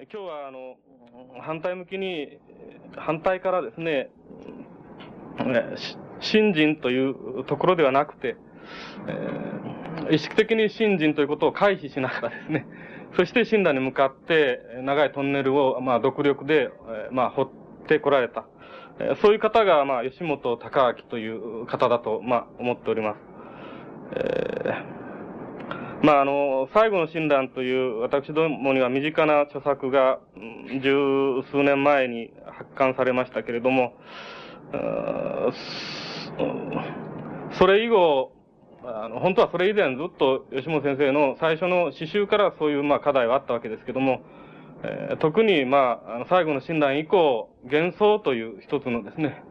今日はあの、反対向きに、反対からですね、信心というところではなくて、えー、意識的に信心ということを回避しながらですね、そして信羅に向かって長いトンネルを、まあ、独力で、まあ、掘ってこられた。そういう方が、まあ、吉本隆明という方だと、まあ、思っております。えー、まあ、あの、最後の診断という、私どもには身近な著作が、十数年前に発刊されましたけれども、それ以後、あの、本当はそれ以前ずっと吉本先生の最初の詩集からそういうまあ課題はあったわけですけども、えー、特にまあ、あの最後の診断以降、幻想という一つのですね、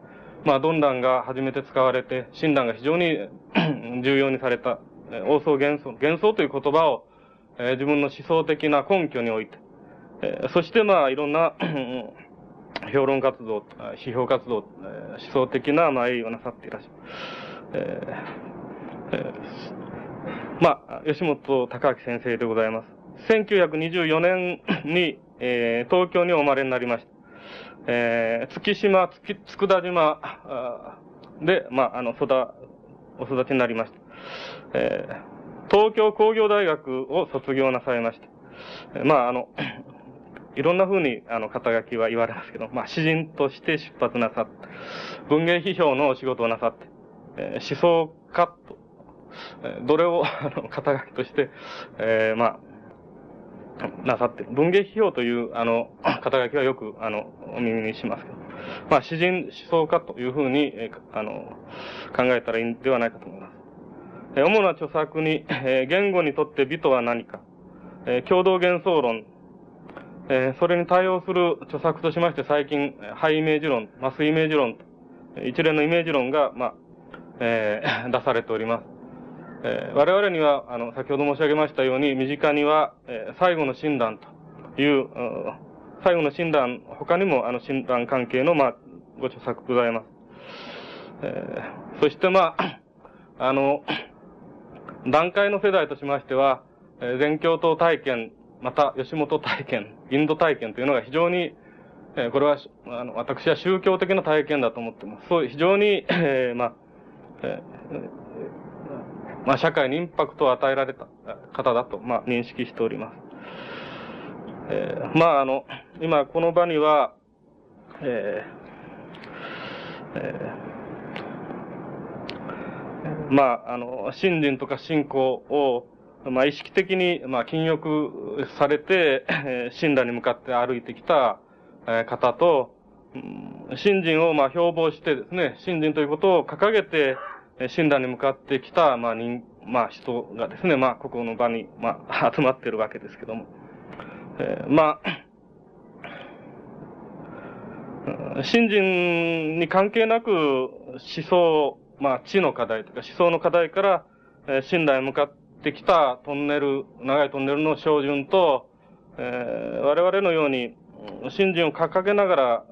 まあ、鈍乱が初めて使われて、診断が非常に重要にされた、えー、王想幻想、幻想という言葉を、えー、自分の思想的な根拠において、えー、そしてまあ、いろんな評論活動、批評活動、えー、思想的なまあ、栄誉をなさっていらっしゃる。えーえー、まあ、吉本隆明先生でございます。1924年に、えー、東京にお生まれになりました。えー、月島、月、佃島で、まあ、あの、育、お育ちになりました。えー、東京工業大学を卒業なさいました。まあ、あの、いろんな風に、あの、肩書きは言われますけど、まあ、詩人として出発なさって、文芸批評のお仕事をなさって、えー、思想家とどれを、あの、肩書きとして、えー、まあ、なさって。文芸批評という、あの、肩書きはよく、あの、お耳にしますけど。まあ、詩人思想家というふうに、えー、あの、考えたらいいんではないかと思います。え、主な著作に、え、言語にとって美とは何か、え、共同幻想論、え、それに対応する著作としまして最近、ハイイメージ論、マスイメージ論一連のイメージ論が、まあ、えー、出されております。えー、我々には、あの、先ほど申し上げましたように、身近には、えー、最後の診断という、最後の診断、他にも、あの、診断関係の、まあ、ご著作ございます。えー、そして、まあ、あの、段階の世代としましては、えー、全教頭体験、また、吉本体験、インド体験というのが非常に、えー、これは、あの、私は宗教的な体験だと思っています。そう、非常に、えー、まあ、えーまあ、社会にインパクトを与えられた方だと、まあ、認識しております。えー、まあ、あの、今この場には、えー、えー、まあ、あの、信心とか信仰を、まあ、意識的に、まあ、禁欲されて、えー、信羅に向かって歩いてきた、えー、方と、信心を、まあ、標榜してですね、信心ということを掲げて、診断に向かってきた、まあ、人、まあ、人がですね、まあ、ここの場に、まあ、集まってるわけですけども。えー、まあ、信心に関係なく、思想、まあ、知の課題とか、思想の課題から、えー、信頼に向かってきたトンネル、長いトンネルの照準と、えー、我々のように、信心を掲げながら、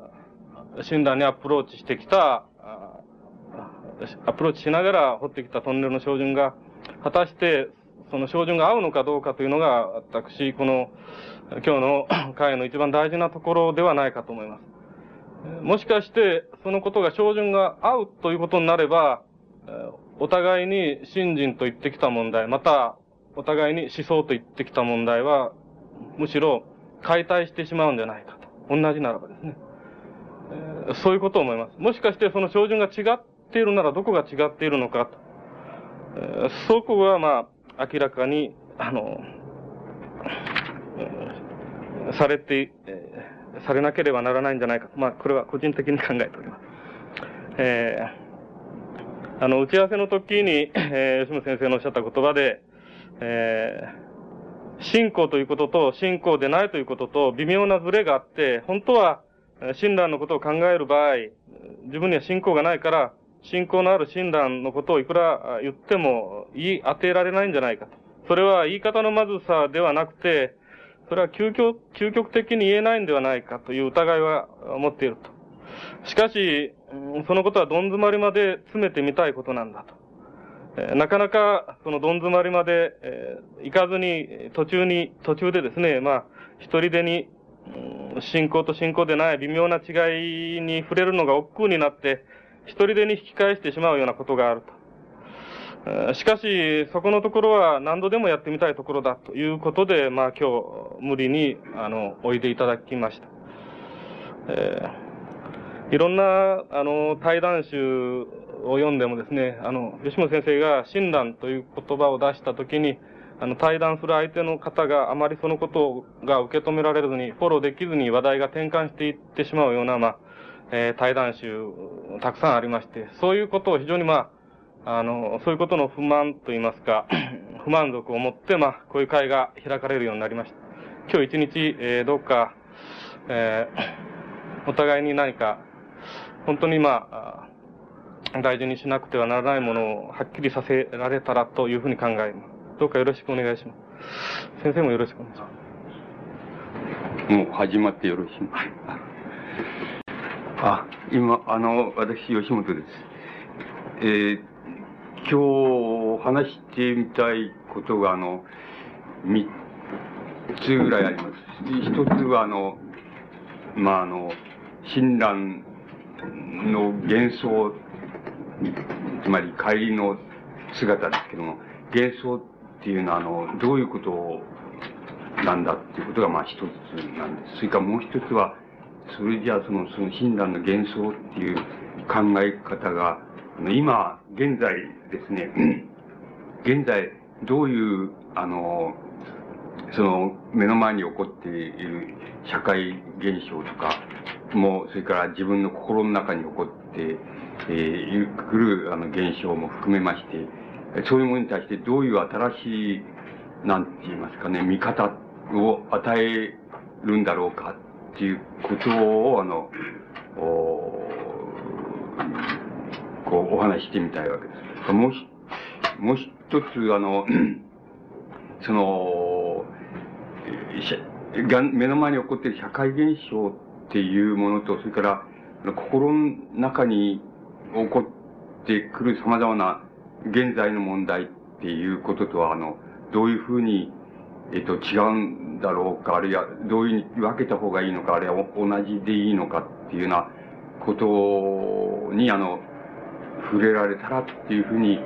診断にアプローチしてきた、アプローチしながら掘ってきたトンネルの照準が、果たしてその照準が合うのかどうかというのが、私、この、今日の会の一番大事なところではないかと思います。もしかして、そのことが照準が合うということになれば、お互いに信心と言ってきた問題、また、お互いに思想と言ってきた問題は、むしろ解体してしまうんじゃないかと。同じならばですね。そういうことを思います。もしかしてその照準が違っているならどこが違っているのかと。えー、そこはまあ、明らかに、あの、されて、えー、されなければならないんじゃないか。まあ、これは個人的に考えております。えー、あの、打ち合わせの時に、えー、吉本先生のおっしゃった言葉で、えー、信仰ということと信仰でないということと微妙なズレがあって、本当は、親鸞のことを考える場合、自分には信仰がないから、信仰のある親鸞のことをいくら言っても言い当てられないんじゃないかと。それは言い方のまずさではなくて、それは究極、究極的に言えないんではないかという疑いは持っていると。しかし、そのことはどん詰まりまで詰めてみたいことなんだと。えなかなか、そのどん詰まりまで、え、行かずに、途中に、途中でですね、まあ、一人でに、信仰と信仰でない微妙な違いに触れるのが億劫になって、一人でに引き返してしまうようなことがあると。しかし、そこのところは何度でもやってみたいところだということで、まあ今日無理に、あの、おいでいただきました。えー、いろんな、あの、対談集を読んでもですね、あの、吉本先生が親鸞という言葉を出したときに、あの、対談する相手の方があまりそのことが受け止められずに、フォローできずに話題が転換していってしまうような、まあ、えー、対談集、たくさんありまして、そういうことを非常にまあ、あの、そういうことの不満といいますか、不満足を持って、まあ、こういう会が開かれるようになりました。今日一日、えー、どうか、えー、お互いに何か、本当にまあ、大事にしなくてはならないものをはっきりさせられたらというふうに考えます。どうかよろしくお願いします。先生もよろしくお願いします。もう始まってよろしい。あ、今、あの、私、吉本です。えー、今日話してみたいことが、あの、三つぐらいあります。一つは、あの、まあ、あの、親鸞の幻想、つまり帰りの姿ですけども、幻想っていうのは、あの、どういうことなんだっていうことが、まあ、一つなんです。それからもう一つは、それじゃあその、その親鸞の幻想っていう考え方が、今、現在ですね、現在、どういう、あの、その、目の前に起こっている社会現象とか、もう、それから自分の心の中に起こって、えー、くる、あの、現象も含めまして、そういうものに対してどういう新しい、なんて言いますかね、見方を与えるんだろうかっていうことを、あの、おこう、お話してみたいわけです。もう、もう一つ、あの、その、目の前に起こっている社会現象っていうものと、それから、心の中に起こってくる様々な現在の問題っていうこととは、あの、どういうふうにえっ、と、違うんだろうか、あるいはどういうふうに分けた方がいいのか、あるいは同じでいいのかっていうようなことに、あの、触れられたらっていうふうに、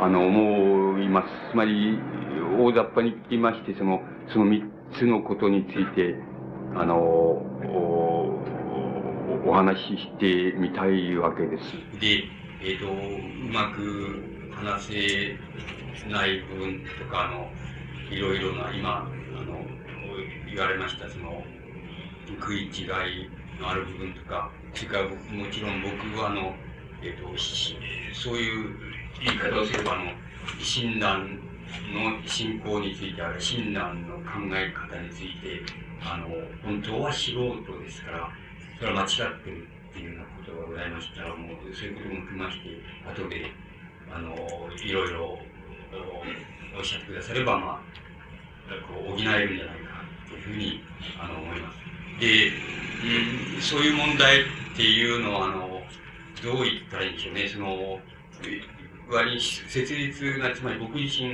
あの、思います。つまり、大雑把に聞きまして、その、その三つのことについて、あの、お話ししてみたいわけです。で、えっ、ー、と、うまく話せない部分とか、あの、いろいろな今、あの、言われました、その、食い違いのある部分とか、それからもちろん僕はあの、えっ、ー、と、そういう言い方をすれば、あの、親鸞の信仰について、ある親鸞の考え方について、あの、本当は素人ですから、それは間違ってるっていうようなことがございましたら、もうそういうことも含まして、後で、あの、いろいろおっしゃってくだされば、まあ、こう補えるんじゃないかというふうにあの思います。で、うん、そういう問題っていうのは、あの、どう言ったらいいんでしょうね。その、割に切実な、つまり僕自身、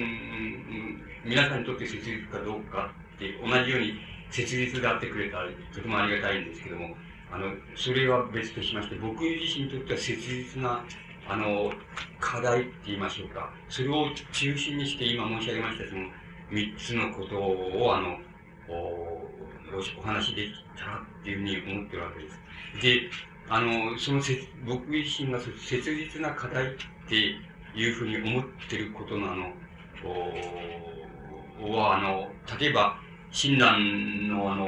皆さんにとって切実かどうかって同じように切実であってくれたらとてもありがたいんですけども、あの、それは別としまして、僕自身にとっては切実な、あの、課題って言いましょうか。それを中心にして今申し上げました、その、三つのことを、あの、おお話できたらっていうふうに思ってるわけです。で、あの、そのせ、僕自身が切実な課題っていうふうに思ってることのあの、は、あの、例えば、親鸞のあの、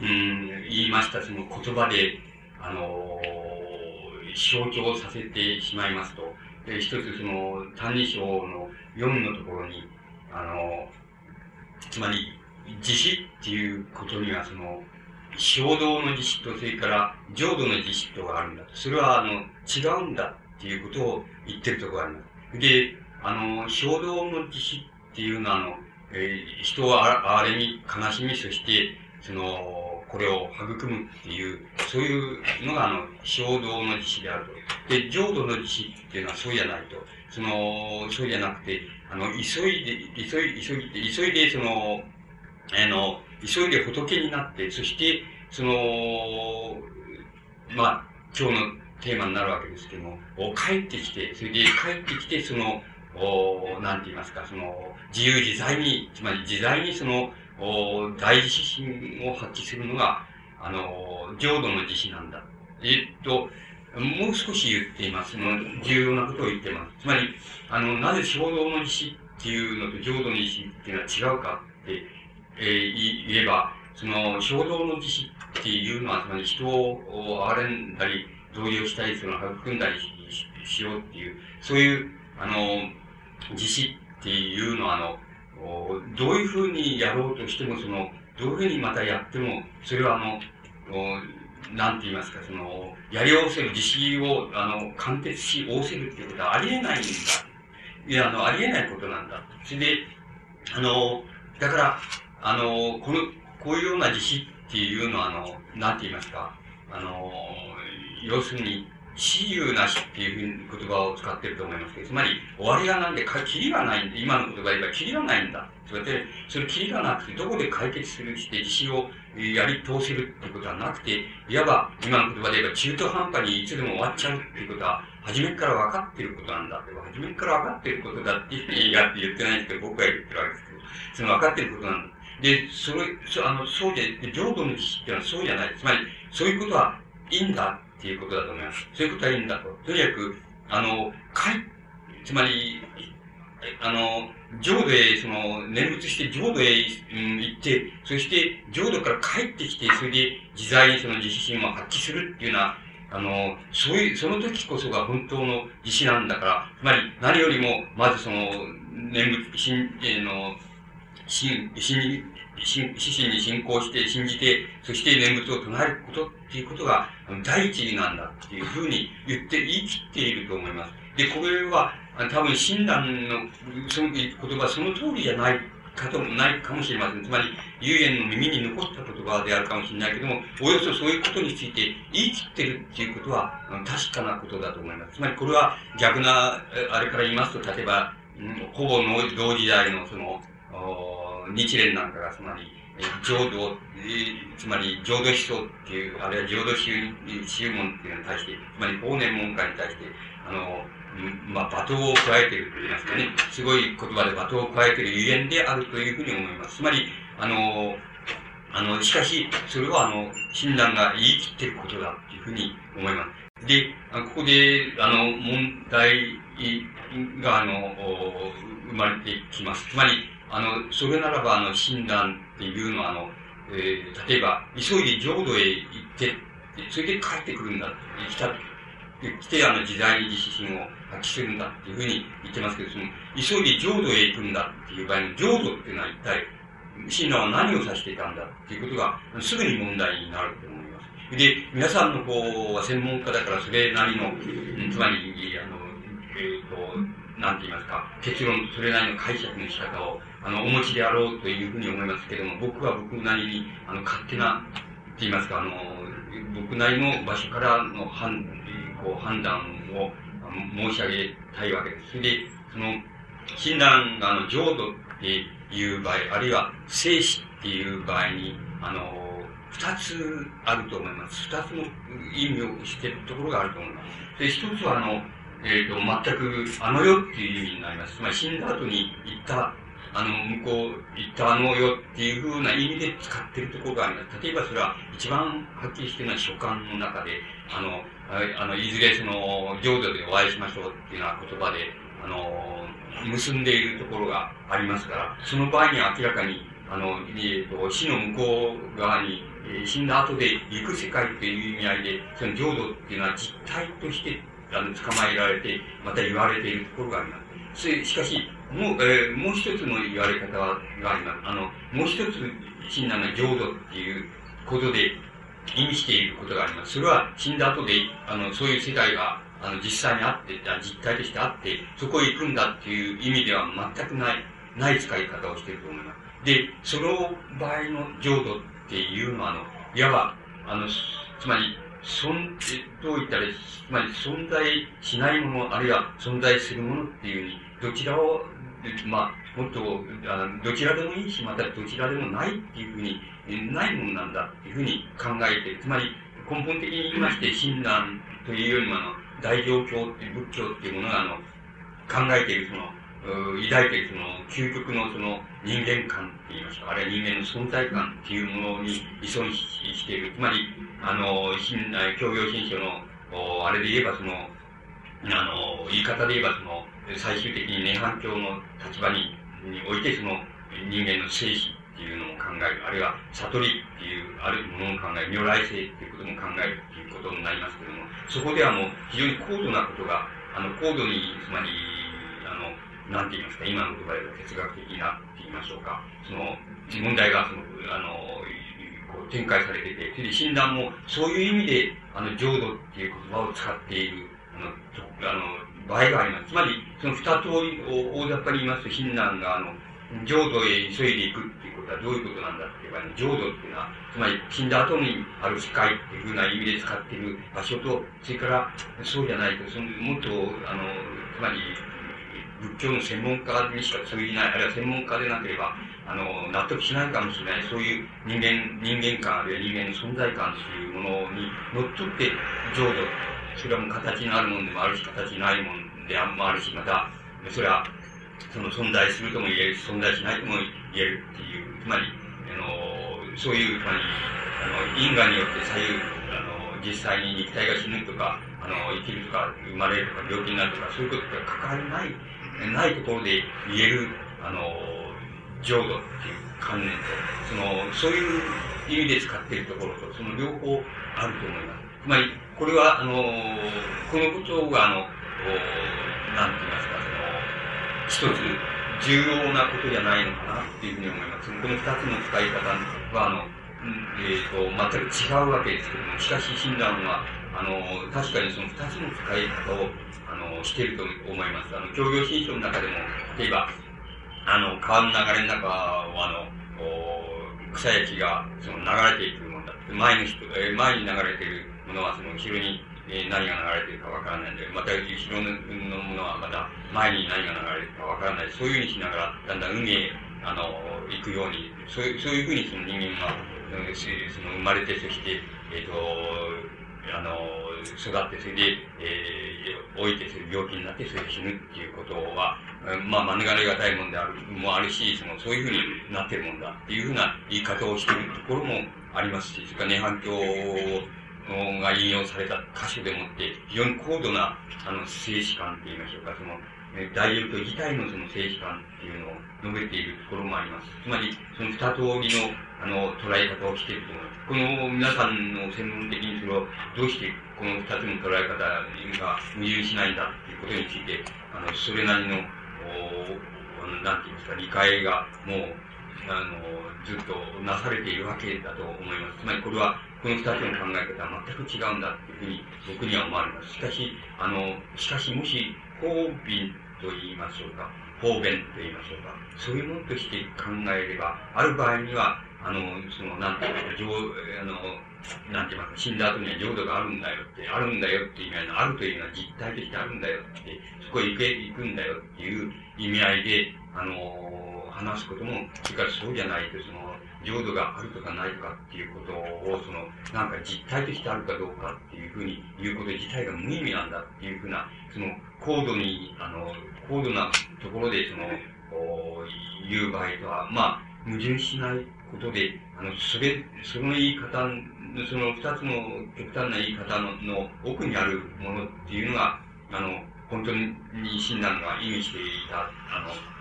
うん、言いましたその言葉で、あの、象徴させてしまいますと、一つその、歎異抄の4のところに、あの、つまり、自死っていうことには、その、衝動の自死と、それから浄土の自死とがあるんだと。それは、あの、違うんだっていうことを言ってるところがあります。で、あの、衝動の自死っていうのは、あの、えー、人をあれに悲しみ、そして、その、これを育むっていう、そういうのが、あの、衝動の自死であると。で、浄土の自死っていうのはそうじゃないと。その、そうじゃなくて、あの、急いで、急い、急いで、急いで、その、あの、急いで仏になって、そして、その、まあ、今日のテーマになるわけですけども、帰ってきて、それで帰ってきて、その、おなんて言いますか、その、自由自在に、つまり自在にその、お大自信を発揮するのが、あの、浄土の自死なんだ。えっと、もう少し言っています。その、重要なことを言っています。つまり、あの、なぜ衝動の自死っていうのと浄土の自死っていうのは違うかって、えー、言えば、その、衝動の自死っていうのは、つまり人を憐れんだり、同意をしたりするの育んだりしようっていう、そういう、あの、自死っていうのは、あの、どういうふうにやろうとしても、その、どういうふうにまたやっても、それはあの、なんて言いますか、その、やりおせる、自死を、あの、貫徹し、仰せるっていうことはありえないんだ。いや、あの、ありえないことなんだ。それで、あの、だから、あの、この、こういうような自死っていうのは、あの、なんて言いますか、あの、要するに、死有なしっていう言葉を使ってると思いますけど、つまり、終わりがなんで、かキリがないんで、今の言葉で言えば、キリがないんだ。そうやって、それキリがなくて、どこで解決するして、自死をやり通せるっていうことはなくて、いわば、今の言葉で言えば、中途半端にいつでも終わっちゃうっていうことは、初めから分かってることなんだって、初めから分かってることだっていうふうにやって言ってないんですけど、僕は言ってるわけですけど、その分かってることなんだ。で、それ、そあの、そうで、浄土の自死っていうのはそうじゃない。つまり、そういうことはいいんだっていうことだと思います。そういうことはいいんだと。とにかく、あの、かい、つまり、あの、浄土へ、その、念仏して浄土へ、うん、行って、そして浄土から帰ってきて、それで自在にその自信を発揮するっていうような、あの、そういう、その時こそが本当の自信なんだから、つまり何よりも、まずその、念仏、信、えの、信、信、信、死心に信仰して、信じて、そして念仏を唱えることっていうことが、第一義なんだっていうふうに言って、言い切っていると思います。で、これは、多分親鸞のその言葉その通りじゃないかともないかもしれません。つまり、遊園の耳に残った言葉であるかもしれないけども、およそそういうことについて言い切ってるっていうことは、確かなことだと思います。つまり、これは逆な、あれから言いますと、例えば、ほぼの同時代のその、日蓮なんかが、つまり、浄土、つまり浄土思想っていう、あるいは浄土宗宗門っていうのに対して、つまり法然門下に対して、あの、まあ、罵倒を加えていると言いますかね、すごい言葉で罵倒を加えているゆえんであるというふうに思います。つまり、あの、あの、しかし、それは、あの、親鸞が言い切ってることだというふうに思います。で、ここで、あの、問題が、あの、生まれてきます。つまり、あの、それならば、あの、親鸞っていうのは、あの、えー、例えば、急いで浄土へ行って、それで帰ってくるんだ、来た、来て、あの、時代に自身を発揮するんだっていうふうに言ってますけど、その、急いで浄土へ行くんだっていう場合の浄土っていうのは一体、親鸞は何を指していたんだっていうことが、すぐに問題になると思います。で、皆さんの方は専門家だから、それなりの、つまり、あの、えっ、ー、と、なんて言いますか、結論、それなりの解釈の仕方をあの、お持ちであろうというふうに思いますけれども、僕は僕なりに、あの、勝手な、って言いますか、あの、僕なりの場所からの判、こう、判断を申し上げたいわけです。それで、その、診断が、あの、浄土っていう場合、あるいは、生死っていう場合に、あの、二つあると思います。二つの意味をしているところがあると思います。で、一つは、あの、えっ、ー、と、全く、あの世っていう意味になります。つまり死んだ後に行ったあの、向こう行ったのよっていうふうな意味で使ってるところがあります。例えばそれは一番はっきりしてるのは書簡の中で、あの、あの、いずれその、浄土でお会いしましょうっていうような言葉で、あの、結んでいるところがありますから、その場合には明らかに、あの、えっ、と、死の向こう側に、え、死んだ後で行く世界という意味合いで、その浄土っていうのは実体として、あの、捕まえられて、また言われているところがあります。しかし、もう、えー、もう一つの言われ方があります。あの、もう一つ、親鸞が浄土っていうことで意味していることがあります。それは死んだ後で、あの、そういう世界が、あの、実際にあって、実体としてあって、そこへ行くんだっていう意味では全くない、ない使い方をしていると思います。で、その場合の浄土っていうのは、あの、いわば、あの、つまり、存、どう言ったら、つまり存在しないもの、あるいは存在するものっていうふうにどちらを、まあ、もっと、あどちらでもいいし、またどちらでもないっていうふうに、ないものなんだっていうふうに考えて、つまり根本的に言いまして、親鸞というよりも、あの、大乗教っていう仏教っていうものが、あの、考えているその、抱いているその、究極のその人間観って言いましょうか、あるいは人間の存在感っていうものに依存している。つまり、あの、新、教養新書の、あれで言えばその、あの、言い方で言えばその、最終的に涅槃教の立場に、においてその、人間の生死っていうのも考える。あるいは、悟りっていう、あるものを考える。如来性っていうことも考えるっていうことになりますけれども、そこではもう非常に高度なことが、あの、高度に、つまり、あの、なんて言いますか、今の言葉では哲学的なって言いましょうか。その、問題が、その、あの、こう展開されてて、それで診断も、そういう意味で、あの、浄土っていう言葉を使っている、あの、あの場合があります。つまり、その二通りを大雑把に言いますと、親鸞が、あの、浄土へ急いでいくっていうことはどういうことなんだって言えばね、浄土っていうのは、つまり死んだ後にある世界っていうふうな意味で使っている場所と、それからそうじゃないと、そのもっと、あの、つまり、仏教の専門家にしか通じない、あるいは専門家でなければ、あの、納得しないかもしれない、そういう人間、人間観、あるいは人間の存在感というものにのっとって浄土、それはもう形のあるものでもあるし、形のないものでもあるし、また、それは、その存在するとも言えるし、存在しないとも言えるっていう、つまり、あの、そういう、つまり、あの、因果によって左右、あの、実際に肉体が死ぬとか、あの、生きるとか、生まれるとか、病気になるとか、そういうことが関わりないないところで言える、あの、浄土っていう観念と、その、そういう意味で使っているところと、その両方あると思います。つまり、これは、あの、このことが、あの、なんて言いますか、その、一つ重要なことじゃないのかなっていうふうに思います。この二つの使い方は、あの、えっ、ー、と、全く違うわけですけども、しかし親鸞は、あの、確かにその二つの使い方を、あの、していると思います。あの、教養新書の中でも、例えば、あの、川の流れの中は、あの、草や木が、その、流れていくものだって。前の人、えー、前に流れているものは、その、後ろに、え、何が流れてるかわからないんで、また、後ろのものはまた、前に何が流れてるかわからない。そういうふうにしながら、だんだん海へ、あの、行くように、そういう、そういうふうにその人間が、その、生まれて、そして、えっ、ー、と、あの、育って、それで、えー、老いて、それ病気になって、それで死ぬっていうことは、まあ、免れがたいもんである、もあるし、その、そういうふうになってるもんだっていうふうな言い方をしているところもありますし、それから涅槃教が引用された箇所でもって、非常に高度な、あの、静止感って言いましょうか、その、大英教自体のその静止感っていうのを述べているところもあります。つまり、その二通りの、あの、捉え方をしていると思います。この皆さんの専門的にそれを、どうしてこの二つの捉え方が矛盾しないんだっていうことについて、あの、それなりの、おなんて言いますか、理解がもう、あの、ずっとなされているわけだと思います。つまりこれは、この二つの考え方は全く違うんだっていうふうに僕には思われます。しかし、あの、しかしもし、方便と言いましょうか、方便と言いましょうか、そういうものとして考えれば、ある場合には、あの、その、なんていうか、あの、なんて言いますか、死んだ後には浄土があるんだよって、あるんだよっていう意味合いの、あるというのは実体としてあるんだよって、そこへ行け、行くんだよっていう意味合いで、あの、話すことも、それからそうじゃないと、その、浄土があるとかないかっていうことを、その、なんか実体としてあるかどうかっていうふうに言うこと自体が無意味なんだっていうふうな、その、高度に、あの、高度なところで、その、言う場合とは、まあ、矛盾しないことで、あの、それ、その言い方、その二つの極端な言い方のの奥にあるものっていうのが、あの、本当に親鸞が意味していた、あの、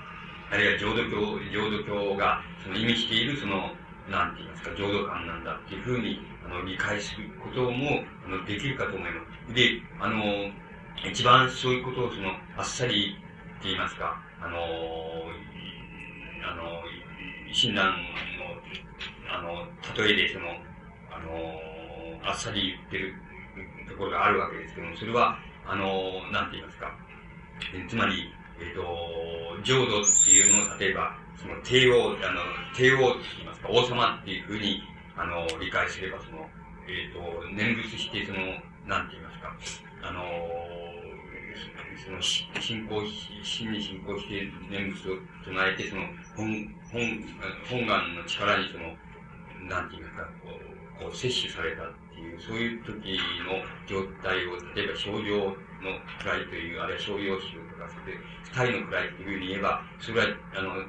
あるいは浄土教、浄土教がその意味しているその、なんて言いますか、浄土観なんだっていうふうに、あの、理解することも、あの、できるかと思います。で、あの、一番そういうことをその、あっさりって言いますか、あの、あの、親鸞の、あの、例えでその、あの、あっさり言ってるところがあるわけですけども、それは、あの、なんて言いますか、つまり、えっ、ー、と、浄土っていうのを、例えば、その帝王、あの、帝王って言いますか、王様っていうふうに、あの、理解すれば、その、えっ、ー、と、念仏して、その、なんて言いますか、あの、その、信仰し、真に信仰して念仏を唱えて、その、本、本、本願の力にその、なんて言いうか、こう、こう摂取されたっていう、そういう時の状態を、例えば症状の位という、あるいは症状集とか、それで、二人の位っていうふうに言えば、それは、あの、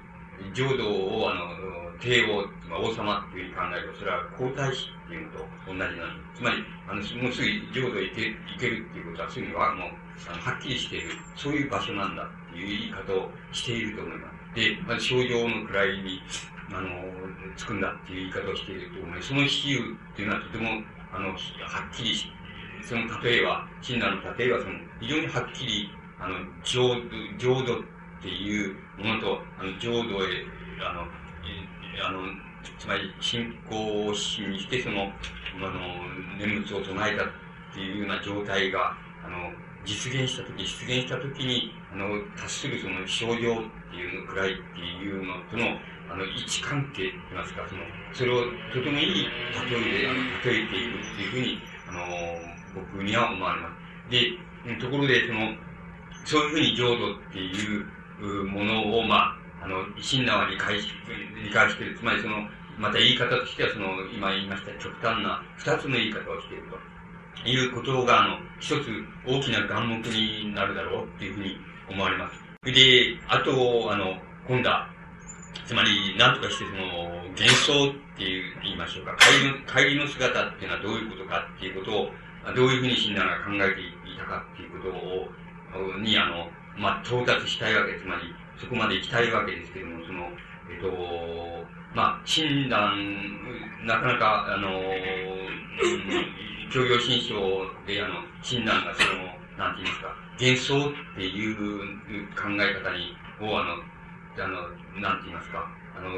浄土を、あの、帝王、まあ、王様っていうふうに考えると、それは皇太子っていうのと同じなの。つまり、あの、もうすぐ浄土へ行け行けるっていうことは、すぐには、もう、あの、はっきりしている、そういう場所なんだっていう言い方をしていると思います。で、まず、症状の位に、あの、つくんだっていう言い方をしていると思います。その比喩っていうのはとても、あの、はっきりして、その例えは、親鸞の例えは、その、非常にはっきり、あの、浄土、浄土っていうものと、あの、浄土へ、あの、あの、つまり、信仰心にして、その、あの、念仏を唱えたっていうような状態が、あの、実現したとき、出現したときに、あの、達するその症状っていうのくらいっていうのとの、あの、位置関係って言いますか、その、それをとてもいい例えで、あの、例えているっていうふうに、あの、僕には思われます。で、ところで、その、そういうふうに浄土っていうものを、まあ、あの、親鸞は理解し、理解してる。つまりその、また言い方としては、その、今言いました極端な二つの言い方をしていると。いうことが、あの、一つ大きな眼目になるだろうっていうふうに思われます。で、あと、あの、今度は、つまり、なんとかしてその、幻想っていう言いましょうか、帰りの、帰りの姿っていうのはどういうことかっていうことを、どういうふうに親鸞が考えていたかっていうことを、に、あの、まあ、到達したいわけつまり、そこまで行きたいわけですけども、その、えっと、まあ、親鸞、なかなか、あの、うん、教養新書で、あの、親鸞がその、なんて言いますか、幻想っていう考え方に、を、あの、あの、なんて言いますか、あの、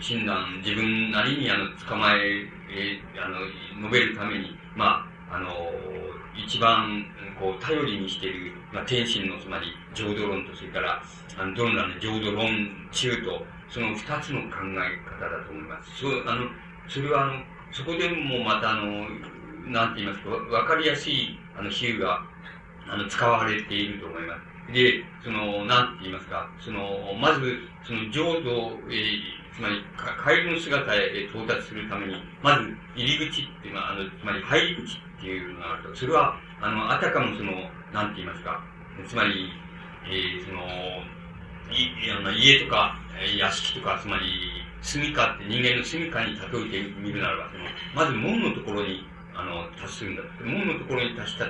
親鸞、自分なりに、あの、捕まえ、えあの、述べるために、まあ、あの、一番、こう、頼りにしている、まあ、天心の、つまり、浄土論と、それから、あの、どんなの浄土論中と、その二つの考え方だと思います。そう、あの、それは、あの、そこでもまた、あの、なんて言いますか、わかりやすい、あの、比喩が、あの、使われていると思います。で、その、なんて言いますか、その、まず、その浄土、えー、つまり、帰りの姿へ到達するために、まず、入り口っていうのは、あの、つまり入り口っていうのがあると、それは、あの、あたかもその、なんて言いますか、つまり、えー、その、い、あの、家とか、屋敷とか、つまり、住みかって人間の住みかに例えてみるならば、その、まず門のところに、あの、達するんだ。門のところに達した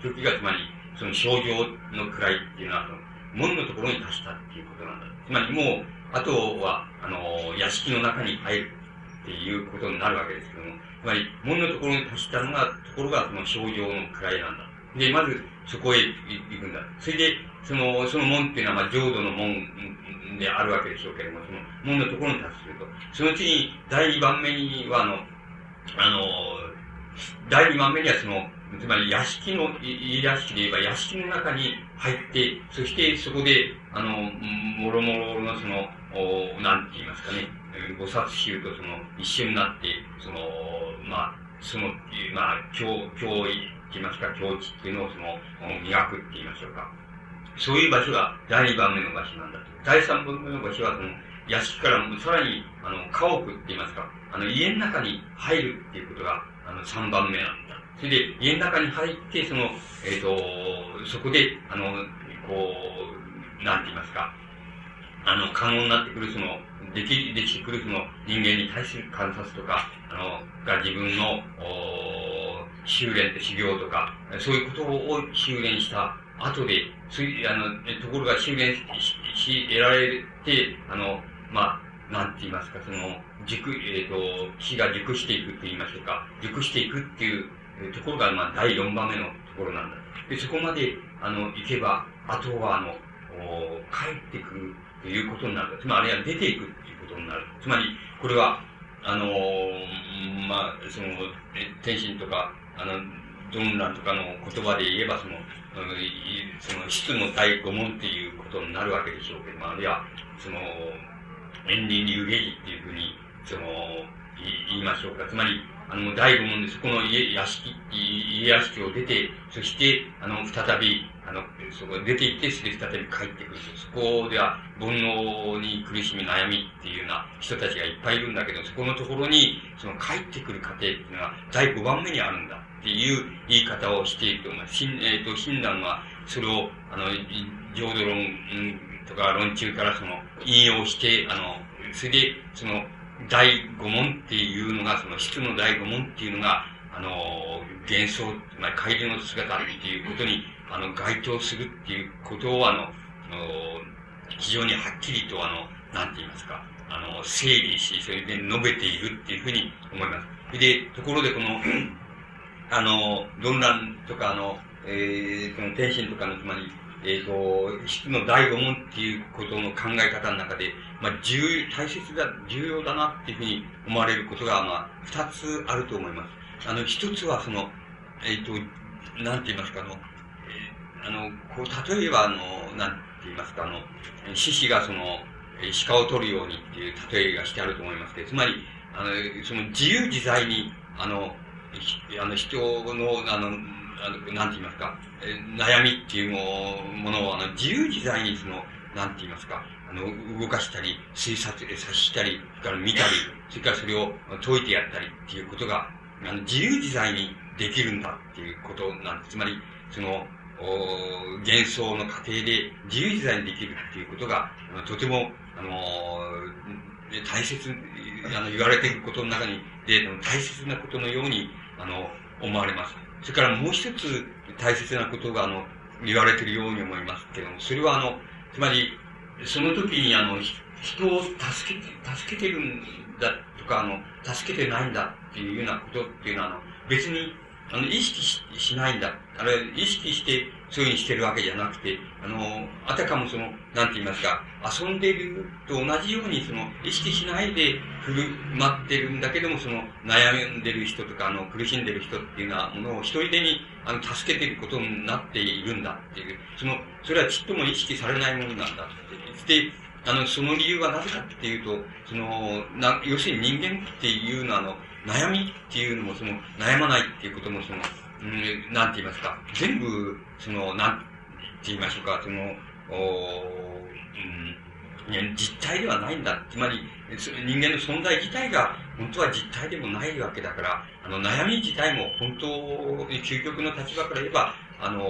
時が、つまり、その症状の位っていうのは、その、門のところに達したっていうことなんだ。つまりもう、あとは、あの、屋敷の中に入るっていうことになるわけですけども、つまり、門のところに達したのが、ところがその症状の位なんだ。で、まず、そこへ行くんだ。それで、その、その門っていうのは、まあ、浄土の門であるわけでしょうけれども、その門のところに達すると。そのうちに、第二番目には、あの、あの、第二番目にはその、つまり屋敷の、家屋敷で言えば屋敷の中に入って、そしてそこで、あの、もろもろのその、おなんて言いますかね、菩薩衆とその、一緒になって、その、まあ、そのっていう、まあ、教、教意って言いますか、境地っていうのをその、磨くって言いましょうか。そういう場所が第二番目の場所なんだと。第三番目の場所はその、屋敷からさらに、あの、家屋って言いますか、あの、家の中に入るっていうことが、あの、三番目なんだ。それで、家の中に入って、その、えっ、ー、と、そこで、あの、こう、なんて言いますか、あの、可能になってくる、その、でき、できてくる、その、人間に対する観察とか、あの、が自分の、お修練と修行とか、そういうことを修練した後で、つい、あの、ところが修練し、し、得られて、あの、まあ、なんて言いますか、その、熟、えっ、ー、と、気が熟していくって言いましょうか、熟していくっていうところが、まあ、第4番目のところなんだ。で、そこまで、あの、行けば、あとは、あの、お帰ってくるいうことになる。つまり、あるいは出ていくっていうことになる。つまり、これは、あのまあ、その、天心とか、あの、ドンランとかの言葉で言えば、その、その、質の第五問っていうことになるわけでしょうけど、まあ、あるいは、その、遠輪流芸っていうふうに、その、言いましょうか。つまり、あの、第五問でそこの家、屋敷、家屋敷を出て、そして、あの、再び、あの、そこ出て行って、それで再び帰ってくる。そこでは、煩悩に苦しみ悩みっていうような人たちがいっぱいいるんだけど、そこのところに、その帰ってくる過程っていうのは、第5番目にあるんだっていう言い方をしていると思います。えっ、ー、と、親鸞は、それを、あの、浄土論、とか論中からその、引用して、あの、それで、その、第五問っていうのが、その質の第五問っていうのが、あの、幻想、まり怪獣の姿っていうことに、あの、該当するっていうことを、あの、あの非常にはっきりと、あの、なんて言いますか、あの、整理し、それで述べているっていうふうに思います。で、ところでこの、あの、論乱とか、あの、えー、その天心とかの、つまり、えっ、ー、と、質の第五問っていうことの考え方の中で、まあ、重、大切だ、重要だなっていうふうに思われることが、まあ、二つあると思います。あの、一つはその、えっ、ー、と、なんて言いますか、あの、えー、あの、こう、例えば、あの、なんて言いますか、あの、獅子がその、鹿を取るようにっていう例えがしてあると思いますけど、つまり、あの、その自由自在に、あの、あの人の、あの、あの、なんて言いますか、え悩みっていうものを、あの、自由自在にその、なんて言いますか、あの、動かしたり、推察で察したり、から見たり、それからそれを解いてやったりっていうことが、あの、自由自在にできるんだっていうことなんです。つまり、その、お幻想の過程で自由自在にできるっていうことが、とても、あの大切、あの、言われていることの中に、で、大切なことのように、あの、思われます。それからもう一つ大切なことが、あの、言われているように思いますけども、それはあの、つまり、その時にあの、人を助けて、助けてるんだとか、あの、助けてないんだっていうようなことっていうのは、あの、別にあの、意識ししないんだ。あれ、意識して、そういうふうにしてるわけじゃなくて、あの、あたかもその、なんて言いますか、遊んでると同じように、その、意識しないで振る舞ってるんだけども、その、悩んでる人とか、あの、苦しんでる人っていうようなものを一人でに、あの、助けてることになっているんだっていう、その、それはちっとも意識されないものなんだって。で、あの、その理由はなぜかっていうと、その、な、要するに人間っていうのは、あの、悩みっていうのも、その、悩まないっていうことも、その、うん、なんて言いますか、全部、その、なんて言いましょうか、その、おうん、実体ではないんだ。つまり、人間の存在自体が、本当は実体でもないわけだから、あの、悩み自体も本当に、究極の立場から言えば、あの、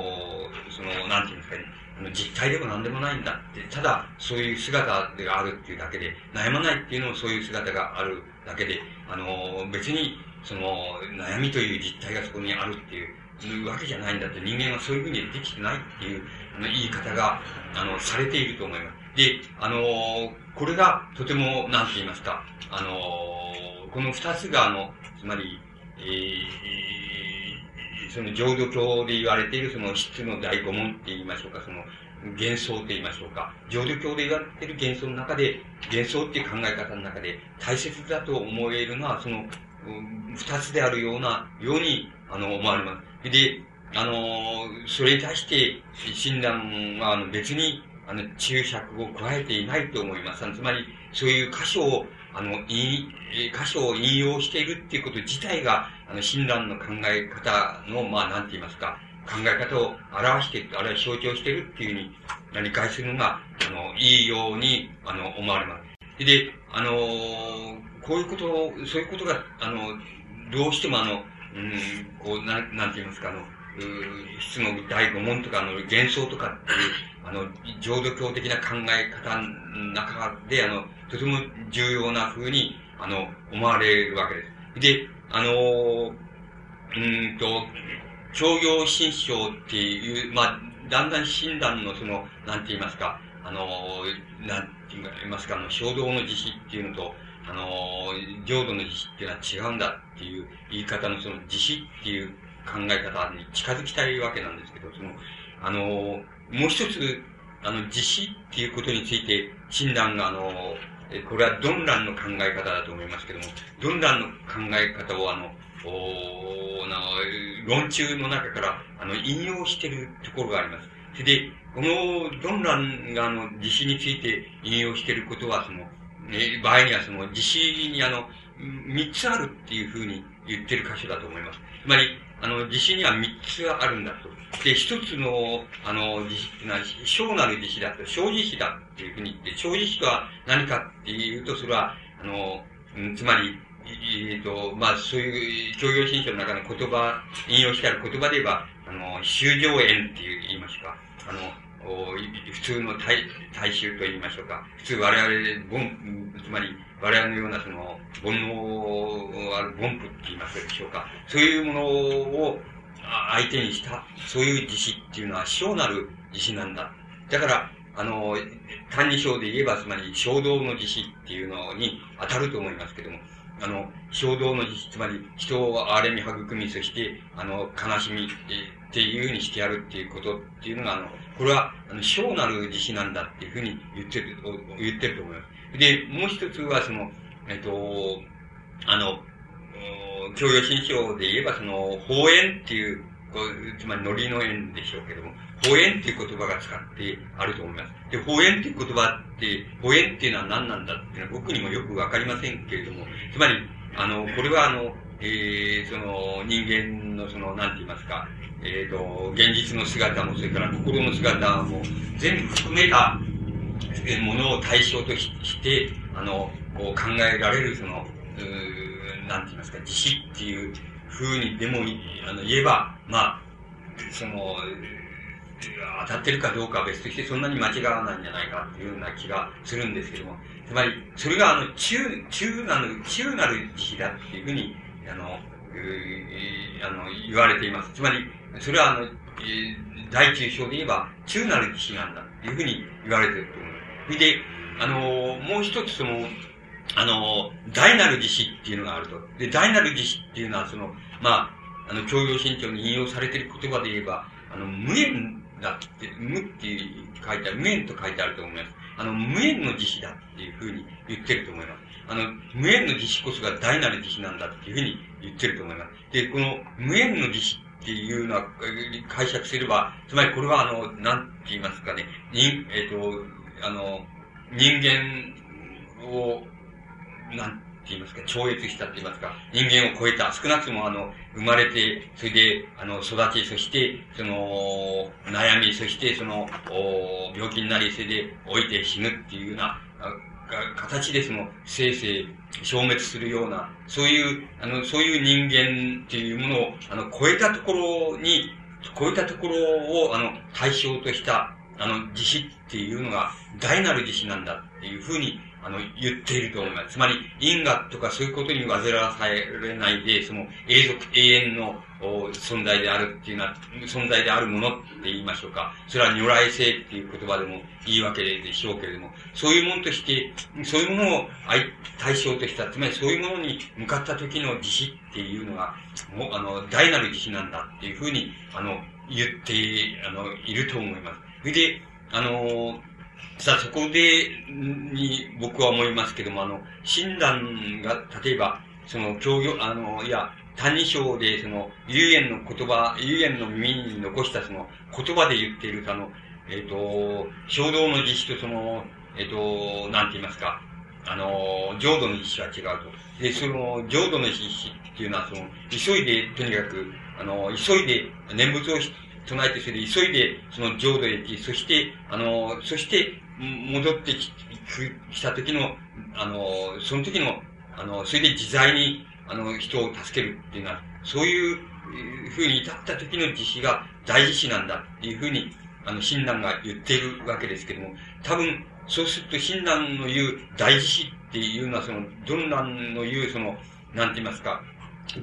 その、なんて言うんですかね、実体でも何でもないんだって、ただそういう姿であるっていうだけで、悩まないっていうのもそういう姿があるだけで、あの、別に、その、悩みという実態がそこにあるっていうわけじゃないんだって、人間はそういうふうにできてないっていうあの言い方が、あの、されていると思います。で、あの、これがとても、なんて言いますか、あの、この二つが、あの、つまり、えーその浄土教で言われているその質の第五問って言いましょうか、その幻想って言いましょうか。浄土教で言われている幻想の中で、幻想っていう考え方の中で大切だと思えるのは、その、二つであるような、ように、あの、思われます。で、あの、それに対して、親鸞は、あの、別に、あの、注釈を加えていないと思います。つまり、そういう箇所を、あの、い、箇所を引用しているっていうこと自体が、あの、親鸞の考え方の、まあ、なんて言いますか、考え方を表して、あるいは象徴してるっていうふうに理解するのが、あの、いいように、あの、思われます。で、あの、こういうことを、そういうことが、あの、どうしてもあの、うん、こう、なん、なんて言いますか、あの、質の第五問とか、あの、幻想とかっていう、あの、浄土教的な考え方の中で、あの、とても重要な風に、あの、思われるわけです。で、あの、うんと、商業新章っていう、まあ、だんだん診断のその、なんて言いますか、あの、なんて言いますか、あの、衝動の実施っていうのと、あの、浄土の実施っていうのは違うんだっていう言い方のその実施っていう考え方に近づきたいわけなんですけど、その、あの、もう一つ、あの、実施っていうことについて、診断が、あの、これはドンランの考え方だと思いますけども、ドンランの考え方を、あの、おな論中の中から、あの、引用しているところがあります。それで、このドンランが、あの、実施について引用していることは、その、え場合には、その、実施に、あの、三つあるっていうふうに言ってる箇所だと思います。つまり、あの、地震には三つあるんだと。で、一つの、あの、地震ってのは、小なる地震だと、小地震だっていうふうに言って、小地震とは何かっていうと、それは、あの、うん、つまり、えっ、ー、と、まあ、そういう教養新書の中の言葉、引用してある言葉で言えば、あの、修正縁って言いますか、あの、普通の大大衆と言いましょうか。普通我々、ボン、つまり我々のようなその、煩悩ある凡夫って言いますでしょうか。そういうものを相手にした、そういう自死っていうのは小なる自死なんだ。だから、あの、単に小で言えば、つまり衝動の自死っていうのに当たると思いますけども、あの、衝動の自死、つまり人を憐れみ育み、そして、あの、悲しみっていうふうにしてやるっていうことっていうのが、あの、これは、あの、小なる自死なんだっていうふうに言ってる、言ってると思います。で、もう一つは、その、えっと、あの、教養新書で言えば、その、法縁っていう、つまり、ノリの縁でしょうけども、法縁っていう言葉が使ってあると思います。で、法縁っていう言葉って、法縁っていうのは何なんだっていうのは僕にもよくわかりませんけれども、つまり、あの、これはあの、えー、その、人間のその、なんて言いますか、えっ、ー、と、現実の姿も、それから心の姿も、全部含めたものを対象として、あの、こう考えられる、その、うなんて言いますか、自死っていう風にでも、あの、言えば、まあ、その、当たってるかどうかは別として、そんなに間違わないんじゃないかっていうような気がするんですけども、つまり、それが、あの、中、中なる、中なる自死だっていうふうに、あの、あの、言われています。つまり、それはあの、大中小で言えば、中なる自死なんだというふうに言われていると思います。で、あの、もう一つその、あの、大なる自死っていうのがあると。で、大なる自死っていうのは、その、まあ、あの、教養新潮に引用されている言葉で言えば、あの、無縁だって、無って書いてある、無縁と書いてあると思います。あの、無縁の自死だっていうふうに言ってると思います。あの、無縁の自死こそが大なる自死なんだっていうふうに言ってると思います。で、この無縁の自死っていうのは、解釈すれば、つまりこれはあの、なんて言いますかね、人、えっ、ー、と、あの、人間を、なんて言いますか、超越したって言いますか、人間を超えた、少なくともあの、生まれて、それで、あの、育ち、そして、その、悩み、そして、その、お病気になり、それで、老いて死ぬっていうような、形でその、生成、消滅するような、そういう、あの、そういう人間っていうものを、あの、超えたところに、超えたところを、あの、対象とした、あの、自死っていうのが、大なる自死なんだっていうふうに、あの、言っていると思います。つまり、因果とかそういうことに煩わされないで、その、永続、永遠の存在であるっていうのは、存在であるものって言いましょうか。それは如来性っていう言葉でもいいわけでしょうけれども、そういうものとして、そういうものを対象とした、つまりそういうものに向かった時の自死っていうのが、もう、あの、大なる自死なんだっていうふうに、あの、言って、あの、いると思います。それで、あの、さあ、そこで、に、僕は思いますけども、あの、診断が、例えば、その、教養、あの、いや、単二章で、その、遊園の言葉、遊園の耳に残したその、言葉で言っている、あの、えっ、ー、と、衝動の実施とその、えっ、ー、と、なんて言いますか、あの、浄土の実施は違うと。で、その、浄土の実施っていうのは、その、急いで、とにかく、あの、急いで、念仏を唱えて、それで急いで、その浄土へ行き、そして、あの、そして、戻ってききた時の、あの、その時の、あの、それで自在に、あの、人を助けるっていうのは、そういうふうに至った時の慈悲が大慈悲なんだっていうふうに、あの、親鸞が言っているわけですけども、多分、そうすると親鸞の言う大慈悲っていうのは、その、どんなんの言う、その、なんて言いますか、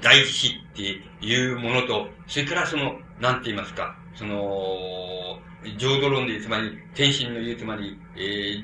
大慈悲っていうものと、それからその、なんて言いますか、その、浄土論で、つまり、天心の言う、つまり、えー、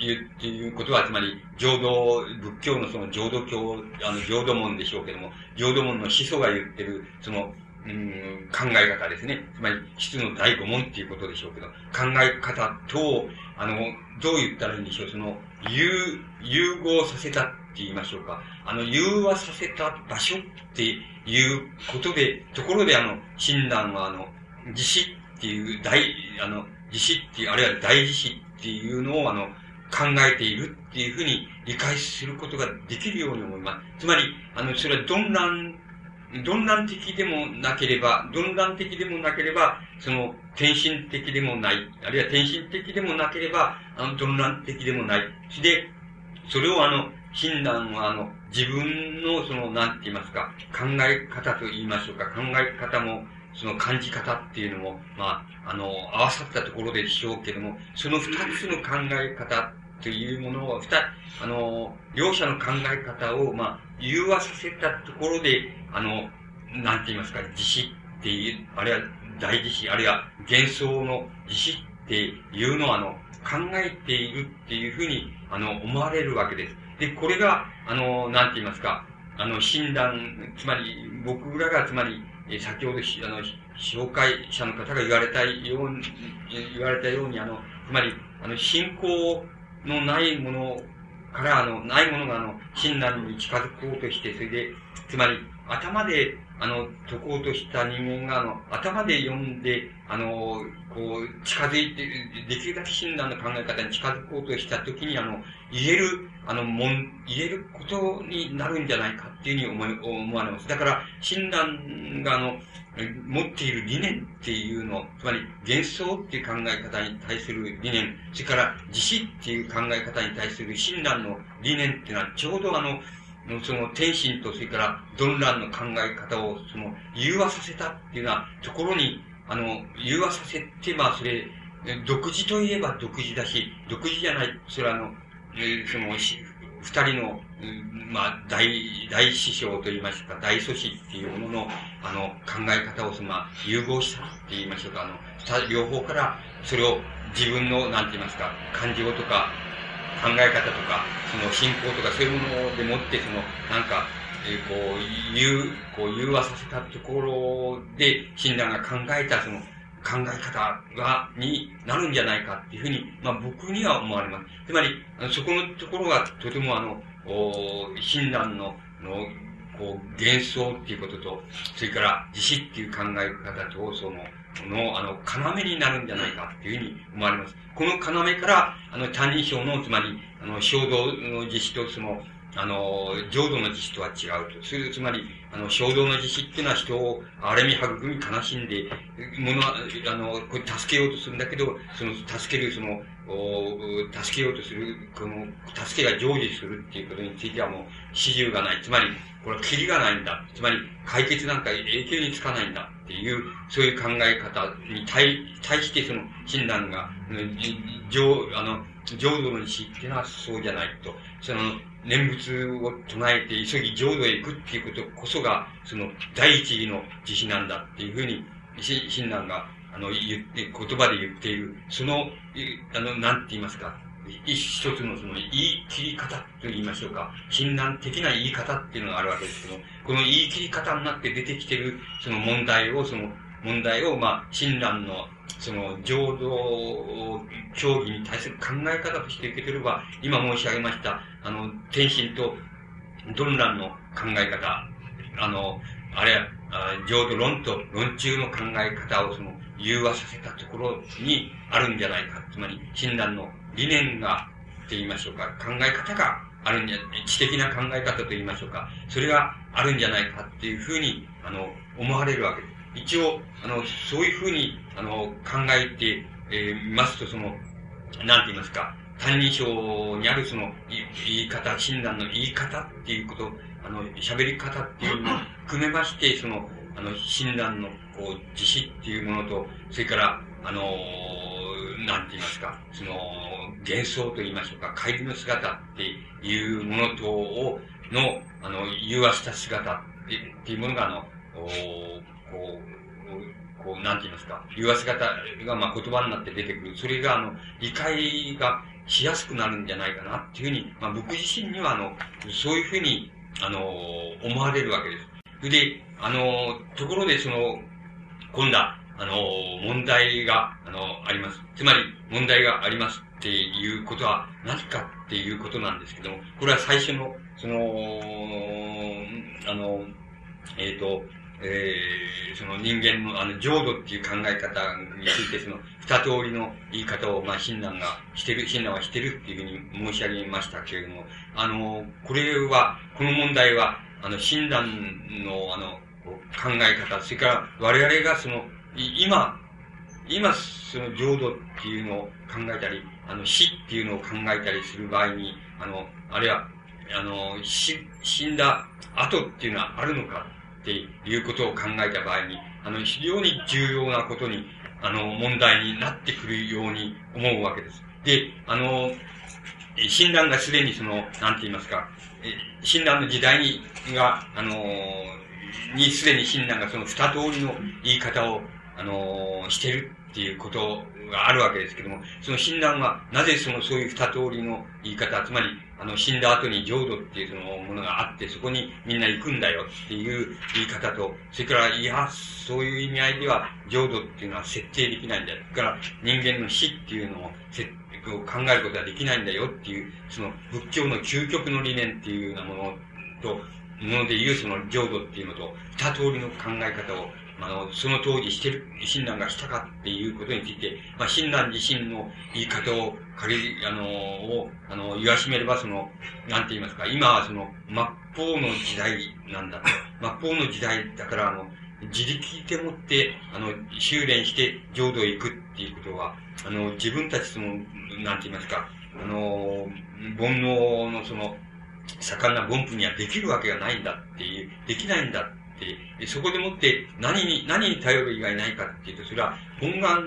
言うっていうことは、つまり、浄土、仏教のその浄土教、あの、浄土門でしょうけども、浄土門の始祖が言ってる、その、うん、考え方ですね。つまり、質の第五問っていうことでしょうけど、考え方と、あの、どう言ったらいいんでしょう、その、融、融合させたって言いましょうか。あの、融和させた場所っていうことで、ところであの、親鸞はあの、自死っていう大、あの、自死っていう、あるいは大自死っていうのを、あの、考えているっていうふうに理解することができるように思います。つまり、あの、それは鈍乱、鈍乱的でもなければ、鈍乱的でもなければ、その、天心的でもない、あるいは天心的でもなければ、あの、鈍乱的でもない。で、それをあの、親鸞はあの、自分のその、なんて言いますか、考え方と言いましょうか、考え方も、その感じ方っていうのも、まあ、あの、合わさったところでしょうけども、その二つの考え方というものを、二、あの、両者の考え方を、まあ、融和させたところで、あの、なんて言いますか、自死っていう、あるいは大自死、あるいは幻想の自死っていうのは、あの、考えているっていうふうに、あの、思われるわけです。で、これが、あの、なんて言いますか、あの、診断、つまり、僕らが、つまり、え先ほど、あの、紹介者の方が言われたように、言われたように、あの、つまり、あの、信仰のないものから、あの、ないものが、あの、親鸞に近づこうとして、それで、つまり、頭で、あの、解こうとした人間が、あの、頭で読んで、あの、こう、近づいて、できるだけ親鸞の考え方に近づこうとしたときに、あの、言える、あの、もん、言えることになるんじゃないかっていうふうに思い、思われます。だから、親鸞が、あの、持っている理念っていうの、つまり幻想っていう考え方に対する理念、それから自死っていう考え方に対する親鸞の理念っていうのは、ちょうどあの、その天心とそれから鈍乱の考え方をその融和させたっていうようなところに、あの、融和させて、まあそれ、独自といえば独自だし、独自じゃない、それはあの、えー、その、二人の、まあ、大、大師匠と言いましょうか、大祖師っていうものの、あの、考え方を、その、融合したって言いましょうか、あの、両方から、それを自分の、なんて言いますか、感情とか、考え方とか、その信仰とかそういうものでもって、その、なんか、えー、こう、言う、こう、融和させたところで、親鸞が考えた、その、考え方が、になるんじゃないかっていうふうに、まあ僕には思われます。つまり、そこのところがとてもあの、お親鸞の、の、こう、幻想っていうことと、それから自死っていう考え方と、その、の、あの、要になるんじゃないかっていうふうに思われます。この要から、あの、単人称の、つまり、あの、衝動の自死と、その、あの、浄土の自死とは違うと。つつまり、あの、衝動の自死っていうのは人を荒れみ育み悲しんで、もの、あの、これ助けようとするんだけど、その、助ける、その、お助けようとする、この、助けが成就するっていうことについてはもう、始終がない。つまり、これはキリがないんだ。つまり、解決なんか永久につかないんだっていう、そういう考え方に対、対してその、親鸞が、浄、あの、浄土の死っていうのはそうじゃないと。その、念仏を唱えて急ぎ浄土へ行くっていうことこそが、その第一義の慈悲なんだっていうふうに、親鸞が、あの、言って、言葉で言っている、その、あの、なんて言いますか、一つのその言い切り方と言いましょうか、親鸞的な言い方っていうのがあるわけですけど、この言い切り方になって出てきてる、その問題を、その問題を、まあ、親鸞の、その、浄土教義に対する考え方として受け取れば、今申し上げました、あの、天心と鈍乱の考え方、あの、あれは、浄土論と論中の考え方をその、融和させたところにあるんじゃないか。つまり、親鸞の理念が、って言いましょうか、考え方があるんじゃ、知的な考え方と言いましょうか、それがあるんじゃないかっていうふうに、あの、思われるわけです。一応、あの、そういうふうに、あの、考えて、えー、ますと、その、なんて言いますか、歎異抄にあるその、言い方、診断の言い方っていうこと、あの、喋り方っていうのを含めまして、その、あの、診断の、こう、自死っていうものと、それから、あの、なんて言いますか、その、幻想と言いましょうか、帰りの姿っていうものとを、の、あの、融和した姿っていうものが、あの、こう、こう、なんて言いますか、言わせ方が、まあ、言葉になって出てくる。それが、あの、理解がしやすくなるんじゃないかなっていうふうに、まあ、僕自身には、あの、そういうふうに、あの、思われるわけです。で、あの、ところで、その、今度は、あの、問題が、あの、あります。つまり、問題がありますっていうことは何かっていうことなんですけども、これは最初の、その、あの、えっ、ー、と、えー、その人間のあの浄土っていう考え方についてその二通りの言い方を、まあ、親鸞がしてる、親鸞はしてるっていうふうに申し上げましたけれども、あの、これは、この問題は、あの、親鸞の、あの、考え方、それから我々がその、今、今、その浄土っていうのを考えたり、あの、死っていうのを考えたりする場合に、あの、あるいは、あの、死、死んだ後っていうのはあるのかっていうことを考えた場合に、あの、非常に重要なことに、あの、問題になってくるように思うわけです。で、あの、診断がすでにその、なんて言いますか、診断の時代に、が、あの、にすでに診断がその二通りの言い方を、あの、してるっていうことがあるわけですけども、その診断は、なぜそのそういう二通りの言い方、つまり、あの、死んだ後に浄土っていうそのものがあって、そこにみんな行くんだよっていう言い方と、それから、いや、そういう意味合いでは、浄土っていうのは設定できないんだよ。それから、人間の死っていうのを考えることはできないんだよっていう、その仏教の究極の理念っていうようなものと、ものでいうその浄土っていうのと、二通りの考え方をあの、その当時してる、親鸞がしたかっていうことについて、まあ、親鸞自身の言い方を借り、あの、を、あの、言わしめれば、その、なんて言いますか、今はその、末法の時代なんだ。末法の時代だから、あの、自力でもって、あの、修練して浄土へ行くっていうことは、あの、自分たちその、なんて言いますか、あの、煩悩のその、盛んな凡夫にはできるわけがないんだっていう、できないんだって、そこでもって何に、何に頼る以外ないかっていうと、それは本願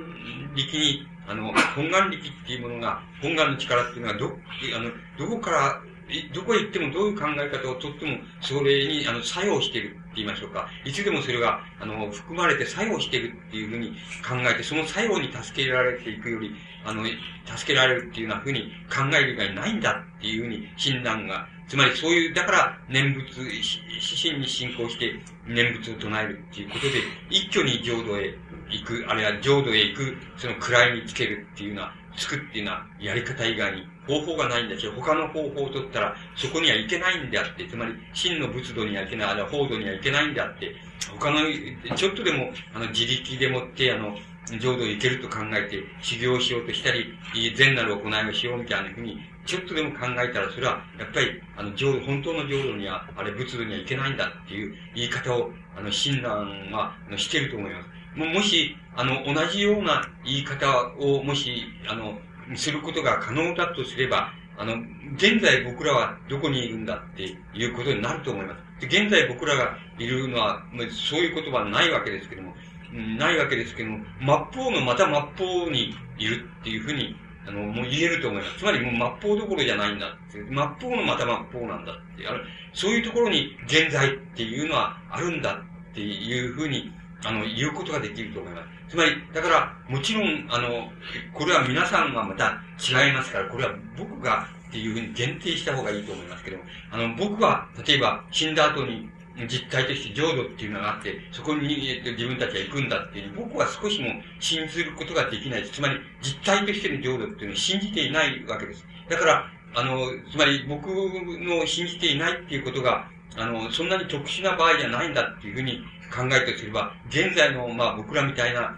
力に、あの、本願力っていうものが、本願の力っていうのはど、あの、どこから、どこへ行ってもどういう考え方をとっても、それに、あの、作用してるって言いましょうか。いつでもそれが、あの、含まれて作用してるっていうふうに考えて、その作用に助けられていくより、あの、助けられるっていうようなふうに考える以外ないんだっていうふうに診断がつまりそういう、だから念仏、死神に信仰して念仏を唱えるっていうことで、一挙に浄土へ行く、あるいは浄土へ行く、その位につけるっていうのは、つくっていうのはやり方以外に方法がないんだし、他の方法を取ったらそこには行けないんであって、つまり真の仏道には行けない、あるいは法度には行けないんであって、他の、ちょっとでも、あの、自力でもって、あの、浄土へ行けると考えて修行しようとしたり、善なる行いをしようみたいなふうにちょっとでも考えたら、それは、やっぱり、あの、浄土、本当の浄土には、あれ、仏土にはいけないんだっていう言い方を、あの、親鸞は、あの、してると思います。も、もし、あの、同じような言い方を、もし、あの、することが可能だとすれば、あの、現在僕らはどこにいるんだっていうことになると思います。で現在僕らがいるのは、そういう言葉はないわけですけども、ないわけですけども、末法のまた末法にいるっていうふうにあの、もう言えると思います。つまりもう末法どころじゃないんだって。末法のまた末法なんだって。あの、そういうところに現在っていうのはあるんだっていうふうに、あの、言うことができると思います。つまり、だから、もちろん、あの、これは皆さんはまた違いますから、これは僕がっていうふうに限定した方がいいと思いますけども、あの、僕は、例えば、死んだ後に、実態として浄土っていうのがあって、そこに、自分たちは行くんだっていう、僕は少しも信じることができない。つまり、実態としての浄土っていうのを信じていないわけです。だから、あの、つまり僕の信じていないっていうことが、あの、そんなに特殊な場合じゃないんだっていうふうに考えてすれば、現在の、まあ僕らみたいな、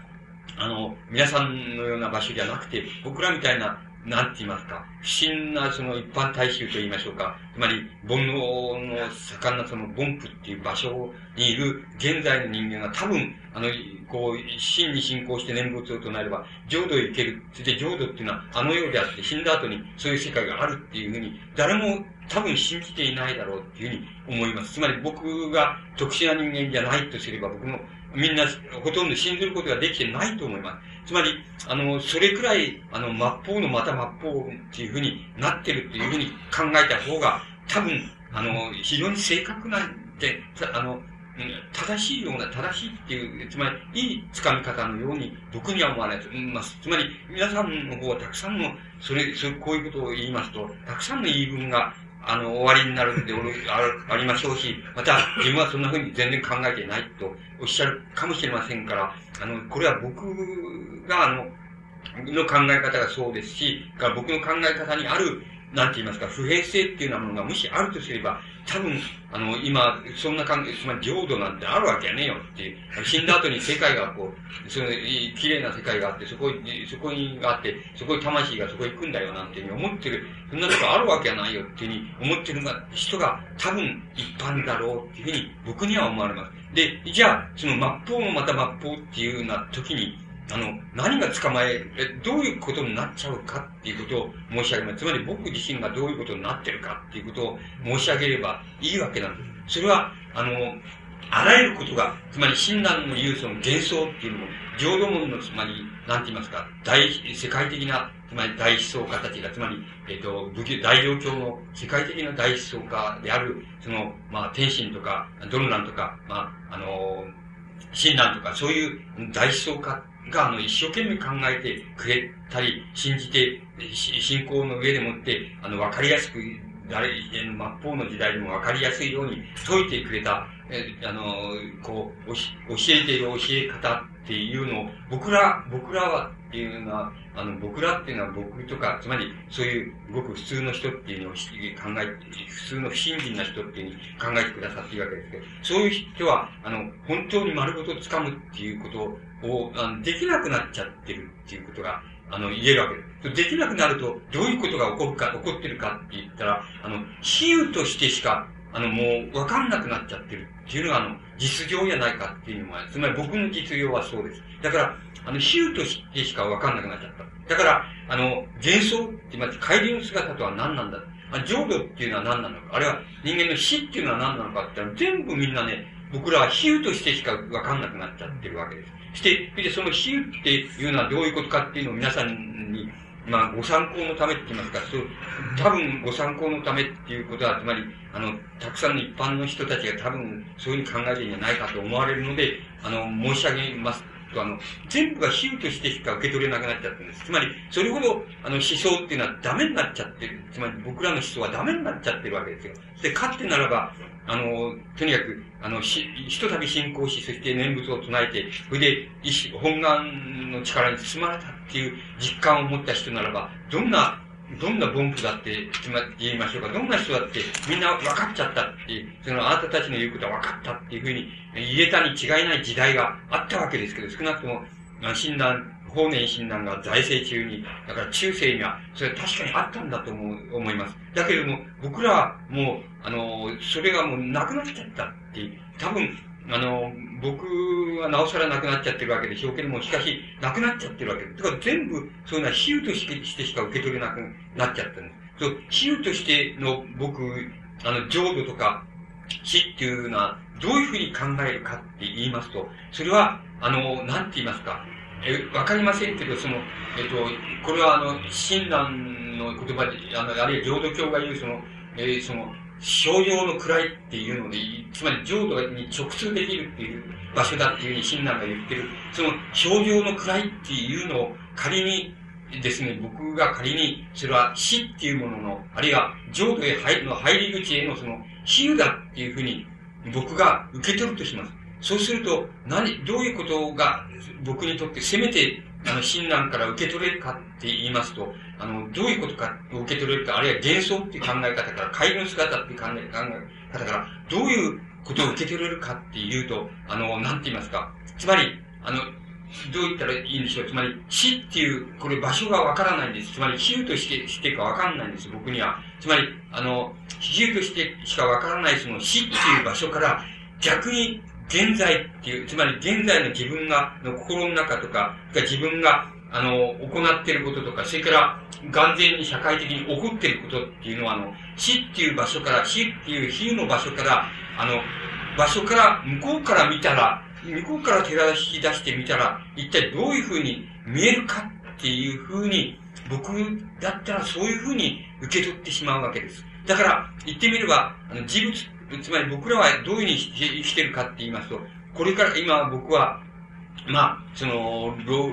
あの、皆さんのような場所じゃなくて、僕らみたいななんて言いますか、不審なその一般大衆と言いましょうか、つまり煩悩の盛んなその凡夫っていう場所にいる現在の人間が多分、あの、こう、真に信仰して念仏を唱えれば、浄土へ行ける。そして浄土っていうのはあの世であって、死んだ後にそういう世界があるっていうふうに、誰も多分信じていないだろうっていうふうに思います。つまり僕が特殊な人間じゃないとすれば、僕もみんなほとんど信ずることができてないと思います。つまり、あの、それくらい、あの、末法のまた末法っていうふうになってるっていうふうに考えた方が、多分、あの、非常に正確なんで、あの、正しいような、正しいっていう、つまり、いい掴み方のように、僕には思わないと思います。つまり、皆さんの方はたくさんの、それ、それ、こういうことを言いますと、たくさんの言い分があの、終わりになるんであありましょうし、また、自分はそんな風に全然考えてないとおっしゃるかもしれませんから、あの、これは僕が、あの、の考え方がそうですし、僕の考え方にある、なんて言いますか、不平性っていうようなものがもしあるとすれば、多分、あの、今、そんな感じ、つまり浄土なんてあるわけやねえよっていう。死んだ後に世界がこう、その、綺麗な世界があって、そこに、そこにがあって、そこに魂がそこ行くんだよなんていうふうに思ってる、そんなとこあるわけやないよっていうふうに思ってる人が多分一般だろうっていうふうに僕には思われます。で、じゃあ、その末法もまた末法っていうような時に、あの、何が捕まえ、え、どういうことになっちゃうかっていうことを申し上げます。つまり僕自身がどういうことになってるかっていうことを申し上げればいいわけなんです。それは、あの、あらゆることが、つまり親鸞の言うその幻想っていうのも、浄土門の、つまり、なんて言いますか、大、世界的な、つまり大思想家たちが、つまり、えっ、ー、と、武器、大乗教の世界的な大思想家である、その、まあ、天心とか、ドルナンとか、まあ、あの、親鸞とか、そういう大思想家が、あの、一生懸命考えてくれたり、信じて、信仰の上でもって、あの、わかりやすく、誰、末法の時代でもわかりやすいように解いてくれた、え、あの、こう、教えている教え方っていうのを、僕ら、僕らはっていうのは、あの、僕らっていうのは僕とか、つまり、そういうごく普通の人っていうのを考えて、普通の不信心な人っていうふうに考えてくださっているわけですけど、そういう人は、あの、本当に丸ごと掴むっていうことを、あのできなくなっちゃってるっていうことが、あの、言えるわけです。できなくなると、どういうことが起こるか、起こってるかって言ったら、あの、比喩としてしか、あの、もう、わかんなくなっちゃってるっていうのが、あの、実情じゃないかっていうのは、つまり僕の実情はそうです。だから、あの、比喩としてしかわかんなくなっちゃった。だから、あの、幻想って言います帰りの姿とは何なんだ？あ浄土っていうのは何なのか？あるいは人間の死っていうのは何なのかって言ったら、全部みんなね、僕らは比喩としてしかわかんなくなっちゃってるわけです。して、で、その比喩っていうのはどういうことかっていうのを皆さんに、まあ、ご参考のためって言いますか、そう、多分ご参考のためっていうことは、つまり、あの、たくさんの一般の人たちが多分そういうふうに考えるんじゃないかと思われるので、あの、申し上げますと、あの、全部が比喩としてしか受け取れなくなっちゃってるんです。つまり、それほど、あの、思想っていうのはダメになっちゃってる。つまり、僕らの思想はダメになっちゃってるわけですよ。で、かってならば、あの、とにかく、あの、ひ、ひとたび信仰し、そして念仏を唱えて、それで、本願の力に包まれたっていう実感を持った人ならば、どんな、どんな凡夫だって、言いましょうか、どんな人だってみんな分かっちゃったっていう、そのあなたたちの言うことは分かったっていうふうに言えたに違いない時代があったわけですけど、少なくとも、診断、法然診断が財政中に、だから中世には、それは確かにあったんだと思う、思います。だけれども、僕らはもう、あの、それがもうなくなっちゃったって、多分、あの、僕はなおさらなくなっちゃってるわけでしょうけども、しかし、なくなっちゃってるわけ。だから全部、そういうのは比喩としてしか受け取れなくなっちゃったんです。そう、比喩としての僕、あの、浄土とか、死っていうのは、どういうふうに考えるかって言いますと、それは、あの、なんて言いますか、え、わかりませんけど、その、えっと、これはあの、親鸞の言葉で、あの、あるいは浄土教が言うその、えー、その、商用の位っていうので、つまり浄土に直通できるっていう場所だっていうふうに親鸞が言ってる、その商用の位っていうのを仮にですね、僕が仮に、それは死っていうものの、あるいは浄土へ入の入り口へのその、比喩だっていうふうに僕が受け取るとします。そうすると、何、どういうことが僕にとってせめて、あの、親鸞から受け取れるかって言いますと、あの、どういうことか受け取れるか、あるいは幻想っていう考え方から、帰りの姿っていう考え考え方から、どういうことを受け取れるかっていうと、あの、なんて言いますか。つまり、あの、どう言ったらいいんでしょう。つまり、死っていう、これ場所がわからないんです。つまり、比喩としてしてかわかんないんです、僕には。つまり、あの、比喩としてしかわからないその死っていう場所から、逆に現在っていう、つまり現在の自分が、の心の中とか、自分が、あの、行っていることとか、それから、眼前に社会的に起こっていることっていうのは、あの、死っていう場所から、死っていう比喩の場所から、あの、場所から、向こうから見たら、向こうから照らし出してみたら、一体どういうふうに見えるかっていうふうに、僕だったらそういうふうに受け取ってしまうわけです。だから、言ってみれば、あの、自物つまり僕らはどういうふうに生きてるかって言いますと、これから今僕は、まあ、その、老、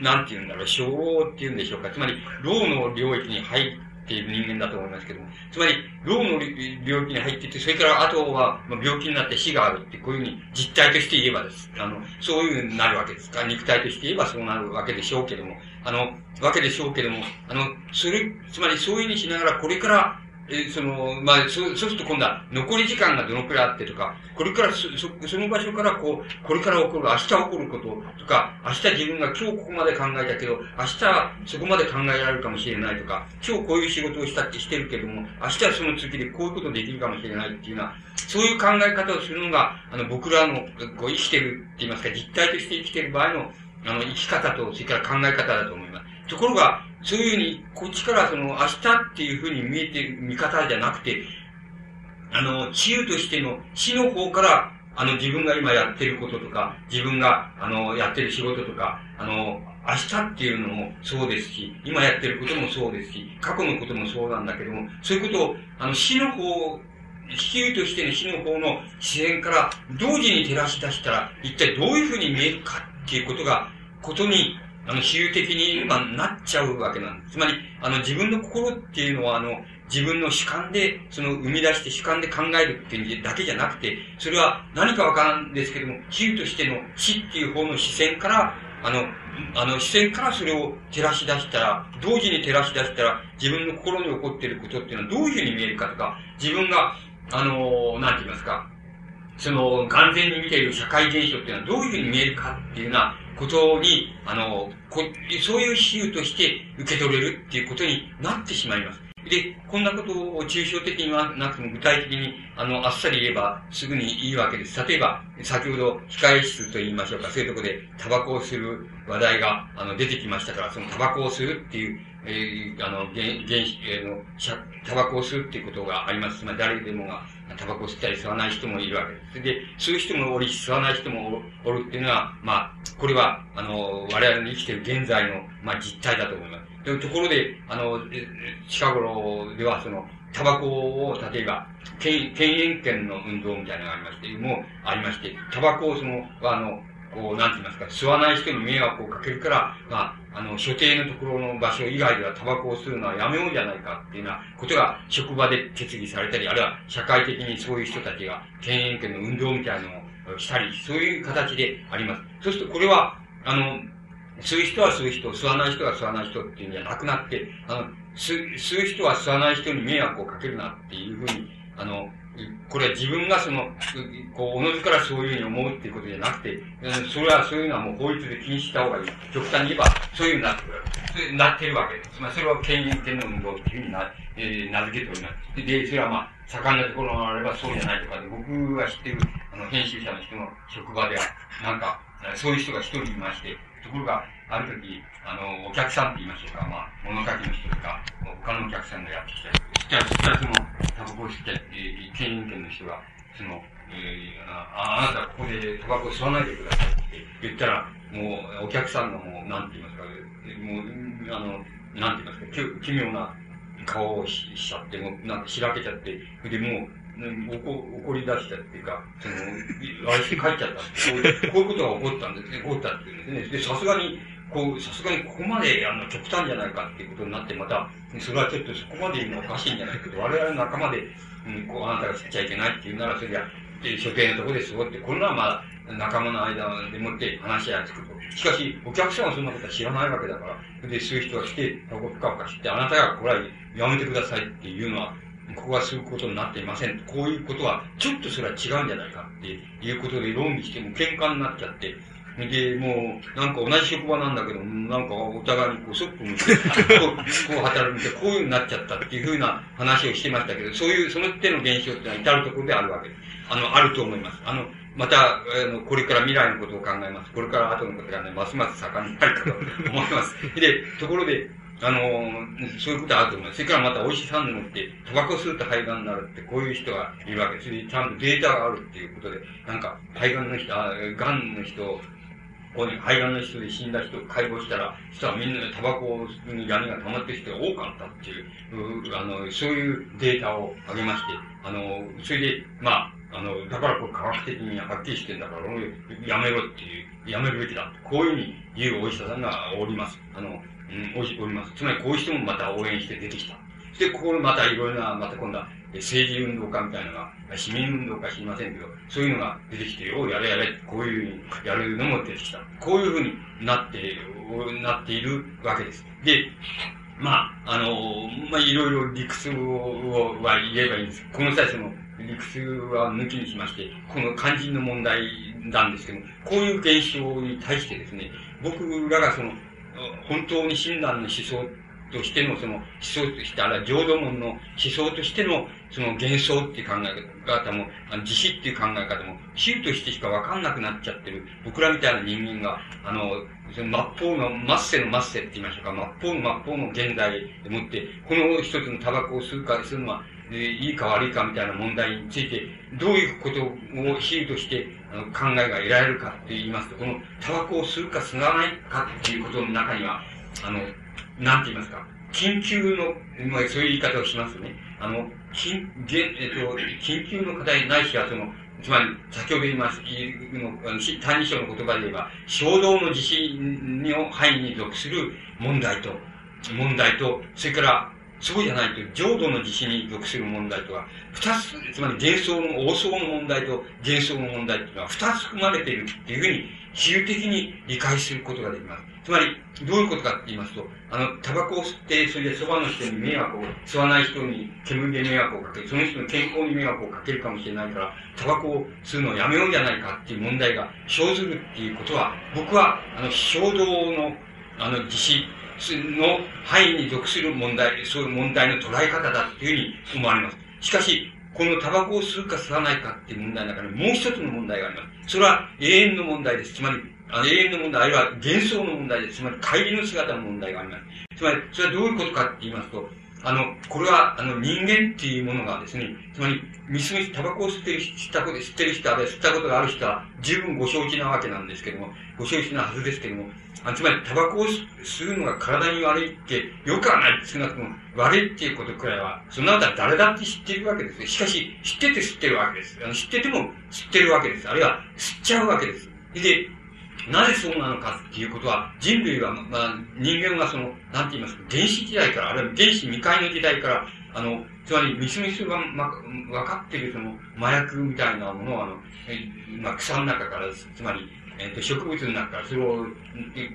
なんて言うんだろう、小老って言うんでしょうか。つまり、老の領域に入っている人間だと思いますけども、つまり、脳の病気に入っていて、それからあとは、まあ、病気になって死があるって、こういうふうに実態として言えばです。あの、そういうふうになるわけですか、肉体として言えばそうなるわけでしょうけども、あの、わけでしょうけども、あの、それ、つまりそういうふうにしながら、これから、えその、まあ、そ、そうすると今度は残り時間がどのくらいあってとか、これからそ、そ、その場所からこう、これから起こる、明日起こることとか、明日自分が今日ここまで考えたけど、明日そこまで考えられるかもしれないとか、今日こういう仕事をしたってしてるけども、明日はその次でこういうことできるかもしれないっていうような、そういう考え方をするのが、あの、僕らの、こう、生きてるって言いますか、実体として生きてる場合の、あの、生き方と、それから考え方だと思います。ところが、そういうふうに、こっちからその、明日っていうふうに見えてる見方じゃなくて、あの、治癒としての死の方から、あの、自分が今やってることとか、自分が、あの、やってる仕事とか、あの、明日っていうのもそうですし、今やってることもそうですし、過去のこともそうなんだけども、そういうことを、あの、死の方、地球としての死の方の視線から同時に照らし出したら、一体どういうふうに見えるかっていうことが、ことにあの、比喩的に、まあ、なっちゃうわけなんです。つまり、あの、自分の心っていうのは、あの、自分の主観で、その、生み出して主観で考えるっていうだけじゃなくて、それは何かわからんですけども、比喩としての死っていう方の視線から、あの、あの、視線からそれを照らし出したら、同時に照らし出したら、自分の心に起こっていることっていうのはどういうふうに見えるかとか、自分が、あの、なんて言いますか、その、完全に見ている社会現象っていうのはどういうふうに見えるかっていうようなことに、あの、こそういう比喩として受け取れるっていうことになってしまいます。で、こんなことを抽象的にはなくても具体的に、あの、あっさり言えばすぐにいいわけです。例えば、先ほど控え室と言いましょうか、そういうところでタバコをする話題が、あの、出てきましたから、そのタバコをするっていう、えー、あの、原、原、えー、の、タバコをするっていうことがあります。つまり誰でもが、タバコ吸ったり吸わない人もいるわけです。で、吸う人もおり、吸わない人もおるっていうのは、まあ、これは、あの、我々の生きてる現在の、まあ、実態だと思います。ところで、あの、近頃では、その、タバコを、例えば、権権権の運動みたいなのがありまして、もうありまして、タバコをその、あの、こう、なんて言いますか、吸わない人に迷惑をかけるから、まあ、あの、所定のところの場所以外ではタバコを吸うのはやめようじゃないかっていうようなことが職場で決議されたり、あるいは社会的にそういう人たちが権限権の運動みたいなのをしたり、そういう形であります。そうするとこれは、あの、吸う人は吸う人、吸わない人は吸わない人っていうんじゃなくなって、あの、吸吸う人は吸わない人に迷惑をかけるなっていうふうに、あの、これは自分がその、こう、おのずからそういうふうに思うっていうことじゃなくて、それはそういうのはもう法律で禁止した方がいい。極端に言えば、そういうふうになってくる、なってるわけです。まあ、それは権限権の運動っていうふうにな、えー、名付けております。で、それはまあ、盛んなところがあればそうじゃないとかで、僕が知ってる、あの、編集者の人の職場では、なんか、そういう人が一人いまして、ところが、ある時、あの、お客さんって言いましょうか、まあ、物書きの人とか、他のお客さんがやってきたり、そしたら、そしたらその、タバコを吸って、えー、権の人が、その、えー、ああなたここでタバコ吸わないでくださいって言ったら、もう、お客さんがもう、なんて言いますか、もう、あの、なんて言いますか、奇妙な顔をしちゃって、もう、なんかしらけちゃって、で、もう、怒り出したっていうか、その、あれして帰っちゃったこうこういうことが起こったんですね、起こったっていうんですね。で、さすがに、こう、さすがにここまで、あの、極端じゃないかっていうことになって、また、それはちょっとそこまで言うのおかしいんじゃないけど、我々の仲間で、うん、こう、あなたが知っちゃいけないっていうなら、それじゃ、所定のところで過ごって、これはまあ、仲間の間でもって話し合いつくと。しかし、お客さんはそんなことは知らないわけだから、で、そういう人が来て、タコふかふかして、あなたがこれはやめてくださいっていうのは、ここはそうことになっていません。こういうことは、ちょっとそれは違うんじゃないかっていうことで論議しても喧嘩になっちゃって、で、もう、なんか同じ職場なんだけど、なんかお互いにこう、そっぽ向いて、こう、こう働いて、こういうふうになっちゃったっていうふうな話をしてましたけど、そういう、その手の現象ってのは至るところであるわけです。あの、あると思います。あの、また、あの、これから未来のことを考えます。これから後のことがね、ますます盛んになるかと思います。で、ところで、あの、そういうことはあると思います。それからまた、お医者さんでもって、タバコ吸うと肺がんになるって、こういう人がいるわけです。それで、ちゃんとデータがあるっていうことで、なんか、肺がんの人、あがんの人、肺がんの人で死んだ人を解剖したら、そしたらみんなでタバコに闇が溜まってる人が多かったっていう、あの、そういうデータを挙げまして、あの、それで、まあ、あの、だからこれ科学的にはっきりしてんだから、やめろっていう、やめるべきだ。こういうふうに言うお医者さんがおります。あの、うん、おります。つまりこういう人もまた応援して出てきた。そして、ここまたいろいろな、また今度は、政治運動家みたいなのが、市民運動か知りませんけど、そういうのが出てきて、おやれやれ、こういうふうにやるのも出てきた。こういうふうになって、なっているわけです。で、まあ、あの、まあ、いろいろ理屈をは言えばいいんです。この際その、理屈は抜きにしまして、この肝心の問題なんですけども、こういう現象に対してですね、僕らがその、本当に親鸞の思想としてのその思想として、あるいは浄土門の思想としてのその幻想っていう考え方も、あの自死っていう考え方も、比喩としてしかわかんなくなっちゃってる、僕らみたいな人間が、あの、その末法の、末世の末世って言いましょうか、末法の末法の現代でもって、この一つのタバコを吸うかするのは、えいいか悪いかみたいな問題について、どういうことを比喩としてあの考えが得られるかって言いますと、このタバコを吸うか吸わないかっていうことの中には、あの、なんて言いますか、緊急の、まあ、そういう言い方をしますね。あの、緊、えっと、緊急の課題ないしは、その、つまり、先ほど言います、の、単二章の言葉で言えば、衝動の地震の範囲に属する問題と、問題と、それから、そうじゃないと、浄土の地震に属する問題とは、二つ、つまり幻想の、王相の問題と幻想の問題っていうのは二つ含まれているっていうふうに、比喩的に理解することができます。つまり、どういうことかって言いますと、あの、タバコを吸って、それでそばの人に迷惑を、吸わない人に煙で迷惑をかける、その人の健康に迷惑をかけるかもしれないから、タバコを吸うのをやめようじゃないかっていう問題が生ずるっていうことは、僕は、あの、衝動の、あの、実施の範囲に属する問題、そういう問題の捉え方だっていうふうに思われます。しかし、このタバコを吸うか吸わないかっていう問題の中にもう一つの問題があります。それは永遠の問題です。つまり、あの永遠の問題、あるいは幻想の問題です。つまり、帰りの姿の問題があります。つまり、それはどういうことかって言いますと、あの、これは、あの、人間っていうものがですね、つまり、みすみすタバコを吸ってる、吸ったこと、吸ってる人、あるいは吸ったことがある人は、十分ご承知なわけなんですけども、ご承知なはずですけども、あつまり、タバコを吸うのが体に悪いって、よくはない。少なくとも、悪いっていうことくらいは、そのあたり誰だって知ってるわけです。しかし、知ってて吸ってるわけです。あの知ってても吸ってるわけです。あるいは、吸っちゃうわけです。で、なぜそうなのかっていうことは、人類は、まあ、人間はその、なんて言いますか、原始時代から、あるいは原始未開の時代から、あの、つまり、みすみすが、ま、分かっているその、麻薬みたいなものを、あの、まあ、草の中から、つまり、えっ、ー、と、植物の中からそれを、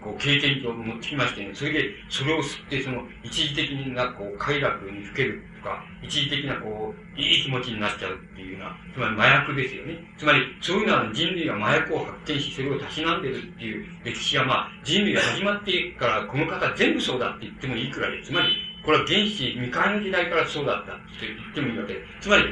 こう、経験上持ってきましてね、それで、それを吸って、その、一時的な、こう、快楽にふけるとか、一時的な、こう、いい気持ちになっちゃうっていうような、つまり麻薬ですよね。つまり、そういうのは人類が麻薬を発見し、それをたしなんでるっていう歴史は、まあ、人類が始まってから、この方全部そうだって言ってもいいくらいで、つまり、これは原始、未開の時代からそうだったって言ってもいいわけで、つまり、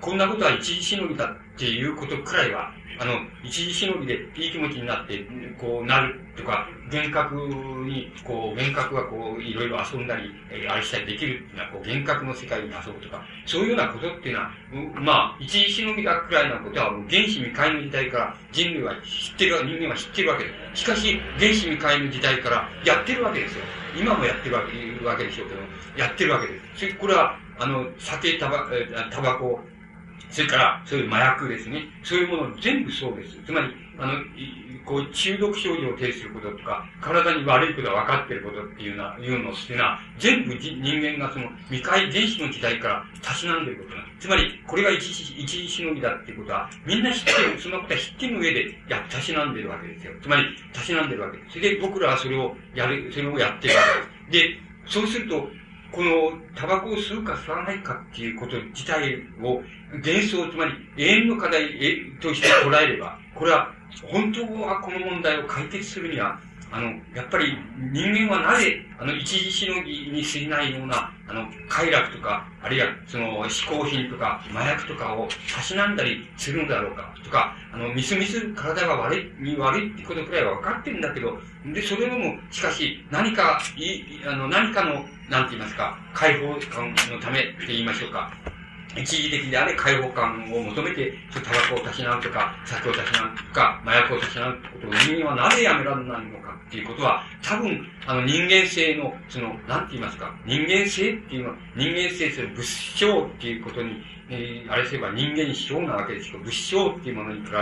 こんなことは一時しのぎだっていうことくらいは、あの、一時しのぎでいい気持ちになって、こうなるとか、幻覚に、こう、幻覚がこう、いろいろ遊んだり、あれしたりできるっていうのは、こう、幻覚の世界に遊ぶとか、そういうようなことっていうのは、まあ、一時しのぎだくらいなことは、原始未開の時代から人類は知ってる、人間は知ってるわけです。しかし、原始未開の時代からやってるわけですよ。今もやってるわけわけでしょうけど、やってるわけです。それこれは、あの、酒、タバ、タバコ、それから、そういう麻薬ですね。そういうもの全部そうです。つまり、あの、こう、中毒症状を呈することとか、体に悪いことが分かっていることっていうな、いうのっていうのは、全部人間がその、未開、原始の時代からたしなんでいることなんです。つまり、これが一時、一時しのぎだっていうことは、みんな知ってる、そのことは知ってる上で、や、たしなんでるわけですよ。つまり、たしなんでるわけです。それで僕らはそれをやる、それをやってるわけです。で、そうすると、この、タバコを吸うか吸わないかっていうこと自体を、幻想、つまり永遠の課題として捉えれば、これは、本当はこの問題を解決するには、あの、やっぱり人間はなぜ、あの、一時しのぎに過ぎないような、あの、快楽とか、あるいは、その、嗜好品とか、麻薬とかをたしなんだりするんだろうか、とか、あの、みすみす体が悪い、に悪いってことくらいは分かってるんだけど、で、それでも、しかし、何か、い、あの、何かの、なんて言いますか、解放感のためって言いましょうか。一時的であれ解放感を求めて、タバコをたしなうとか、酒をたしなうとか、麻薬をたしなうってことを人間はなぜやめられないのかっていうことは、多分、あの人間性の、その、なんて言いますか、人間性っていうのは、人間性する物証っていうことに、えー、あれすれば人間に小なわけですけど、物証っていうものに比べ、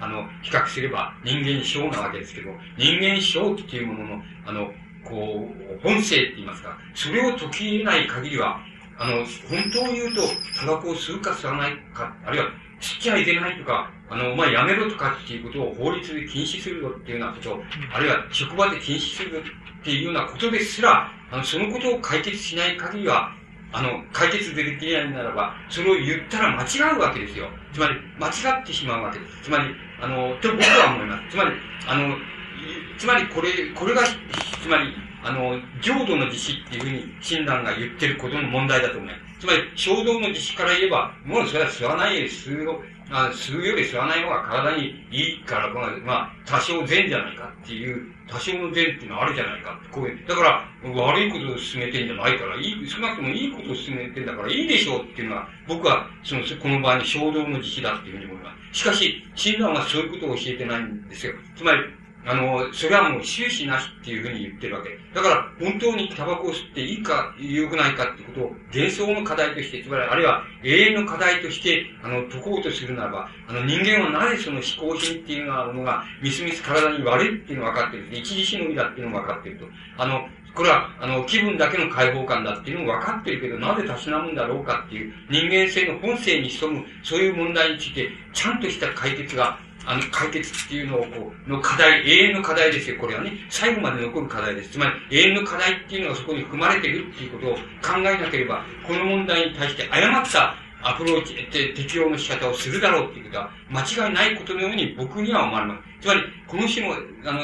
あの、比較すれば人間に小なわけですけど、人間小っていうものの、あの、こう、本性って言いますか、それを解き得ない限りは、あの、本当を言うと、タバコを吸うか吸わないか、あるいは、吸っちゃいけないとか、あの、お前やめろとかっていうことを法律で禁止するぞっていうようなこと、あるいは職場で禁止するぞっていうようなことですら、あの、そのことを解決しない限りは、あの、解決できないならば、それを言ったら間違うわけですよ。つまり、間違ってしまうわけです。つまり、あの、と僕は思います。つまり、あの、つまりこれ、これが、つまり、あの、浄土の自死っていうふうに親鸞が言ってることの問題だと思います。つまり、衝動の自死から言えば、もうそれは吸わないより吸うあ吸うより吸わない方が体にいいから、まあ、多少善じゃないかっていう、多少の善っていうのはあるじゃないかこういう。だから、悪いことを進めてんじゃないから、いい、少なくともいいことを進めてんだからいいでしょうっていうのは、僕は、その、この場合に衝動の自死だっていうふうに思います。しかし、親鸞はそういうことを教えてないんですよ。つまり、あの、それはもう終始なしっていうふうに言ってるわけ。だから、本当にタバコを吸っていいか、良くないかってことを、幻想の課題として、つまり、あるいは永遠の課題として、あの、解こうとするならば、あの、人間はなぜその思考品っていうものが、みすみす体に悪いっていうのが分かってる。一時しのぎだっていうのも分かってると。あの、これは、あの、気分だけの解放感だっていうのも分かってるけど、なぜたしなむんだろうかっていう、人間性の本性に潜む、そういう問題について、ちゃんとした解決があの、解決っていうのを、こう、の課題、永遠の課題ですよ、これはね。最後まで残る課題です。つまり、永遠の課題っていうのがそこに含まれているっていうことを考えなければ、この問題に対して誤ったアプローチ、適用の仕方をするだろうっていうことは、間違いないことのように僕には思われます。つまり、この種の、あの、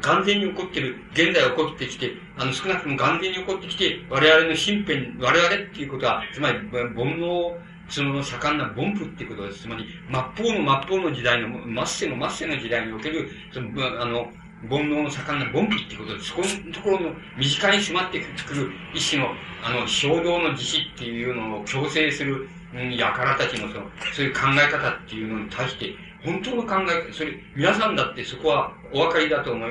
完全に起こってる、現在起こってきて、あの、少なくとも完全に起こってきて、我々の身辺、我々っていうことは、つまり、煩悩その盛んな凡夫っていうことです。つまり、末法の末法の時代の、末世の末世の時代における、その、あの、煩悩の盛んな凡夫っていうことです。そこのところの身近に迫ってくる一種の、あの、衝動の自死っていうのを強制する、うん、やからたちのその、そういう考え方っていうのに対して、本当の考え、それ、皆さんだってそこはお分かりだと思い、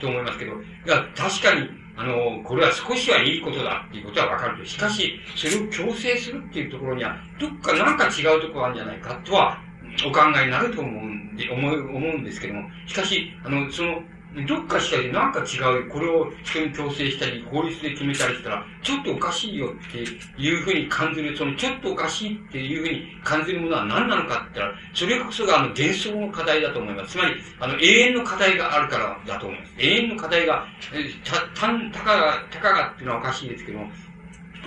と思いますけど、が確かにあの、これは少しはいいことだっていうことはわかると。しかし、それを強制するっていうところには、どっかなんか違うところあるんじゃないかとは、お考えになると思うんで、思う、思うんですけども、しかし、あの、その、どっかしかでなんか違う、これを人に強制したり、法律で決めたりしたら、ちょっとおかしいよっていうふうに感じる、そのちょっとおかしいっていうふうに感じるものは何なのかって言ったら、それこそがあの幻想の課題だと思います。つまり、あの永遠の課題があるからだと思います。永遠の課題が、た、たん、たかが、たかがっていうのはおかしいですけども、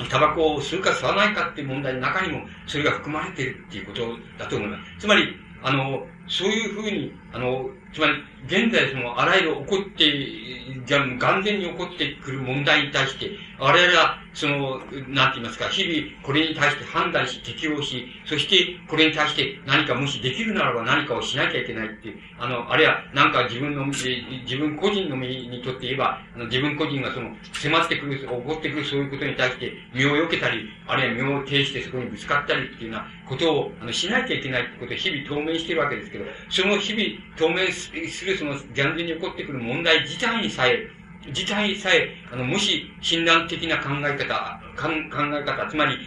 タバコを吸うか吸わないかっていう問題の中にも、それが含まれているっていうことだと思います。つまり、あの、そういうふうに、あの、つまり、現在その、あらゆる起こって、じゃ、完全に起こってくる問題に対して、我々は、その、なんて言いますか、日々、これに対して判断し、適応し、そして、これに対して何かもしできるならば何かをしなきゃいけないっていう、あの、あるいは、なんか自分の、自分個人の身にとって言えば、あの自分個人がその、迫ってくる、起こってくるそういうことに対して、身を避けたり、あるいは身を呈してそこにぶつかったりっていうようなことを、あの、しなきゃいけないってことを日々当面してるわけですけど、その日々当面するその、完全に起こってくる問題自体にさえ、自体さえ、あの、もし、診断的な考え方、考え方、つまり、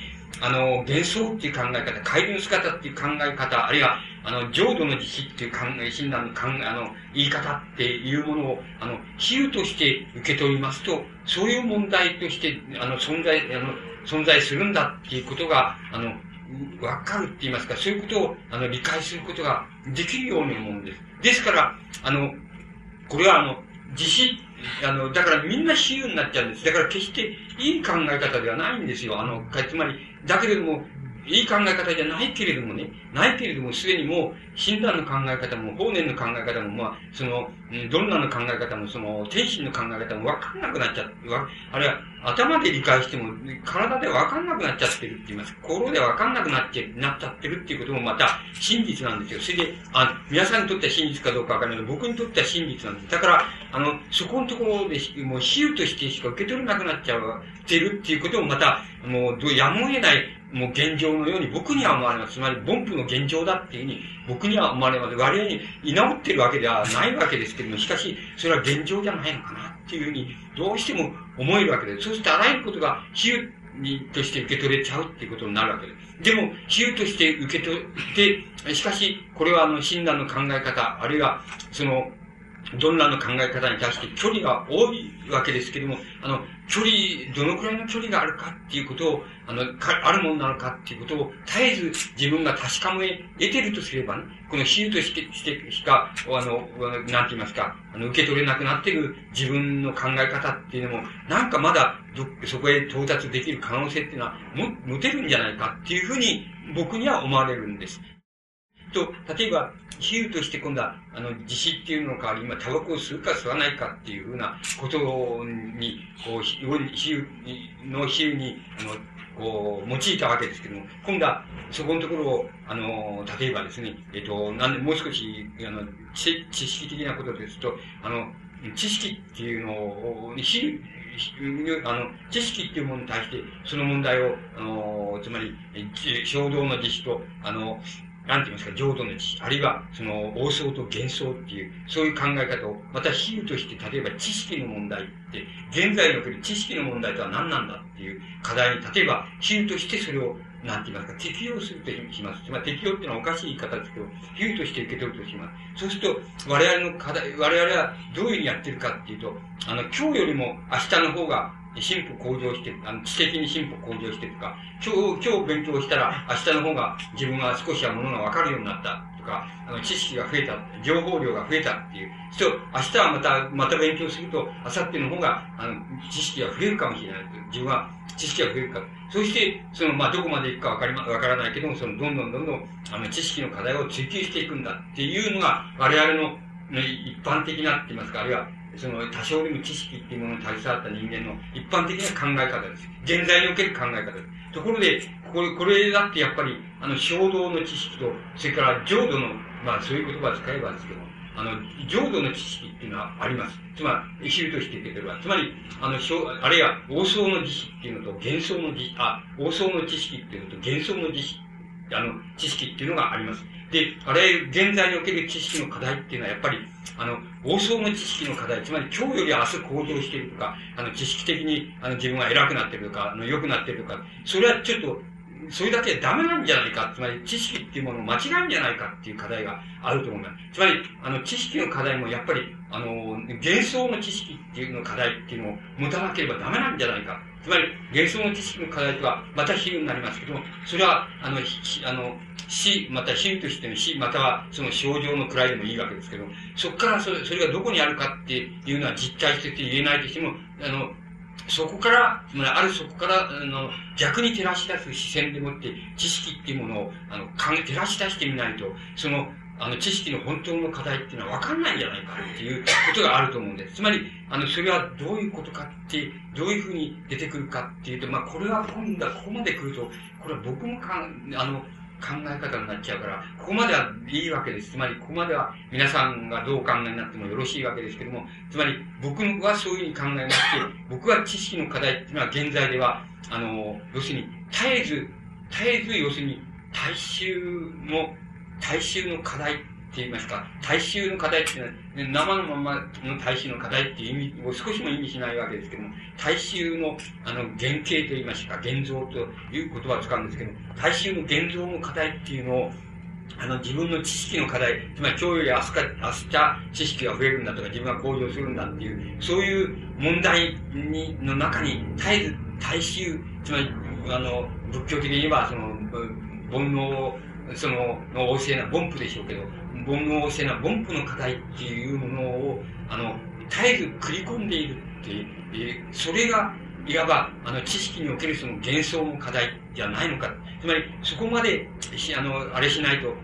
あの、幻想っていう考え方、怪流の姿っていう考え方、あるいは、あの、浄土の実施っていう考え、診断の考え、あの、言い方っていうものを、あの、比喩として受け取りますと、そういう問題として、あの、存在、あの、存在するんだっていうことが、あの、わかるって言いますか、そういうことを、あの、理解することができるように思うんです。ですから、あの、これはあの、自死、あの、だからみんな比喩になっちゃうんです。だから決していい考え方ではないんですよ。あの、つまり、だけれども、いい考え方じゃないけれどもね、ないけれども、すでにもう、診断の考え方も、法然の考え方も、まあ、その、どんなの考え方も、その、天心の考え方もわかんなくなっちゃって、あるいは、頭で理解しても、体でわかんなくなっちゃってるって言います。心でわかんなくなって、なっちゃってるっていうこともまた、真実なんですよ。それで、あ皆さんにとっては真実かどうかわからないけど、僕にとっては真実なんです。だから、あの、そこのところで、もう比喩としてしか受け取れなくなっちゃう、てるっていうこともまた、もう、やむを得ない、もう現状のように僕には思われます。つまり、凡夫の現状だっていうふうに僕には思われます。割合に居直ってるわけではないわけですけども、しかし、それは現状じゃないのかなっていうふうに、どうしても思えるわけです。そうしてあらゆることが比喩として受け取れちゃうっていうことになるわけです。でも、比喩として受け取って、しかし、これはあの、診断の考え方、あるいは、その、どんなの考え方に対して距離が多いわけですけども、あの、距離、どのくらいの距離があるかっていうことを、あの、かあるものなのかっていうことを絶えず自分が確かめ得てるとすればね、この比喩として、してしか、あの、なんて言いますか、あの、受け取れなくなってる自分の考え方っていうのも、なんかまだど、そこへ到達できる可能性っていうのは、も、持てるんじゃないかっていうふうに、僕には思われるんです。と、例えば、比喩として今度は、あの、自死っていうの代わり、今、タバコを吸うか吸わないかっていうふうなことに、こう、比喩の比喩に、あの、こう、用いたわけですけども、今度は、そこのところを、あの、例えばですね、えっと、なんで、もう少し、あの、知識的なことですと、あの、知識っていうのを、比喩、あの、知識っていうものに対して、その問題を、あの、つまり、衝動の実施と、あの、なんて言いますか、浄土の知、あるいは、その、王相と幻想っていう、そういう考え方を、また比喩として、例えば知識の問題って、現在における知識の問題とは何なんだっていう課題に、例えば、比喩としてそれを、なんて言いますか、適用するとします。まり適用っていうのはおかしい言い方ですけど、比喩として受け取るとします。そうすると、我々の課題、我々はどういうふうにやってるかっていうと、あの、今日よりも明日の方が進歩向上して、あの、知的に進歩向上してとか、今日、今日勉強したら明日の方が自分は少しはものがわかるようになったとか、あの、知識が増えた、情報量が増えたっていう。そう、明日はまた、また勉強すると、明後日の方が、あの、知識が増えるかもしれない。自分は知識が増えるか。そして、その、まあ、どこまで行くかわかりま、わからないけども、その、どんどんどんどん、あの、知識の課題を追求していくんだっていうのが、我々の、ね、一般的なって言いますか、あるいは、その多少でも知識っていうものに携わった人間の一般的な考え方です。現在における考え方です。ところで、これ、これだってやっぱり、あの、衝動の知識と、それから浄土の、まあそういう言葉を使えばですけど、あの、浄土の知識っていうのはあります。つまり、知るとして受けてれば。つまり、あの、あるいは、王相の知識っていうのと、幻想の知識、あ、王相の知識っていうのと、幻想の知識、あの、知識っていうのがあります。で、あれ、現在における知識の課題っていうのは、やっぱり、あの、王相の知識の課題、つまり今日より明日向上しているとか、あの、知識的に、あの、自分が偉くなってるとか、あの、良くなってるとか、それはちょっと、それだけダメなんじゃないか、つまり知識っていうものを間違うんじゃないかっていう課題があると思います。つまり、あの、知識の課題もやっぱり、あの、幻想の知識っていうの課題っていうのを持たなければダメなんじゃないか。つまり、幻想の知識の課題とは、また比喩になりますけども、それは、あの、あの、死、また死としての死、またはその症状の位でもいいわけですけど、そこからそれそれがどこにあるかっていうのは実体して言えないとしても、あの、そこから、つまりあるそこから、あの、逆に照らし出す視線でもって、知識っていうものを、あの、照らし出してみないと、その、あの、知識の本当の課題っていうのは分かんないんじゃないかっていうことがあると思うんです。つまり、あの、それはどういうことかって、どういうふうに出てくるかっていうと、まあ、これは今度はここまで来ると、これは僕もかんあの、考え方になっちゃうから、ここまではいいわけです。つまり、ここまでは皆さんがどうお考えになってもよろしいわけですけども、つまり、僕はそういうふうに考えまして、僕は知識の課題っていうのは現在では、あの、要するに、絶えず、絶えず、要するに、大衆の、大衆の課題って言いますか、大衆の課題っていうのは、生のままの大衆の課題っていう意味を少しも意味しないわけですけども、大衆の、あの、原型と言いますか、現像という言葉を使うんですけど、大衆の現像の課題っていうのを、あの、自分の知識の課題、つまり今日より明日か、明日知識が増えるんだとか、自分が向上するんだっていう、そういう問題に、の中に、絶えず大衆、つまり、あの、仏教的に言えば、その、煩悩、その、の旺盛な凡夫でしょうけど、煩悩性な凡夫の課題っていうものを、あの、絶えず繰り込んでいるって、えー、それが、いわば、あの、知識におけるその幻想の課題じゃないのか。つまり、そこまで、あの、あれしないと、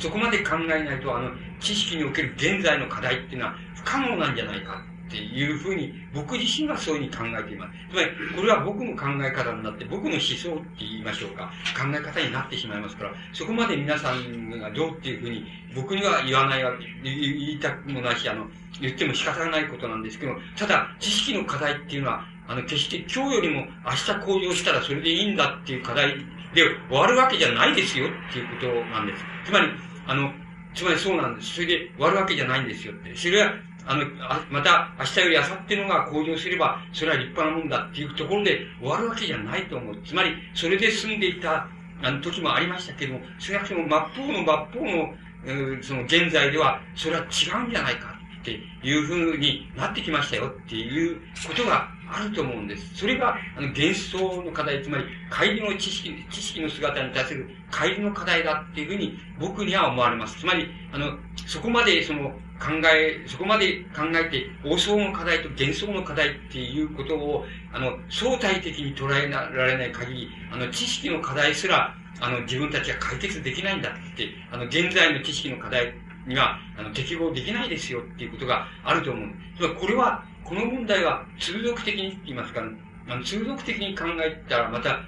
そこまで考えないと、あの、知識における現在の課題っていうのは不可能なんじゃないか。っていうふうに、僕自身はそういうふうに考えています。つまり、これは僕の考え方になって、僕の思想って言いましょうか、考え方になってしまいますから、そこまで皆さんがどうっていうふうに、僕には言わないわけ、言いたくもないし、あの、言っても仕方がないことなんですけど、ただ、知識の課題っていうのは、あの、決して今日よりも明日向上したらそれでいいんだっていう課題で終わるわけじゃないですよっていうことなんです。つまり、あの、つまりそうなんです。それで終わるわけじゃないんですよって。それは、あの、あまた明日より明後日のが向上すれば、それは立派なもんだっていうところで終わるわけじゃないと思う。つまり、それで済んでいた、あの時もありましたけども、少なくとも真っ方の真っ方の、え、その現在では、それは違うんじゃないか。っていうふうになってきましたよっていうことがあると思うんです。それが、あの、幻想の課題、つまり、帰りの知識、知識の姿に対する帰りの課題だっていうふうに僕には思われます。つまり、あの、そこまでその、考え、そこまで考えて、妄想の課題と幻想の課題っていうことを、あの、相対的に捉えられない限り、あの、知識の課題すら、あの、自分たちは解決できないんだって、あの、現在の知識の課題には、あの、適合できないですよっていうことがあると思う。これは、この問題は通俗的にって言いますか、あの通俗的に考えたら、また、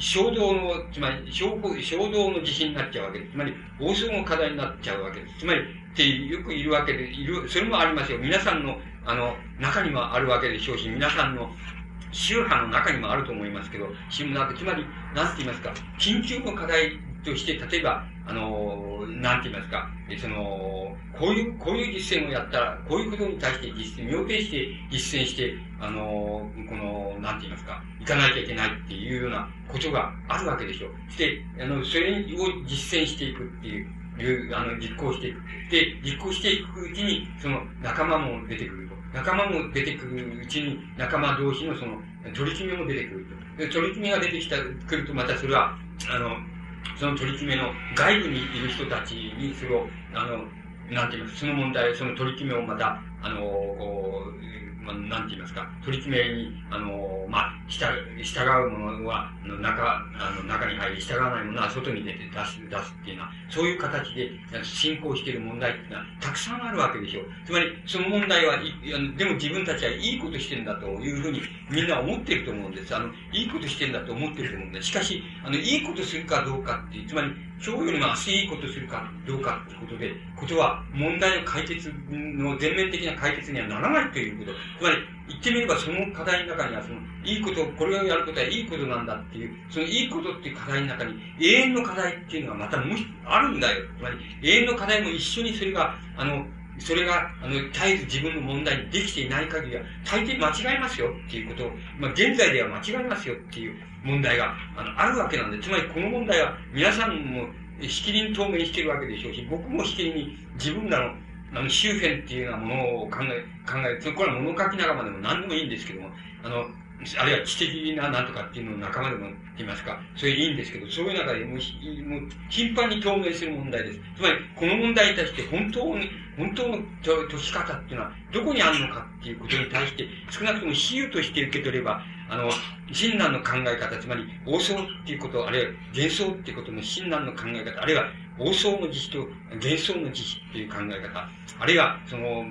衝動の、つまり、衝動の自信になっちゃうわけです。つまり、暴走の課題になっちゃうわけです。つまり、ってよくいるわけで、いる、それもありますよ。皆さんの、あの、中にもあるわけでしょうし、皆さんの、宗派の中にもあると思いますけど、つまり、なんて言いますか、緊急の課題として、例えば、あの、なんて言いますか、その、こういう、こういう実践をやったら、こういうことに対して実践、要定して実践して、あの、この、なんて言いますか、行かなきゃいけないっていうようなことがあるわけでしょう。して、あの、それを実践していくっていう、いうあの、実行していく。で、実行していくうちに、その、仲間も出てくると。仲間も出てくるうちに、仲間同士のその、取り決めも出てくると。で、取り決めが出てきた、くると、またそれは、あの、その取り決めの外部にいる人たちにそれを、あの、なんていうのその問題、その取り決めをまた、あの、こう、あ、なんて言いますか、取り決めに、あの、まあ、従従うものは、あの中、あの、中に入り、従わないものは外に出て出す、出すっていうのは、そういう形で進行している問題っていうのは、たくさんあるわけでしょう。つまり、その問題は、でも自分たちはいいことしてんだというふうに、みんな思ってると思うんです。あの、いいことしてんだと思ってると思うんです。しかし、あの、いいことするかどうかっていう、つまり、今日よりも明日いいことするかどうかってことで、ことは、問題の解決の全面的な解決にはならないということ。つまり、言ってみればその課題の中には、その、いいこと、これをやることはいいことなんだっていう、そのいいことっていう課題の中に、永遠の課題っていうのはまたもうあるんだよ。つまり、永遠の課題も一緒にそれが、あの、それが、あの、絶えず自分の問題にできていない限りは、大抵間違いますよっていうことを、まあ、現在では間違いますよっていう問題が、あの、あるわけなんで、つまりこの問題は、皆さんも、しきりに透明してるわけでしょうし、僕もしきりに自分らのあの、周辺っていうようなものを考え、考え、これは物書き仲間でも何でもいいんですけども、あの、あるいは知的ななんとかっていうのを仲間でも言いますか、それいいんですけど、そういう中でもう、もう頻繁に透明する問題です。つまり、この問題に対して本当に、本当の解き方っていうのはどこにあるのかっていうことに対して、少なくとも比喩として受け取れば、あの、親鸞の考え方、つまり、妄想っていうこと、あるいは幻想っていうことの親鸞の考え方、あるいは妄想の実施と幻想の実施っていう考え方、あるいは、その、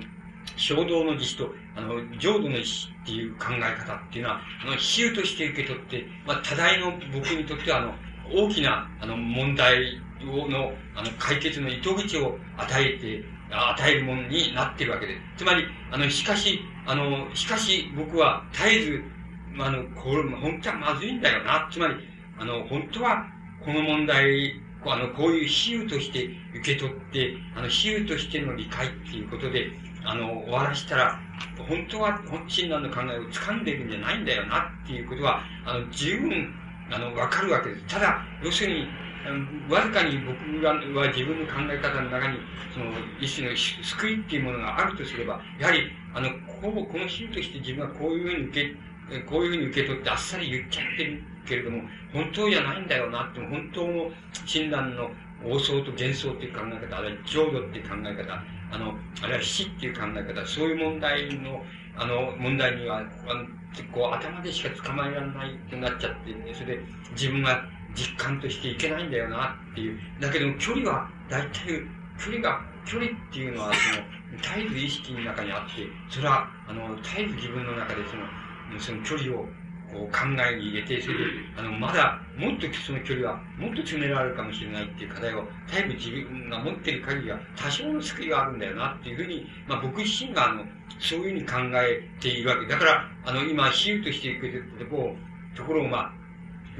衝動の実施と、あの、浄土の実施っていう考え方っていうのは、あの、比喩として受け取って、まあ、多大の僕にとっては、あの、大きな、あの、問題をの、あの、解決の糸口を与えて、与えるものになってるわけです。つまり、あの、しかし、あの、しかし僕は絶えず、あの、これ、本当はまずいんだよな。つまり、あの、本当は、この問題あの、こういう比喩として受け取って、あの、比喩としての理解っていうことで、あの、終わらしたら、本当は親鸞の考えを掴んでるんじゃないんだよなっていうことは、あの、十分、あの、わかるわけです。ただ、要するに、わずかに僕がは自分の考え方の中に、その、一種の救いっていうものがあるとすれば、やはり、あの、ここの比喩として自分はこういうふうに受け、こういうふうに受け取ってあっさり言っちゃってるけれども、本当じゃないんだよなって、本当の親鸞の妄想と幻想っていう考え方、あるいは浄土っていう考え方、あの、あるいは死っていう考え方、そういう問題の、あの、問題には、あのこう、頭でしか捕まえられないくなっちゃって、それで自分が実感としていけないんだよなっていう。だけど距離は、大体、距離が、距離っていうのは、その、絶えず意識の中にあって、それは、あの、絶えず自分の中でその、その距離をこう考えに入れて、それで、あの、まだ、もっとその距離は、もっと詰められるかもしれないっていう課題を、絶えず自分が持ってる限りは、多少の救いがあるんだよなっていうふうに、まあ僕自身が、あの、そういうふうに考えているわけ。だから、あの、今、比喩としていくところ、ところを、まあ、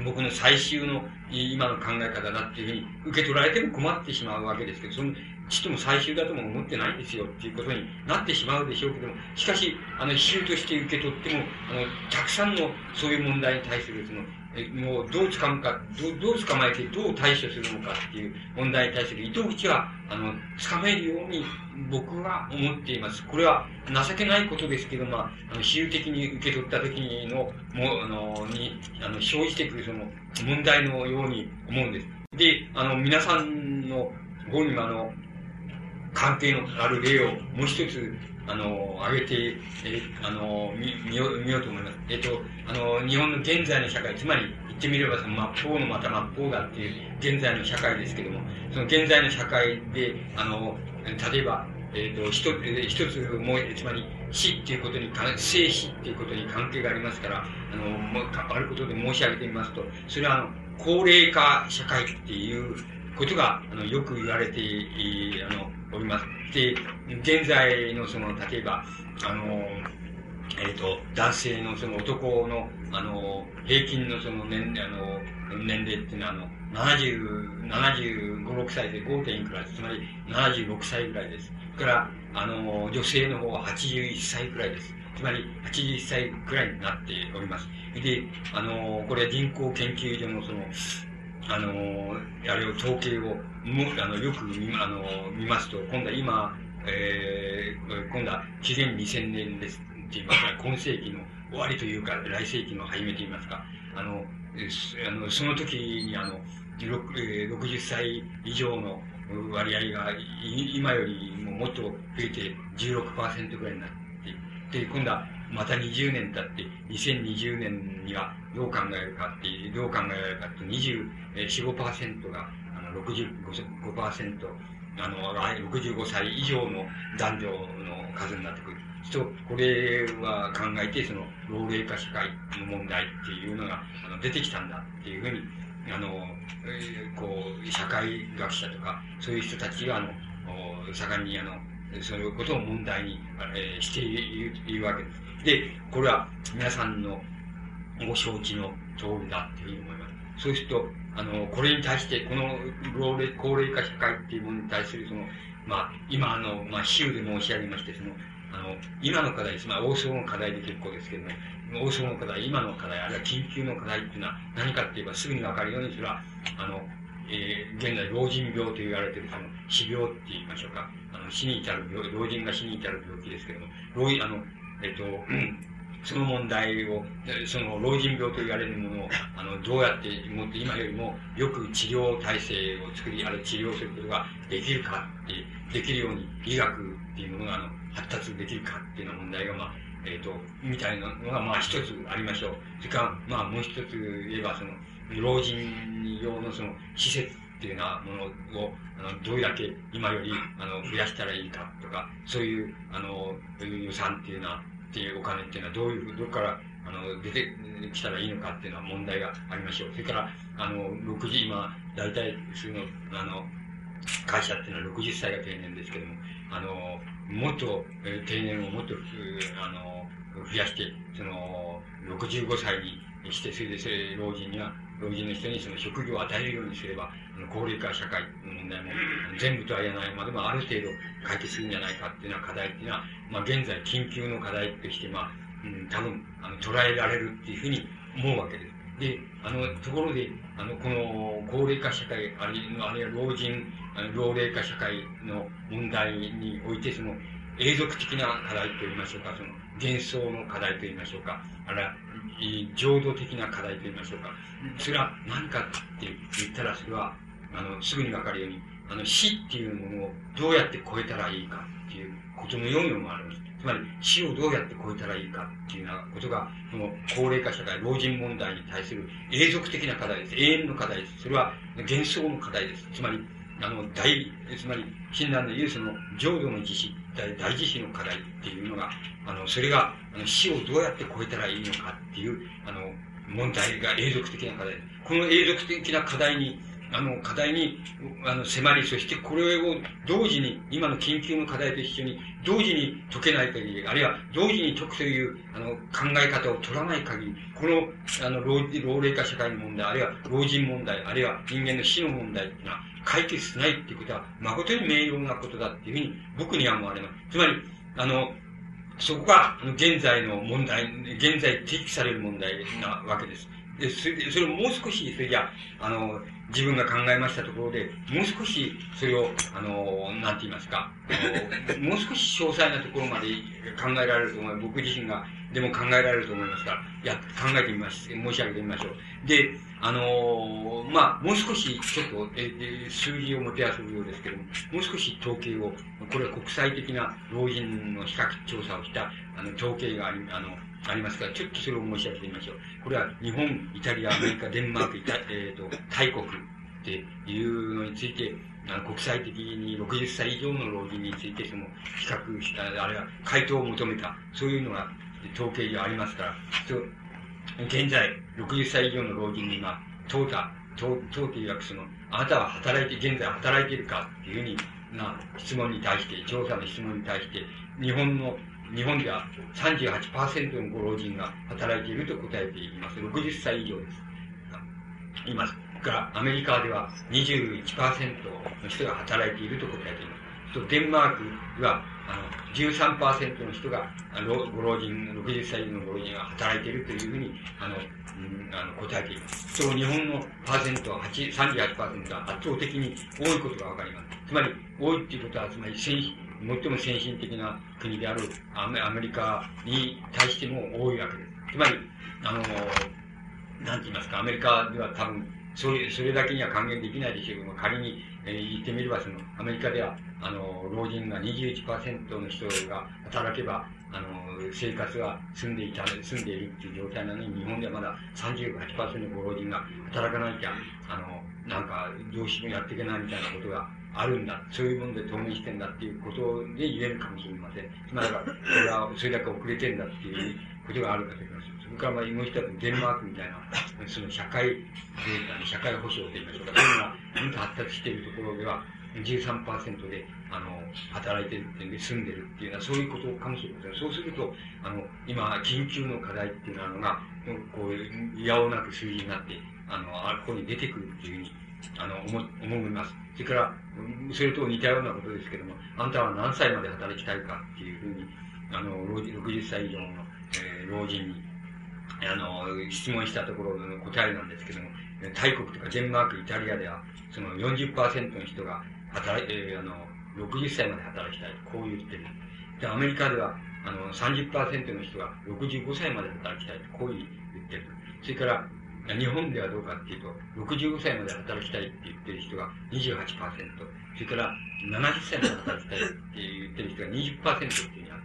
僕の最終の今の考え方だっていうふうに受け取られても困ってしまうわけですけど、そのちっとも最終だとも思ってないんですよっていうことになってしまうでしょうけども、しかし、あの、比喩として受け取っても、あの、たくさんのそういう問題に対する、その、えもうどう掴むか、どう、どう捕まえてどう対処するのかっていう問題に対する糸口は、あの、掴めるように僕は思っています。これは情けないことですけど、まあ、あの、比喩的に受け取った時の、も、あの、に、あの、生じてくるその問題のように思うんです。で、あの、皆さんの方にもあの、関係のある例をもう一つ、あの、挙げて、えあの、見、見よう、見ようと思います。えっと、あの、日本の現在の社会、つまり、言ってみれば、その、末法のまた末法だっていう、現在の社会ですけども、その現在の社会で、あの、例えば、えっ、と、一つ、一つもう、つまり、死っていうことに、生死っていうことに関係がありますから、あの、もう、あることで申し上げてみますと、それは、あの、高齢化社会っていうことが、あの、よく言われて、あの、おります。で、現在のその、例えば、あの、えっ、ー、と、男性のその男の、あの、平均のその年、あの、年齢っていうのは、あの、70、75、6歳で 5. 点いくらつまり76歳ぐらいです。それから、あの、女性の方は81歳くらいです。つまり81歳くらいになっております。で、あの、これは人口研究所のその、あの、あれを統計を、あの、よく見、あの、見ますと、今度は今、えー、今度は紀元2000年ですって言いますか、今世紀の終わりというか、来世紀の初めと言いますか、あの、あのその時にあの、60歳以上の割合が今よりももっと増えて16%ぐらいになっていって、今度はまた20年経って、2020年にはどう考えるかって、どう考えられるかって、24、5%が、あの、65%、あの、65歳以上の男女の数になってくる。と、これは考えて、その、老齢化社会の問題っていうのが、あの、出てきたんだっていうふうに、あの、えー、こう、社会学者とか、そういう人たちが、あの、盛んに、あの、そういうことを問題に、えー、しているわけです。で、これは皆さんのご承知の通りだっていうふうに思います。そうすると、あの、これに対して、この老齢、高齢化社会っていうものに対する、その、まあ、今、あの、まあ、比喩で申し上げまして、その、あの、今の課題です。まあ、大相の課題で結構ですけども、大相の課題、今の課題、あるいは緊急の課題っていうのは何かって言えばすぐにわかるように、それは、あの、えー、現在、老人病と言われている、その、死病って言いましょうか。あの、死に至る病、老人が死に至る病気ですけども、老あの、えっと、その問題を、その老人病と言われるものを、あの、どうやってもって今よりもよく治療体制を作り、あるいは治療することができるかって、できるように医学っていうものが、あの、発達できるかっていうような問題が、まあ、えっ、ー、と、みたいなのが、まあ、一つありましょう。それから、まあ、もう一つ言えば、その、老人用のその、施設っていうようなものを、あの、どれだけ今より、あの、増やしたらいいかとか、そういう、あの、予算っていうのは、っていうお金っていうのはどういう、どこから、あの、出てきたらいいのかっていうのは問題がありましょう。それから、あの、6時、今、大体、その、あの、会社っていうのは60歳が定年ですけども、あの、もっと、えー、定年をもっと、あの、増やして、その、65歳にして、それで、それ、老人には、老人の人にその職業を与えるようにすれば、高齢化社会の問題も全部とは言えないまでもある程度解決するんじゃないかっていうような課題っていうのは、まあ現在緊急の課題として、まあ、うん、多分、あの、捉えられるっていうふうに思うわけです。で、あの、ところで、あの、この高齢化社会、あるいは、老人、老齢化社会の問題において、その、永続的な課題といいましょうか、その、幻想の課題といいましょうか、あるいは、浄土的な課題といいましょうか。それは何かって言ったら、それは、あの、すぐにわかるように、あの、死っていうものをどうやって超えたらいいかっていうことのように思われます。つまり、死をどうやって超えたらいいかっていうようなことが、この高齢化社会、老人問題に対する永続的な課題です。永遠の課題です。それは幻想の課題です。つまり、あの、大、つまり、親鸞の言うその、浄土の自死、大大自死の課題っていうのが、あの、それが、あの、死をどうやって超えたらいいのかっていう、あの、問題が永続的な課題。この永続的な課題に、あの、課題に、あの、迫り、そしてこれを同時に、今の緊急の課題と一緒に、同時に解けない限り、あるいは同時に解くという、あの、考え方を取らない限り、この、あの、老老齢化社会の問題、あるいは老人問題、あるいは人間の死の問題っていうのは、解決しないっていうことは、誠に明瞭なことだっていうふうに、僕には思われます。つまり、あの、そこが、現在の問題、現在提起される問題なわけです。で、それ、それをもう少し、それじゃあ、の、自分が考えましたところで、もう少し、それを、あの、なんて言いますか、もう少し詳細なところまで考えられると思います。僕自身が、でも考えられると思いますから、や、考えてみます。申し上げてみましょう。で、あのまあ、もう少し、ちょっと、え、え、数字をもてあそぶようですけども、もう少し統計を、これは国際的な老人の比較調査をした、あの、統計があり、あの、ありますから、ちょっとそれを申し上げてみましょう。これは日本、イタリア、アメリカ、デンマーク、イタえっ、ー、と、大国っていうのについて、あの国際的に60歳以上の老人についてその比較した、あるいは回答を求めた、そういうのが統計がありますから、現在、60歳以上の老人に今、問うた、問う、問うていわくその、あなたは働いて、現在働いているかっていうふうにな質問に対して、調査の質問に対して、日本の日本では38%のご老人が働いていると答えています。60歳以上です。います。からアメリカでは21%の人が働いていると答えています。とデンマークはあの13%の人がご老人、60歳のご老人が働いているというふうにあの、うん、あの答えています。その日本のパーセントは38%は圧倒的に多いことがわかります。つまり、多いっていうことは、つまり先最も先進的な国であるアメアメリカに対しても多いわけです。つまり、あの、なんて言いますか、アメリカでは多分、それ、それだけには還元できないでしょうけども、仮に、えー、言ってみれば、その、アメリカでは、あの、老人が21%の人が働けば、あの、生活は住んでいた、住んでいるっていう状態なのに、日本ではまだ38%のご老人が働かなきゃ、あの、なんか、どうしてもやっていけないみたいなことがあるんだ。そういうもので透明してんだっていうことで言えるかもしれません。つまりは、それは、それだけ遅れてんだっていうことがあるかと思います。それから、まあ、もう一つ、デンマークみたいな、その社会データ社会保障と言いましょうか。そういうのが、うんと発達しているところでは、13%で、あの、働いてるっていうんで住んでるっていうのは、そういうことかもしれません。そうすると、あの、今、緊急の課題っていうのが、こう、いやおなく数字になって、あの、あここに出てくるっていうふうに、あの、思、思います。それから、それと似たようなことですけども、あんたは何歳まで働きたいかっていうふうに、あの、60歳以上の、えー、老人に、あの、質問したところの答えなんですけども、大国とかデンマーク、イタリアでは、その40%の人が働いて、え、あの、60歳まで働きたいと、こう言ってる。で、アメリカでは、あの、30%の人が65歳まで働きたいと、こう言ってる。それから、日本ではどうかっていうと、65歳まで働きたいって言ってる人が28%、それから70歳まで働きたいって言ってる人が20%っていうふうにある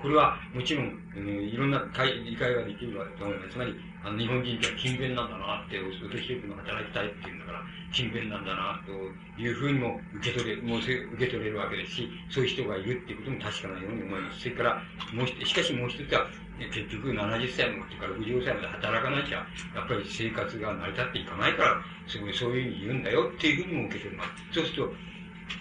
これはもちろん、うん、いろんな理解ができると思います。つまり、あの日本人って勤勉なんだなって、お年寄りの働きたいっていうんだから、勤勉なんだなというふうにも受け取れ、もう受け取れるわけですし、そういう人がいるっていうことも確かなように思います。それから、もうしかしもう一つは、結局70歳のとから65歳まで働かなきゃ、やっぱり生活が成り立っていかないから、すごいそういうふうに言うんだよっていうふうにも受け取ります。そうすると、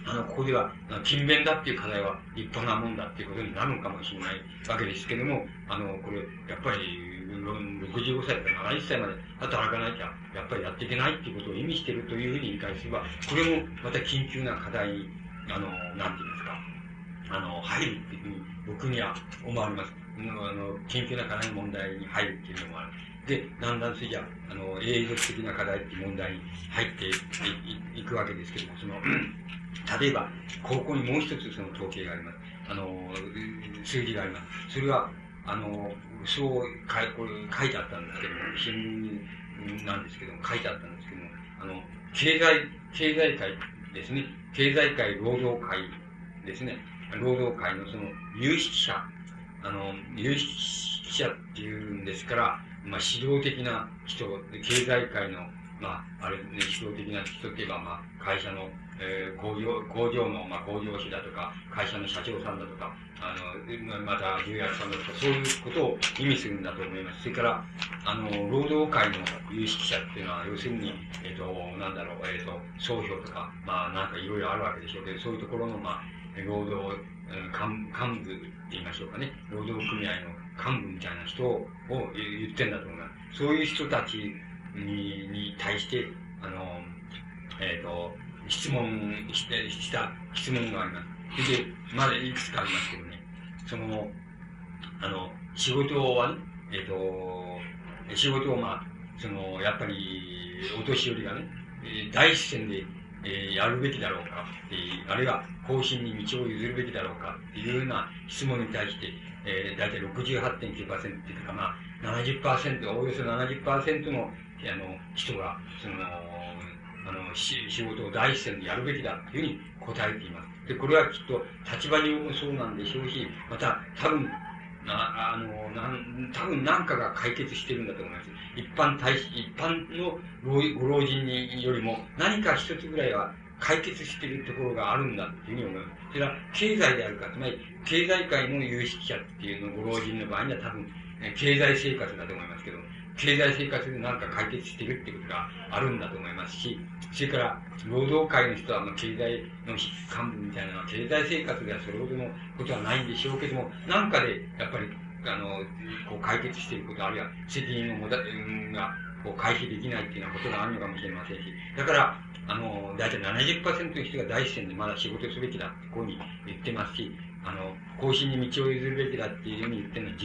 あの、ここでは、勤勉だっていう課題は立派なもんだっていうことになるのかもしれないわけですけども、あの、これ、やっぱり、65歳から70歳まで働かなきゃ、やっぱりやっていけないっていうことを意味しているというふうに理解すれば、これもまた緊急な課題に、あの、なんて言いますか、あの、入るっていうふうに僕には思われます。あの、緊急な課題の問題に入るっていうのもある。で、だんだんそれじゃあ、の、永続的な課題っていう問題に入っていくわけですけども、その、例えば、ここにもう一つその統計があります。あの、数字があります。それは、あの、そうかい、これ書いてあったんですけども、新聞なんですけども、書いてあったんですけども、あの、経済、経済界ですね。経済界労働会ですね。労働会のその有識者、あの、有識者っていうんですから、まあ、指導的な人、経済界の、まあ、あれね、指導的な人って言えば、まあ、会社のえー、工場、工場の、まあ、工場費だとか、会社の社長さんだとか、あの、また、重役さんだとか、そういうことを意味するんだと思います。それから、あの、労働界の有識者っていうのは、要するに、えっ、ー、と、なんだろう、えっ、ー、と、総評とか、まあ、なんかいろいろあるわけでしょうけど、そういうところの、まあ、労働、幹部って言いましょうかね、労働組合の幹部みたいな人を言ってんだと思います。そういう人たちにに対して、あの、えっ、ー、と、質問して、した質問があります。で、まだいくつかありますけどね、その、あの、仕事はね、えっ、ー、と、仕事をまあ、その、やっぱり、お年寄りがね、第一線で、えー、やるべきだろうかっていう、あるいは後進に道を譲るべきだろうかっていうような質問に対して、えー、大体68.9%っていうか、まあ、70%、おおよそ70%の、あの、人が、その、あの、仕事を第一線でやるべきだというふうに答えています。で、これはきっと立場上もそうなんでしょうし、また多分、な、あの、なん、多分何かが解決してるんだと思います。一般大使、一般のご老人によりも何か一つぐらいは解決してるところがあるんだっていうふうに思います。それは経済であるか、つまり経済界の有識者っていうのご老人の場合には多分、経済生活だと思いますけど、経済生活で何か解決してるってことがあるんだと思いますし、それから労働界の人は、まあ、経済の幹部みたいなのは経済生活ではそれほどのことはないんでしょうけども、なんかでやっぱりあの、こう解決していること、あるいは責任をもた、が、こう回避できないっていうようなことがあるのかもしれませんし、だから、あの、大体70%の人が第一線でまだ仕事すべきだってこういうふうに言ってますし、あの、更新に道を譲るべきだっていうふうに言ってるのは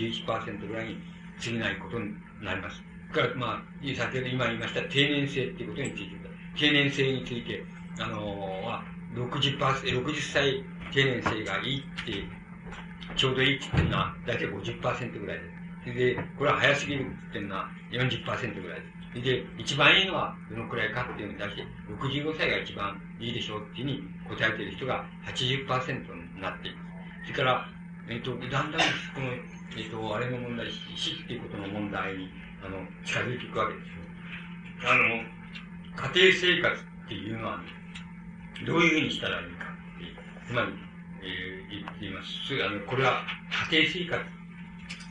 11%ぐらいに過ぎないことになります。から、まあ、先ほど今言いました定年制っていうことについて、定年制について、あのは、60%、60歳定年制がいいってちょうどいいって言ってるのは、だいたい50%ぐらいです。で、これは早すぎるって言ってるのは40%ぐらいです。で、一番いいのはどのくらいかっていうのに対して、65歳が一番いいでしょうっていうふうに答えてる人が80%になっています。それから、えっ、ー、と、だんだん、この、えっ、ー、と、あれの問題、死っていうことの問題に、あの、近づいていくわけですよ。あの、家庭生活っていうのは、ね、どういうふうにしたらいいかって。つまり、えー、言っています。あの、これは家庭生活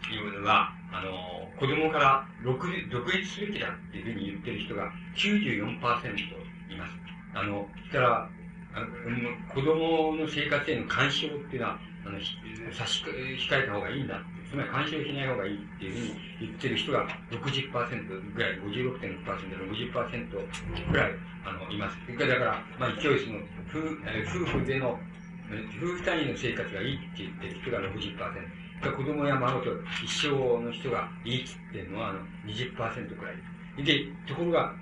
というのは、あの、子供から独立すべきだっていうふうに言ってる人が94%います。あの、そしたら、あの子供の生活への干渉っていうのは、あの、差し控えた方がいいんだつまり干渉しない方がいいっていうふうに言ってる人が60%ぐらい、56.6%、60%ぐらい、あの、います。だから、まあ、勢いその、夫婦での夫婦単位の生活がいいって言ってる人が60%。子供や孫と一生の人がいいって言ってるのはあの20%くらいで。で、ところが、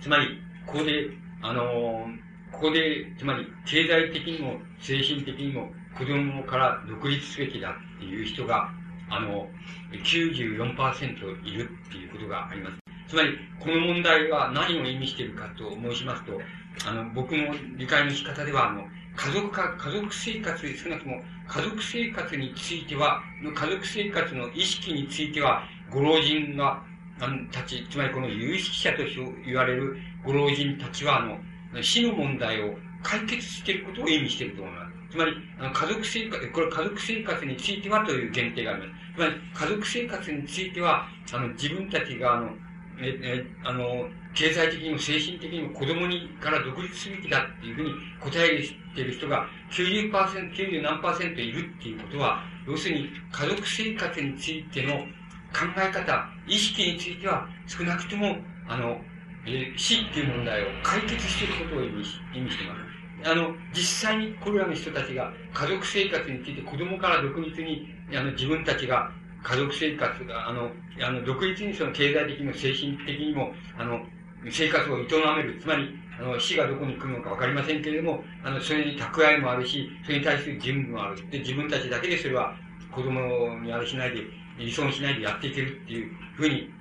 つまり、ここで、あのー、ここで、つまり、経済的にも精神的にも子供から独立すべきだっていう人が、あの、94%いるっていうことがあります。つまり、この問題は何を意味しているかと申しますと、あの、僕の理解の仕方では、あの、家族か、家族生活、少なくとも家族生活については、家族生活の意識については、ご老人が、あの、たち、つまりこの有識者と言われるご老人たちは、あの、死の問題を解決していることを意味していると思います。つまり、あの家族生活、これ家族生活についてはという限定があります。つまり、家族生活については、あの、自分たちが、あの、え、え、あの、経済的にも精神的にも子供にから独立すべきだっていうふうに答えている人が90%、90何パーセントいるっていうことは、要するに家族生活についての考え方、意識については少なくとも、あの、えー、死っていう問題を解決していることを意味し意味してます。あの、実際にこれらの人たちが家族生活について子供から独立に、あの、自分たちが家族生活が、あの、あの、独立にその経済的にも精神的にも、あの、生活を営める。つまり、あの、死がどこに来るのかわかりませんけれども、あの、それに蓄えもあるし、それに対する準備もある。で、自分たちだけでそれは子供にあれしないで、依存しないでやっていけるっていうふうに、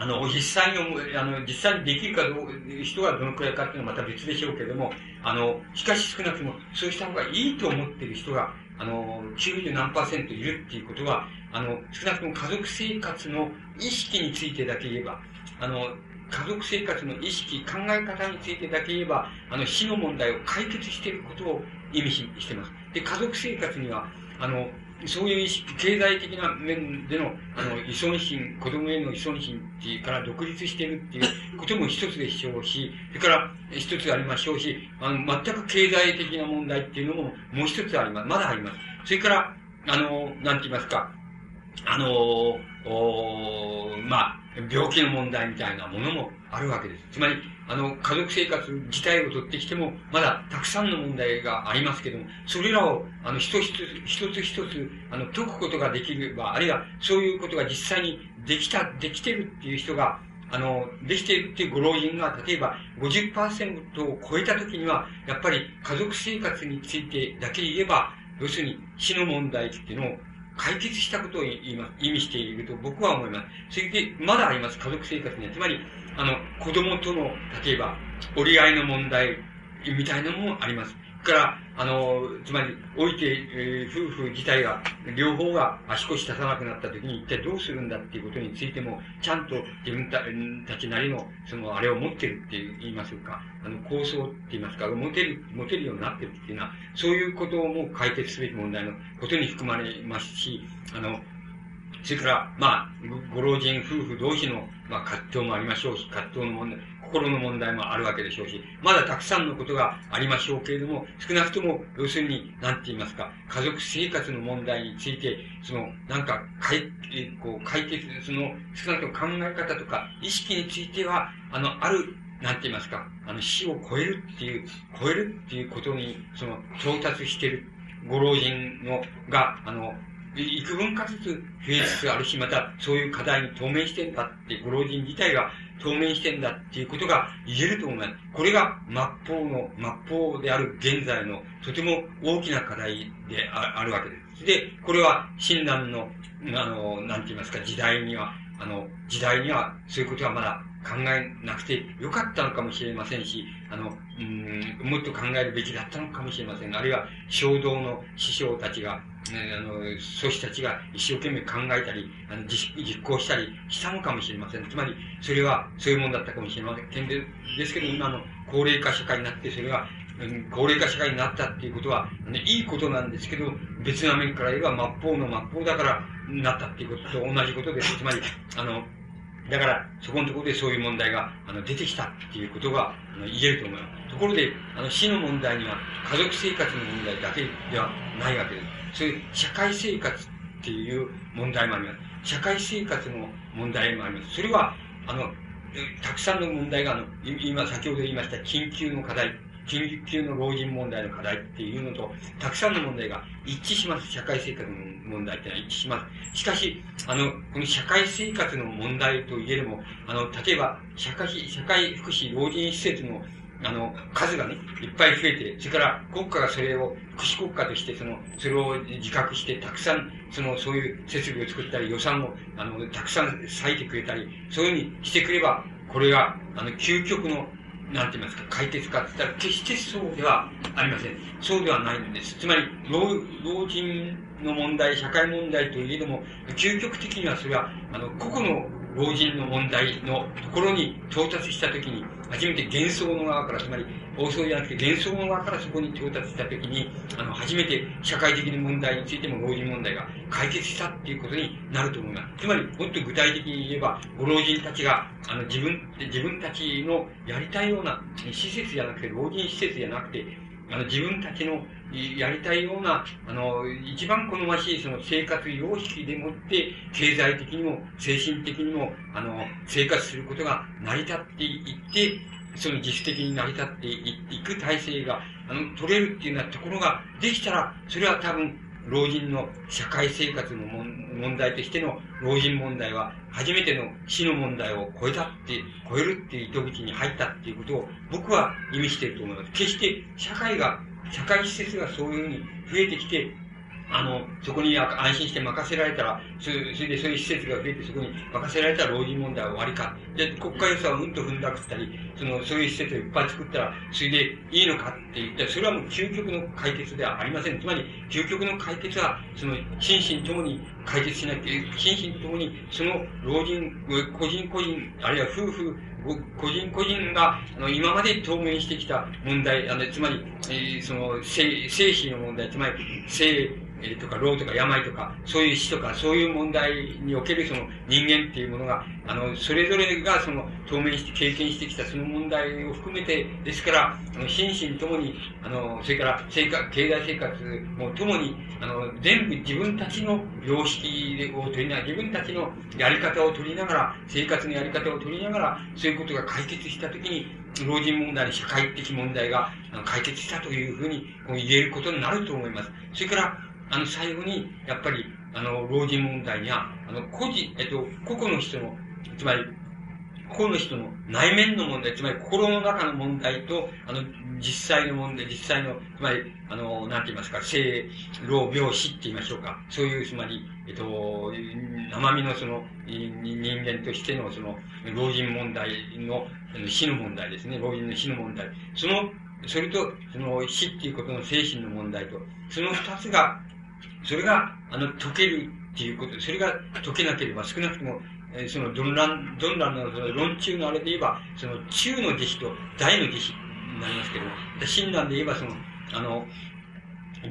あの、実際に、あの、実際にできるかどう、人がどのくらいかっていうのはまた別でしょうけれども、あの、しかし少なくとも、そうした方がいいと思っている人が、あの、90何パーセントいるっていうことは、あの、少なくとも家族生活の意識についてだけ言えば、あの、家族生活の意識、考え方についてだけ言えば、あの、死の問題を解決していることを意味してます。で、家族生活には、あの、そういう経済的な面での、あの、依存心、子供への依存心っていうから独立してるっていうことも一つでしょうし、それから一つありましょうし、あの、全く経済的な問題っていうのももう一つあります。まだあります。それから、あの、なんて言いますか、あの、おまあ、病気の問題みたいなものもあるわけです。つまり、あの、家族生活自体をとってきても、まだたくさんの問題がありますけども、それらを、あの、一つ一つ一つ、あの、解くことができれば、あるいは、そういうことが実際にできた、できてるっていう人が、あの、できているっていうご老人が、例えば50%を超えたときには、やっぱり家族生活についてだけ言えば、要するに死の問題っていうのを解決したことを言います、意味していると僕は思います。それで、まだあります、家族生活には。つまり、あの、子供との、例えば、折り合いの問題みたいなのもあります。から、あの、つまり、おいて、えー、夫婦自体が、両方が足腰立たなくなった時に一体どうするんだっていうことについても、ちゃんと自分たちなりの、その、あれを持ってるって言いますか、あの、構想って言いますか、持てる、持てるようになってるっていうのは、そういうことをもう解決すべき問題のことに含まれますし、あの、それから、まあ、ご老人夫婦同士の、まあ、葛藤もありましょうし、葛藤の問題、心の問題もあるわけでしょうし、まだたくさんのことがありましょうけれども、少なくとも、要するに、なんて言いますか、家族生活の問題について、その、なんか、解、こう、解決、その、少なくとも考え方とか、意識については、あの、ある、なんて言いますか、あの、死を超えるっていう、超えるっていうことに、その、到達してるご老人の、が、あの、幾分かずつ増えつつあるし、またそういう課題に当面してんだって、ご老人自体が当面してんだっていうことが言えると思います。これが末法の、末法である現在のとても大きな課題であるわけです。で、これは親鸞の、あの、なんて言いますか、時代には、あの、時代にはそういうことはまだ考えなくてよかったのかもしれませんし、あの、うん、もっと考えるべきだったのかもしれません。あるいは、衝動の師匠たちが、あの、祖師たちが一生懸命考えたり、あの実実行したりしたのかもしれません。つまり、それはそういうもんだったかもしれません。でですけど、今の高齢化社会になって、それが、高齢化社会になったっていうことは、ね、いいことなんですけど、別な面から言えば末法の末法だから、なったっていうことと同じことです。つまり、あの、だから、そこのところでそういう問題が、あの、出てきたっていうことが、あの、言えると思います。ところで、あの、死の問題には、家族生活の問題だけではないわけです。そういう社会生活っていう問題もあります。社会生活の問題もあります。それは、あの、たくさんの問題が、あの、今、先ほど言いました緊急の課題、緊急の老人問題の課題っていうのと、たくさんの問題が一致します。社会生活の問題っていうのは一致します。しかし、あの、この社会生活の問題といえども、あの、例えば、社会、社会福祉老人施設のあの、数がね、いっぱい増えて、それから国家がそれを、福祉国家として、その、それを自覚して、たくさん、その、そういう設備を作ったり、予算を、あの、たくさん割いてくれたり、そういうふうにしてくれば、これが、あの、究極の、なんて言いますか、解決かって言ったら、決してそうではありません。そうではないんです。つまり、老、老人の問題、社会問題といえども、究極的にはそれは、あの、個々の老人の問題のところに到達したときに、初めて幻想の側から、つまり、放送じゃなくて幻想の側からそこに到達したときに、あの、初めて社会的な問題についても老人問題が解決したっていうことになると思います。つまり、もっと具体的に言えば、ご老人たちが、あの、自分、自分たちのやりたいような施設じゃなくて、老人施設じゃなくて、あの、自分たちのやりたいような、あの、一番好ましいその生活様式でもって、経済的にも精神的にも、あの、生活することが成り立っていって、その自主的に成り立っていく体制が、あの、取れるっていうようなところができたら、それは多分、老人の社会生活の問題としての老人問題は、初めての死の問題を超えたって、超えるっていう糸口に入ったっていうことを僕は意味していると思います。決して社会が社会施設がそういうふうに増えてきて、あの、そこに安心して任せられたら、それでそういう施設が増えてそこに任せられたら老人問題は終わりか。で、国家予算をうんと踏んだくったり、その、そういう施設をいっぱい作ったら、それでいいのかって言ったら、それはもう究極の解決ではありません。つまり、究極の解決は、その、心身ともに解決しなきゃ、心身ともに、その老人、個人個人、あるいは夫婦、個人個人が、あの、今まで当面してきた問題、あの、つまり、えー、その、生、生死の問題、つまり、生、えー、とか、老とか病とか、そういう死とか、そういう問題におけるその人間っていうものが、あの、それぞれがその、当面して経験してきたその問題を含めて、ですから、あの、心身ともに、あの、それから生活、経済生活もともに、あの、全部自分たちの良識を取りながら、自分たちのやり方を取りながら、生活のやり方を取りながら、そういうことが解決したときに、老人問題、社会的問題が解決したというふうに言えることになると思います。それから、あの、最後に、やっぱり、あの、老人問題には、あの、個人、えっと、個々の人の、つまり、個々の人の内面の問題、つまり心の中の問題と、あの、実際の問題、実際の、つまり、あの、なんて言いますか、生、老、病、死って言いましょうか。そういう、つまり、えっと、生身のその、人間としての、その、老人問題の、死の問題ですね。老人の死の問題。その、それと、その死っていうことの精神の問題と、その二つがそれが、あの、解けるっていうこと、それが解けなければ、少なくとも、えー、その、どんらん、どんらんの、その、論中のあれで言えば、その、中の弟子と大の弟子になりますけども、親鸞で言えば、その、あの、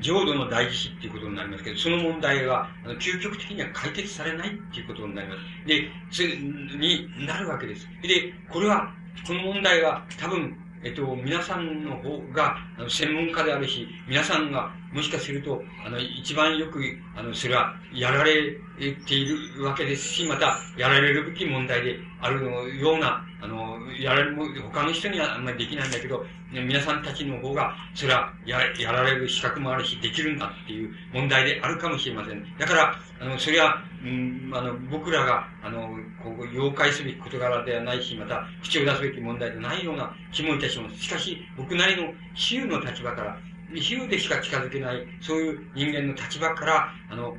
浄土の大弟子っていうことになりますけど、その問題は、あの、究極的には解決されないっていうことになります。で、それになるわけです。で、これは、この問題は、多分、えっと、皆さんの方が、あの、専門家であるし、皆さんが、もしかすると、あの、一番よく、あの、それは、やられ言っているわけですし、また、やられるべき問題であるような、あの、やられる、他の人にはあんまりできないんだけど、皆さんたちの方が、それは、や、やられる資格もあるし、できるんだっていう問題であるかもしれません。だから、あの、それは、うん、あの、僕らが、あの、こう、妖怪すべき事柄ではないし、また、口を出すべき問題でないような気もいたします。しかし、僕なりの、比喩の立場から、比喩でしか近づけない、そういう人間の立場から、あの、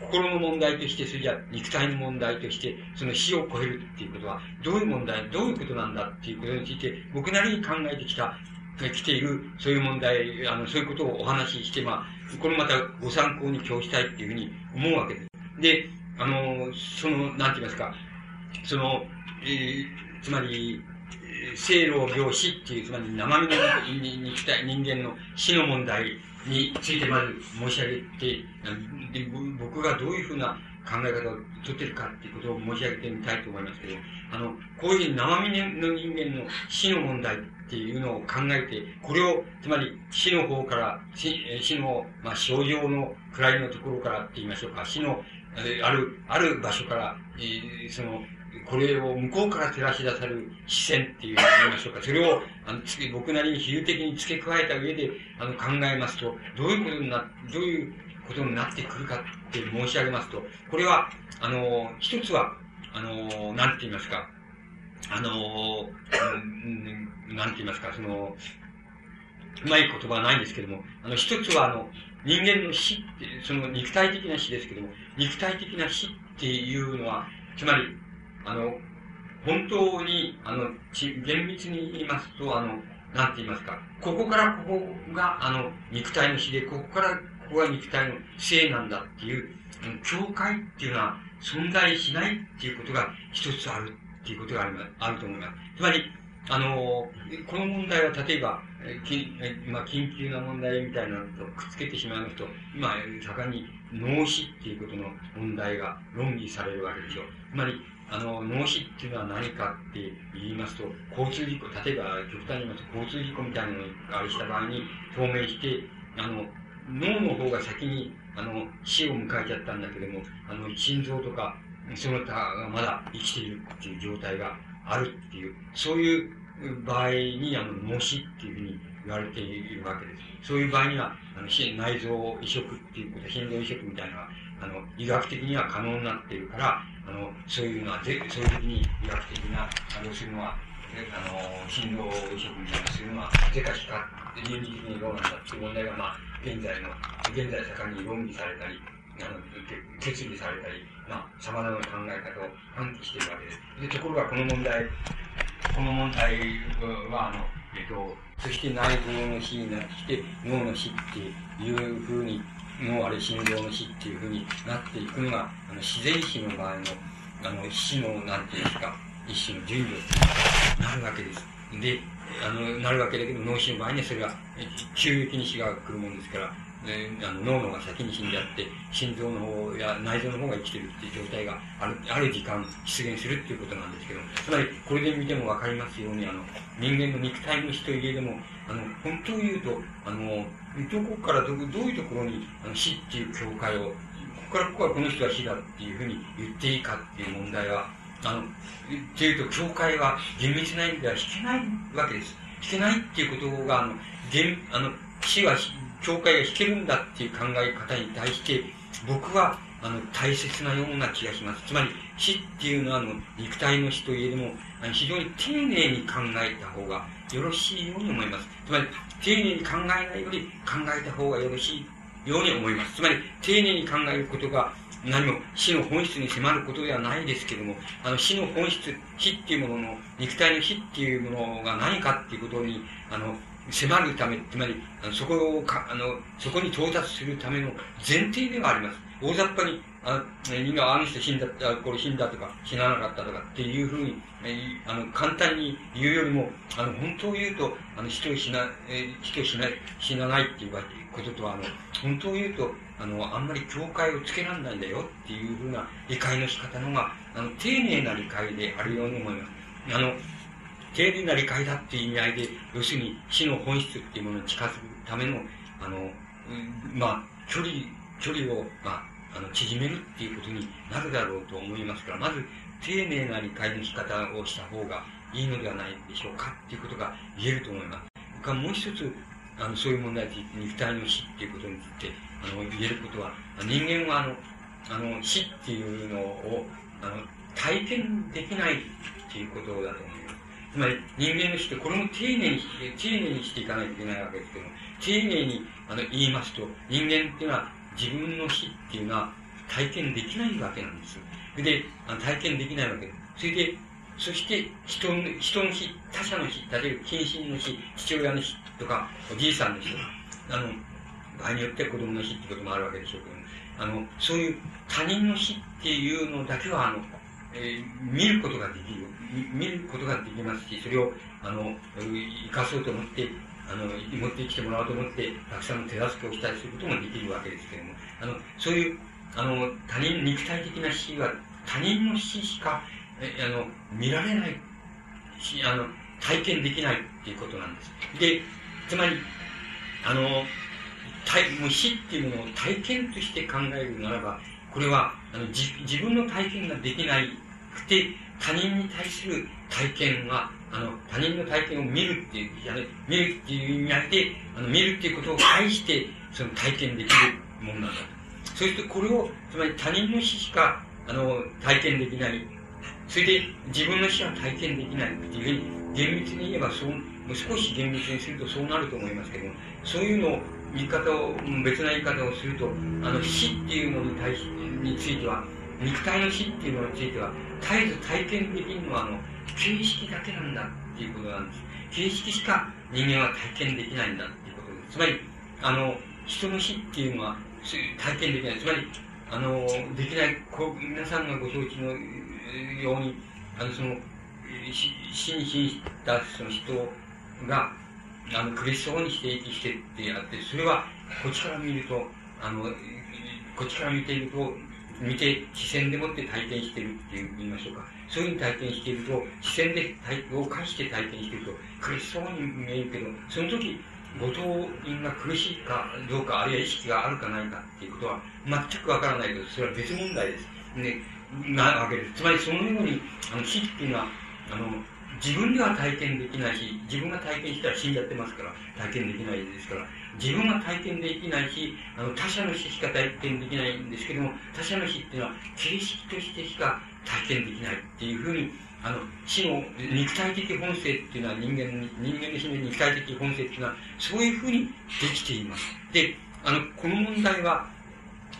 心の問題として、それじゃ肉体の問題として、その死を超えるっていうことは、どういう問題、どういうことなんだっていうことについて、僕なりに考えてきた、来ている、そういう問題、あの、そういうことをお話しして、まあ、これまたご参考に今日したいっていうふうに思うわけです。で、あの、その、なんて言いますか、その、えー、つまり、生老病死っていう、つまり生身の肉体、人間の死の問題についてまず申し上げて、僕がどういうふうな考え方をとってるかっていうことを申し上げてみたいと思いますけど、あの、こういう生身の人間の死の問題っていうのを考えて、これを、つまり死の方から、死死の、まあ、症状の位のところからって言いましょうか、死の、ある、ある場所から、えー、その、これを向こうから照らし出される視線っていう言いましょうか。それを、あの、つけ、僕なりに比喩的に付け加えた上で、あの、考えますと、どういうことにな、どういうことになってくるかって申し上げますと、これは、あの、一つは、あの、なんて言いますか、あの、うん、なんて言いますか、その、うまい言葉はないんですけども、あの、一つは、あの、人間の死って、その肉体的な死ですけども、肉体的な死っていうのは、つまり、あの、本当に、あの、厳密に言いますと、あの、なんて言いますか、ここからここが、あの、肉体の死で、ここからここが肉体の性なんだっていう、境界っていうのは存在しないっていうことが一つあるっていうことがあるあると思います。つまり、あの、この問題は例えば、きまあ、緊急な問題みたいなのとくっつけてしまいますと、今、盛んに脳死っていうことの問題が論議されるわけでしょう。つまり、あの、脳死っていうのは何かって言いますと、交通事故、例えば極端に言いますと、交通事故みたいなのがあれした場合に、透明して、あの、脳の方が先に、あの、死を迎えちゃったんだけども、あの、心臓とか、その他がまだ生きているっていう状態があるっていう、そういう場合に、あの、脳死っていうふうに言われているわけです。そういう場合には、あの、内臓移植っていうこと、心臓移植みたいなのは、あの、医学的には可能になっているから、あの、そういうのは、ぜそういう時に医学的な、あれをするのは、あの、心臓移植みたいなするのは、是か非か、倫理的にどうなんだっていう問題が、まあ、現在の、現在盛んに論議されたり、あの、決議されたり、まあ、様々な考え方を喚起しているわけです。で、ところがこの問題、この問題は、あの、えっと、そして内臓の死になってきて、脳の死っていうふうにのあれ心臓の死っていうふうになっていくのが、あの自然死の場合の、あの死の、なんていうんですか、一種の順序になるわけです。で、あの、なるわけだけど、脳死の場合にはそれは急激に死が来るもんですから、ね、あの脳のが先に死んじゃって、心臓の方や内臓の方が生きてるっていう状態がある、ある時間出現するっていうことなんですけど、つまりこれで見てもわかりますように、あの、人間の肉体の死といえども、あの、本当を言うと、あの、どこからど、どういうところにあの死っていう境界を、ここからここはこの人は死だっていうふうに言っていいかっていう問題は、あの、っていうと、境界は厳密な意味では引けないわけです。引けないっていうことが、あの、厳、あの、死は教会が引けるんだっていう考え方に対して、僕は、あの、大切なような気がします。つまり、死っていうのは、あの、肉体の死といえども、あの非常に丁寧に考えた方がよろしいように思います。つまり、丁寧に考えないより考えた方がよろしいように思います。つまり、丁寧に考えることが、何も死の本質に迫ることではないですけども、あの死の本質、死っていうものの、肉体の死っていうものが何かっていうことに、あの、迫るため、つまり、あのそこをか、あの、そこに到達するための前提ではあります。大雑把に、あ人があの人死んだ、これ死んだとか、死ななかったとかっていうふうに、あの、簡単に言うよりも、あの、本当を言うと、あの、人を死な、え人を死な、死なないっていうこととは、あの、本当を言うと、あの、あんまり境界をつけられないんだよっていうふうな理解の仕方のが、あの、丁寧な理解であるように思います。あの、丁寧な理解だっていう意味合いで、要するに死の本質っていうものに近づくための、あの、まあ、距離、距離を、まあ、あの、縮めるっていうことになるだろうと思いますから、まず、丁寧な理解の仕方をした方がいいのではないでしょうかっていうことが言えると思います。かもう一つ、あの、そういう問題について、肉体の死っていうことについて、あの、言えることは、人間はあの、あの、死っていうのを、あの、体験できないっていうことだと思います。つまり人間の死ってこれも丁寧に丁寧にしていかないといけないわけですけども、丁寧にあの言いますと、人間っていうのは自分の死っていうのは体験できないわけなんです。で、あの体験できないわけです。それで、そして人の、人の死、他者の死、例えば近親の死、父親の死とか、おじいさんの死とか、あの、場合によっては子供の死ってこともあるわけでしょうけども、あの、そういう他人の死っていうのだけは、あの、えー、見ることができる。見ることができますし、それを、あの、生かそうと思って、あの、持ってきてもらおうと思って、たくさんの手助けをしたりすることもできるわけですけれども、あの、そういう、あの、他人、肉体的な死は、他人の死しか、あの、見られない、し、あの、体験できないっていうことなんです。で、つまり、あの、体もう死っていうものを体験として考えるならば、これは、あの、自自分の体験ができないくて、他人に対する体験は、あの、他人の体験を見るっていう、やね、見るっていう意味合いで、あの、見るっていうことを介して、その体験できるものなんだと。そしてこれを、つまり他人の死しか、あの、体験できない。それで自分の死は体験できないっていうふうに、厳密に言えばそう、もう少し厳密にするとそうなると思いますけども、そういうのを、言い方を、別な言い方をすると、あの、死っていうものに対し、については、肉体の死っていうものについては、絶えず体験できるのは、あの、形式だけなんだっていうことなんです。形式しか人間は体験できないんだっていうことです。つまり、あの、人の死っていうのは、体験できない。つまり、あの、できない、こう、皆さんがご承知のように、あの、その、死に死したその人が、あの、苦しそうにして息してってやって、それは、こっちから見ると、あの、こっちから見ていると、見て、視線でもって体験してるって言いましょうか。そういうふうに体験していると、視線で体を介して体験していると、苦しそうに見えるけど、その時、ご当人が苦しいかどうか、あるいは意識があるかないかっていうことは全くわからないけど、それは別問題です。ね、なわけです。つまりそのように、あの、死っていうのは、あの、自分では体験できないし、自分が体験したら死んじゃってますから、体験できないですから、自分が体験できないし、あの他者の死しか体験できないんですけども、他者の死っていうのは形式としてしか体験できないっていうふうに、あの、死の肉体的本性っていうのは人間人間の死の肉体的本性っていうのは、そういうふうにできています。で、あの、この問題は、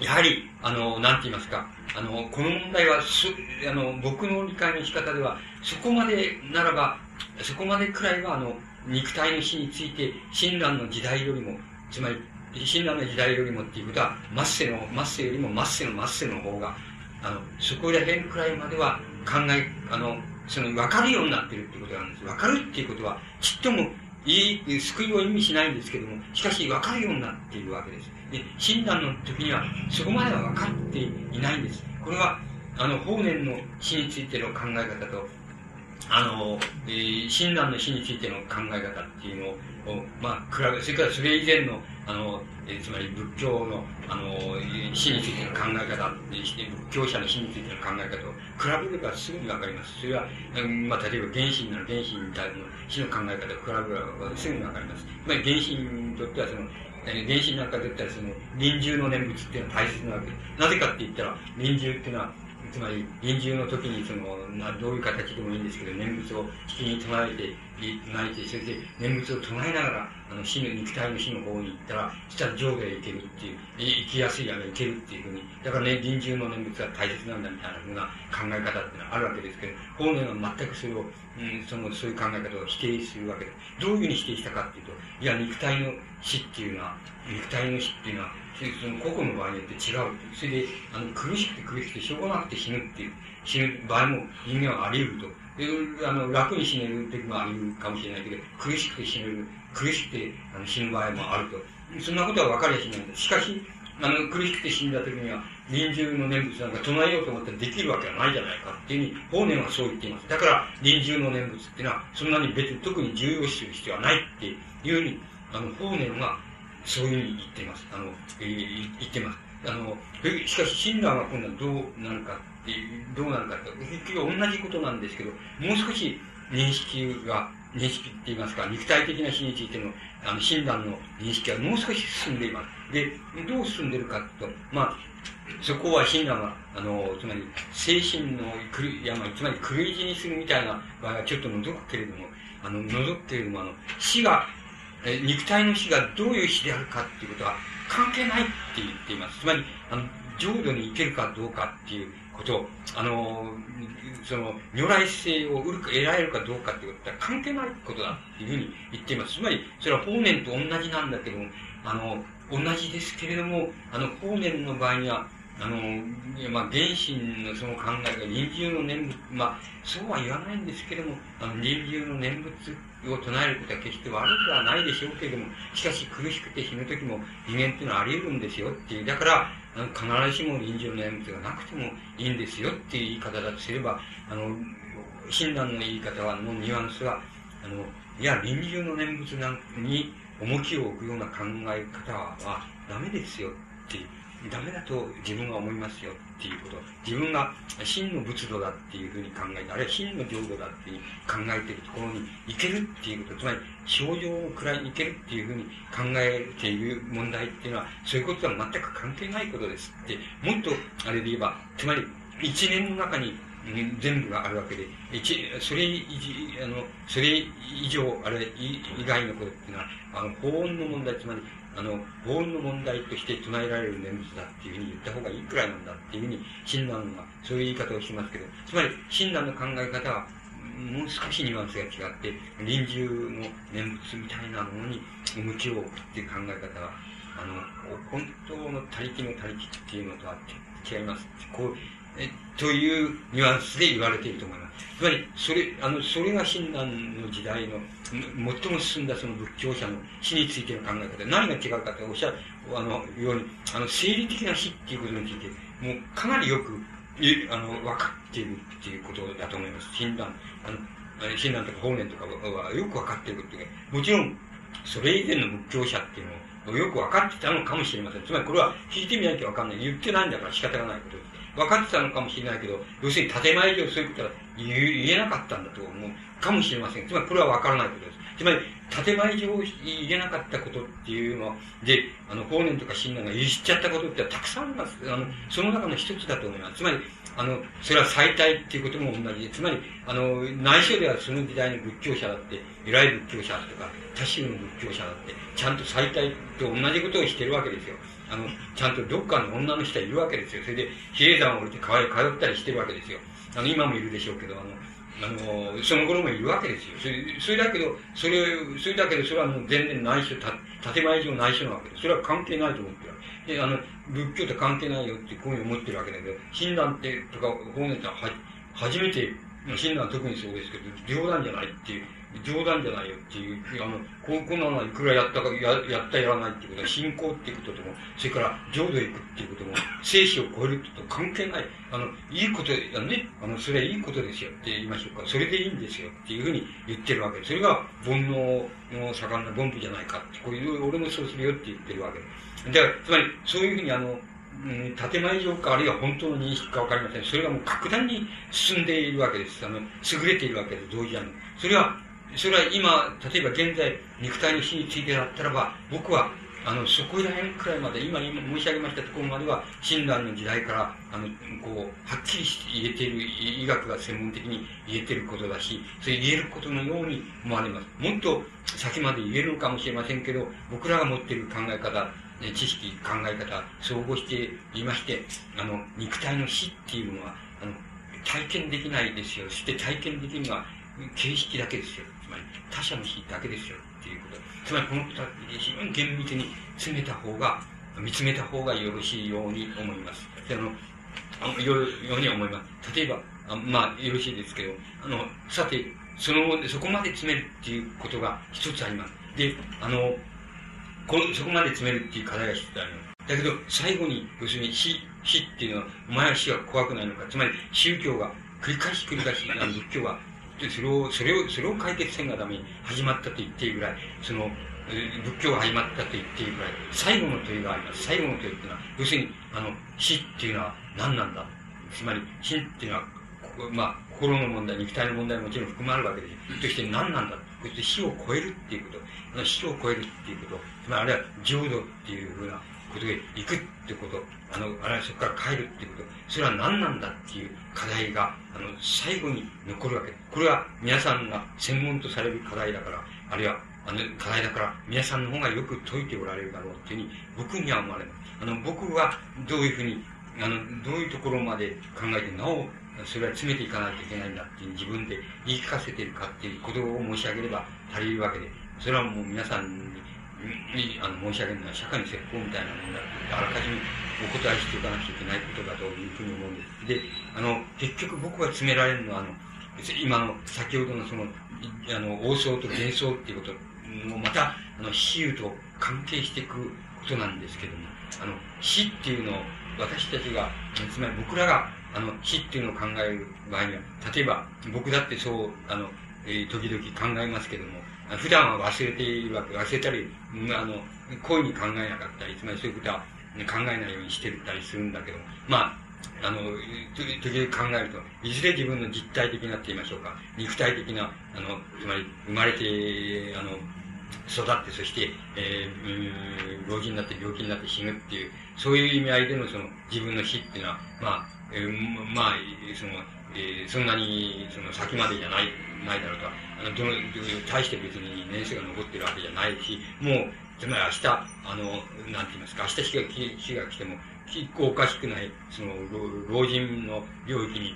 やはり、あの、なんて言いますか、あの、この問題は、す、あの、僕の理解の仕方では、そこまでならば、そこまでくらいは、あの、肉体の死について、親鸞の時代よりも、つまり、親鸞の時代よりもっていうことは、末世の、末世よりも末世の末世の方が、あの、そこら辺くらいまでは考え、あの、その、分かるようになってるっていうことなんです。分かるっていうことは、ちっとも、いい、救いを意味しないんですけども、しかし分かるようになっているわけです。で、診断の時には、そこまでは分かっていないんです。これは、あの、法然の死についての考え方と、あの、えー、親鸞の死についての考え方っていうのを、まあ、比べ、それからそれ以前の、あの、え、つまり仏教の、あの、死についての考え方、仏教者の死についての考え方を比べればすぐにわかります。それは、うん、まあ、例えば原神なら原神に対する死の考え方を比べればすぐにわかります。つまり原神にとってはその、原神なんかで言ったらその、臨終の念仏っていうのは大切なわけです。なぜかって言ったら、臨終っていうのは、つまり、臨終の時に、その、などういう形でもいいんですけど、念仏を引きに唱えて、唱えて、それで念仏を唱えながら、あの、死の、肉体の死の方に行ったら、そしたら上下へ行けるっていう、行きやすいやが行けるっていうふうに、だからね、臨終の念仏は大切なんだみたいなふうな考え方っていうのはあるわけですけど、法然は全くそれを、うん、その、そういう考え方を否定するわけでどういうふうに否定したかっていうと、いや、肉体の死っていうのは、肉体の死っていうのは、その個々の場合によって違う。それで、あの、苦しくて苦しくてしょうがなくて死ぬっていう、死ぬ場合も人間はあり得ると。で、あの、楽に死ねる時もあるかもしれないけど、苦しくて死ねる、苦しくてあの死ぬ場合もあると。そんなことは分かりゃしないんだ。しかし、あの、苦しくて死んだ時には、臨終の念仏なんか唱えようと思ったらできるわけはないじゃないかっていうふうに、法然はそう言っています。だから、臨終の念仏っていうのは、そんなに別に特に重要視する必要はないっていうふうに、あの、法然はそういうふうに言っています。あの、えー、言ってます。あの、しかし、親鸞は今度はどうなるか、どうなるかって、結局同じことなんですけど、もう少し認識が、認識って言いますか、肉体的な死についての、あの、親鸞の認識はもう少し進んでいます。で、どう進んでるかと、まあ、そこは親鸞は、あの、つまり、精神の狂い、や、まあ、つまり狂い死にするみたいな場合はちょっと除くけれども、あの、除くけれども、あの、死がえ肉体の死がどういう死であるかっていうことは関係ないって言っています。つまり、あの、浄土に行けるかどうかっていうこと、あの、その、如来性を得られるかどうかってことは関係ないことだっていうふうに言っています。つまり、それは法然と同じなんだけども、あの、同じですけれども、あの、法然の場合には、あの、まあ、原神のその考えが臨終の念仏、まあ、そうは言わないんですけれども、あの、臨終の念仏を唱えることは決して悪くはないでしょうけれども、しかし苦しくて死ぬ時も人間っていうのはあり得るんですよっていう、だから、必ずしも臨終の念仏がなくてもいいんですよっていう言い方だとすれば、あの、親鸞の言い方は、のニュアンスは、あの、いや、臨終の念仏なんに重きを置くような考え方はダメですよって。ダメだと自分は思いますよっていうこと。自分が真の仏土だっていうふうに考えて、あるいは真の浄土だっていう考えているところに行けるっていうこと、つまり症状の位に行けるっていうふうに考えている問題っていうのは、そういうこととは全く関係ないことですって、もっとあれで言えば、つまり一年の中に全部があるわけで、一、それ以あの、それ以上、あれ以外のことっていうのは、あの、法音の問題、つまり、あの、法音の問題として唱えられる念仏だっていうふうに言った方がいいくらいなんだっていうふうに、親鸞はそういう言い方をしますけど、つまり、親鸞の考え方は、もう少しニュアンスが違って、臨終の念仏みたいなものに向きを置くっていう考え方は、あの、本当の他力の他力っていうのとは違います。こう、えというニュアンスで言われていると思います。つまり、それ、あの、それが親鸞の時代の、最も進んだその仏教者の死についての考え方で、何が違うかとおっしゃる、あの、ように、あの、生理的な死っていうことについて、もうかなりよく、あの、分かっているっていうことだと思います。親鸞、あの、親鸞とか法然とかはよく分かっていることで、もちろん、それ以前の仏教者っていうのをよく分かってたのかもしれません。つまりこれは聞いてみなきゃ分かんない。言ってないんだから仕方がないことです。分かってたのかもしれないけど、要するに建前上そういうことは言えなかったんだと思うかもしれません。つまりこれは分からないことです。つまり、建前上言えなかったことっていうので、あの、法然とか親鸞が言っちゃったことってたくさんあります。あの、その中の一つだと思います。つまり、あの、それは最大っていうことも同じで、つまり、あの、内緒ではその時代の仏教者だって、偉い仏教者とか、他宗の仏教者だって、ちゃんと最大と同じことをしてるわけですよ。あの、ちゃんとどっかの女の人はいるわけですよ。それで、比叡山を降りて川へ通ったりしてるわけですよ。あの、今もいるでしょうけど、あの、あの、その頃もいるわけですよ。それ、それだけど、それ、それだけど、それはもう全然内緒、た、建前上内緒なわけです。それは関係ないと思ってる。で、あの、仏教と関係ないよってこういうふうに思ってるわけだけど、親鸞ってとか法然っては、初めて、親鸞は特にそうですけど、冗談じゃないっていう、冗談じゃないよっていう、あの、ここんなのはいくらやったか、や、やったやらないっていうことは、信仰っていうこととも、それから浄土へ行くっていうことも、生死を超えるってと関係ない。あの、いいことだね。あの、それはいいことですよって言いましょうか。それでいいんですよっていうふうに言ってるわけ。それが煩悩の盛んな凡夫じゃないかって、こういう、俺もそうするよって言ってるわけです。だから、つまり、そういうふうにあの、うん、建前上か、あるいは本当の認識かわかりません。それがもう格段に進んでいるわけです。あの、優れているわけです、同時に。それは、それは今、例えば現在、肉体の死についてだったらば、僕は、あの、そこら辺くらいまで、今、今申し上げましたところまでは、診断の時代から、あの、こう、はっきりして言えている、医学が専門的に言えていることだし、それ言えることのように思われます。もっと先まで言えるのかもしれませんけど、僕らが持っている考え方、知識、考え方、総合していまして、あの、肉体の死っていうのは、あの、体験できないですよ。して体験できるのは、形式だけですよ。他者の死だけですよ。っていうこと。つまり、このことは非常に厳密に詰めた方が、見つめた方がよろしいように思います。あの、あのよように思います。例えば、あまあ、よろしいですけど、あの、さて、その、そこまで詰めるっていうことが一つあります。で、あの、こ、そこまで詰めるっていう課題が一つあります。だけど、最後に、要するに死、死っていうのは、お前は死は怖くないのか。つまり、宗教が、繰り返し繰り返し、あの仏教が、それを、それを、それを解決せんがために始まったと言っていいぐらい、その、仏教が始まったと言っていいぐらい、最後の問いがあります。最後の問いっていうのは、要するに、あの、死っていうのは何なんだつまり、死っていうのは、まあ、心の問題、肉体の問題ももちろん含まれるわけです。そして何なんだそして死を超えるっていうこと、死を超えるっていうこと、つまりあるいは浄土っていうふうなことで行くってこと、あの、あるいはそこから帰るってこと、それは何なんだっていう課題が、あの、最後に残るわけ。これは皆さんが専門とされる課題だから、あるいは、あの、課題だから、皆さんの方がよく解いておられるだろうっていうふうに、僕には思われます。あの、僕はどういうふうに、あの、どういうところまで考えて、なお、それは詰めていかないといけないんだっていう自分で言い聞かせてるかっていうことを申し上げれば足りるわけで、それはもう皆さんににあの申し上げるのは社会の説法みたいなものだってあらかじめお答えしておかなきゃいけないことだというふうに思うんです。で、あの、結局僕が詰められるのは、あの、今の先ほどのその、あの、王相と幻想っていうこともまた、あの、死有と関係していくことなんですけども、あの、死っていうのを私たちが、つまり僕らが、あの、死っていうのを考える場合には、例えば僕だってそう、あの、え、時々考えますけども、普段は忘れているわけ、忘れたり、あの、故意に考えなかったり、つまりそういうことは考えないようにしてたりするんだけど、まあ、あの、時々考えると、いずれ自分の実体的なって言いましょうか、肉体的な、あの、つまり生まれて、あの、育って、そして、えー、老人になって病気になって死ぬっていう、そういう意味合いでのその自分の死っていうのは、まあ、えー、まあ、その、えー、そんなにその先までじゃない、ないだろうと。あの、どの、大して別に年数が残ってるわけじゃないし、もう、つまり明日、あの、なんて言いますか、明日日が日が来ても、結構おかしくない、その、老人の領域に、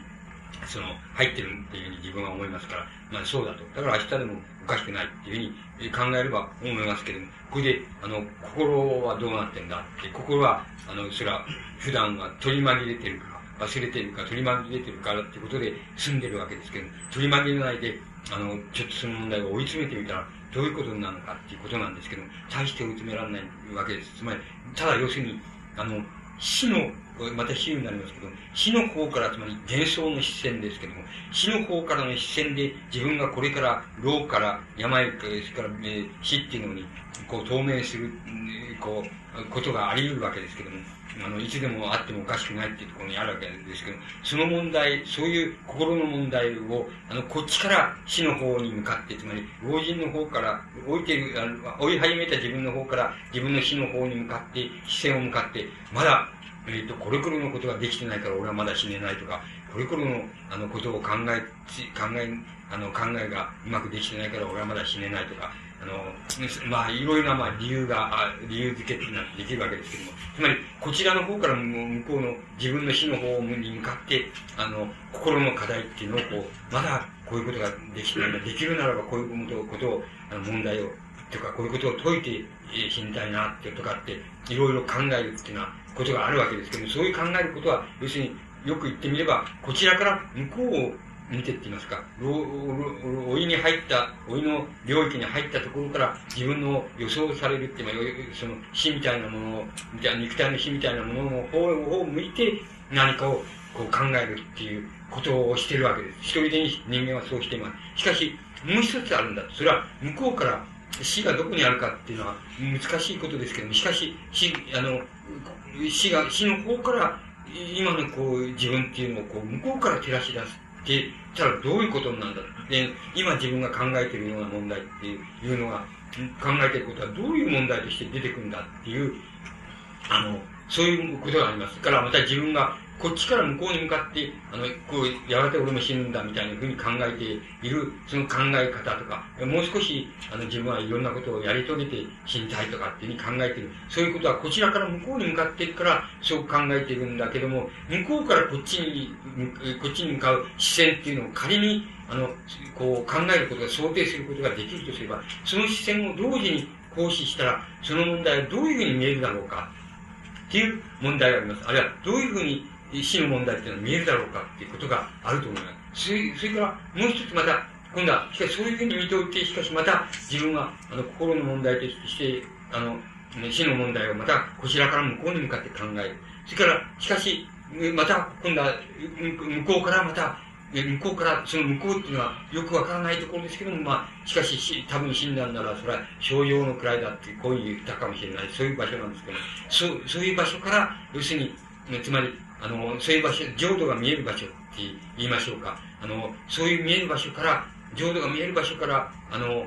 その、入ってるっていうふうに自分は思いますから、まあそうだと。だから明日でもおかしくないっていうふうに考えれば思いますけれども、これで、あの、心はどうなってんだって、心は、あの、それは普段は取り紛れてる忘れてるか、取り紛れてるからってことで済んでるわけですけど、取り紛れないで、あの、ちょっとその問題を追い詰めてみたら、どういうことなのかっていうことなんですけど、大して追い詰められないわけです。つまり、ただ要するに、あの、死の、また死になりますけど、死の方から、つまり幻想の視線ですけども、死の方からの視線で自分がこれから老から病から、それから、えー、死っていうのに、こう透明する、こう、ことがあり得るわけですけども、あの、いつでもあってもおかしくないっていうところにあるわけですけど、その問題、そういう心の問題を、あの、こっちから死の方に向かって、つまり、老人の方から、置いてる、あの、追い始めた自分の方から、自分の死の方に向かって、視線を向かって、まだ、えっ、ー、と、これくらいのことができてないから俺はまだ死ねないとか、これくらいの、あの、ことを考え、考え、あの、考えがうまくできてないから俺はまだ死ねないとか、あの、まあ、いろいろな、まあ、理由が、理由付けっていうのはできるわけですけども、つまり、こちらの方から向こうの自分の死の方に向かって、あの、心の課題っていうのを、こう、まだこういうことができないできるならばこういうことを、あの、問題を、というか、こういうことを解いて死にたいなってとかって、いろいろ考えるっていうのは、ことがあるわけですけども、そういう考えることは、要するによく言ってみれば、こちらから向こうを見てって言いますか、老いに入った、老いの領域に入ったところから自分の予想されるっていう、その死みたいなものを、肉体の死みたいなものの方を向いて何かをこう考えるっていうことをしてるわけです。一人で人間はそうしています。しかし、もう一つあるんだ。それは向こうから死がどこにあるかっていうのは難しいことですけども、しかし、死、あの、死が、死の方から今のこう自分っていうのをこう向こうから照らし出すってたらどういうことなんだで、今自分が考えているような問題っていうのが、考えていることはどういう問題として出てくるんだっていう、あの、そういうことがあります。からまた自分がこっちから向こうに向かって、あの、こう、やがて俺も死ぬんだみたいなふうに考えている、その考え方とか、もう少し、あの、自分はいろんなことをやり遂げて死にたいとかっていうふうに考えている。そういうことはこちらから向こうに向かっているから、そう考えているんだけども、向こうからこっちに、こっちに向かう視線っていうのを仮に、あの、こう考えることが想定することができるとすれば、その視線を同時に行使したら、その問題はどういうふうに見えるだろうかっていう問題があります。あるいは、どういうふうに死の問題っていうのは見えるだろうかっていうことがあると思います。それそれからもう一つまた、今度は、しかしそういうふうに見ておいて、しかしまた自分はあの心の問題として、あの、死の問題をまたこちらから向こうに向かって考える。それから、しかし、また今度は向こうからまた向こうから、その向こうっていうのはよくわからないところですけども、まあ、しかし、多分死んだんなら、それは商用の位だって、こういう言ったかもしれない。そういう場所なんですけど、そう、そういう場所から、要するに、つまり、あの、そういう場所、浄土が見える場所って言いましょうか。あの、そういう見える場所から、浄土が見える場所から、あの、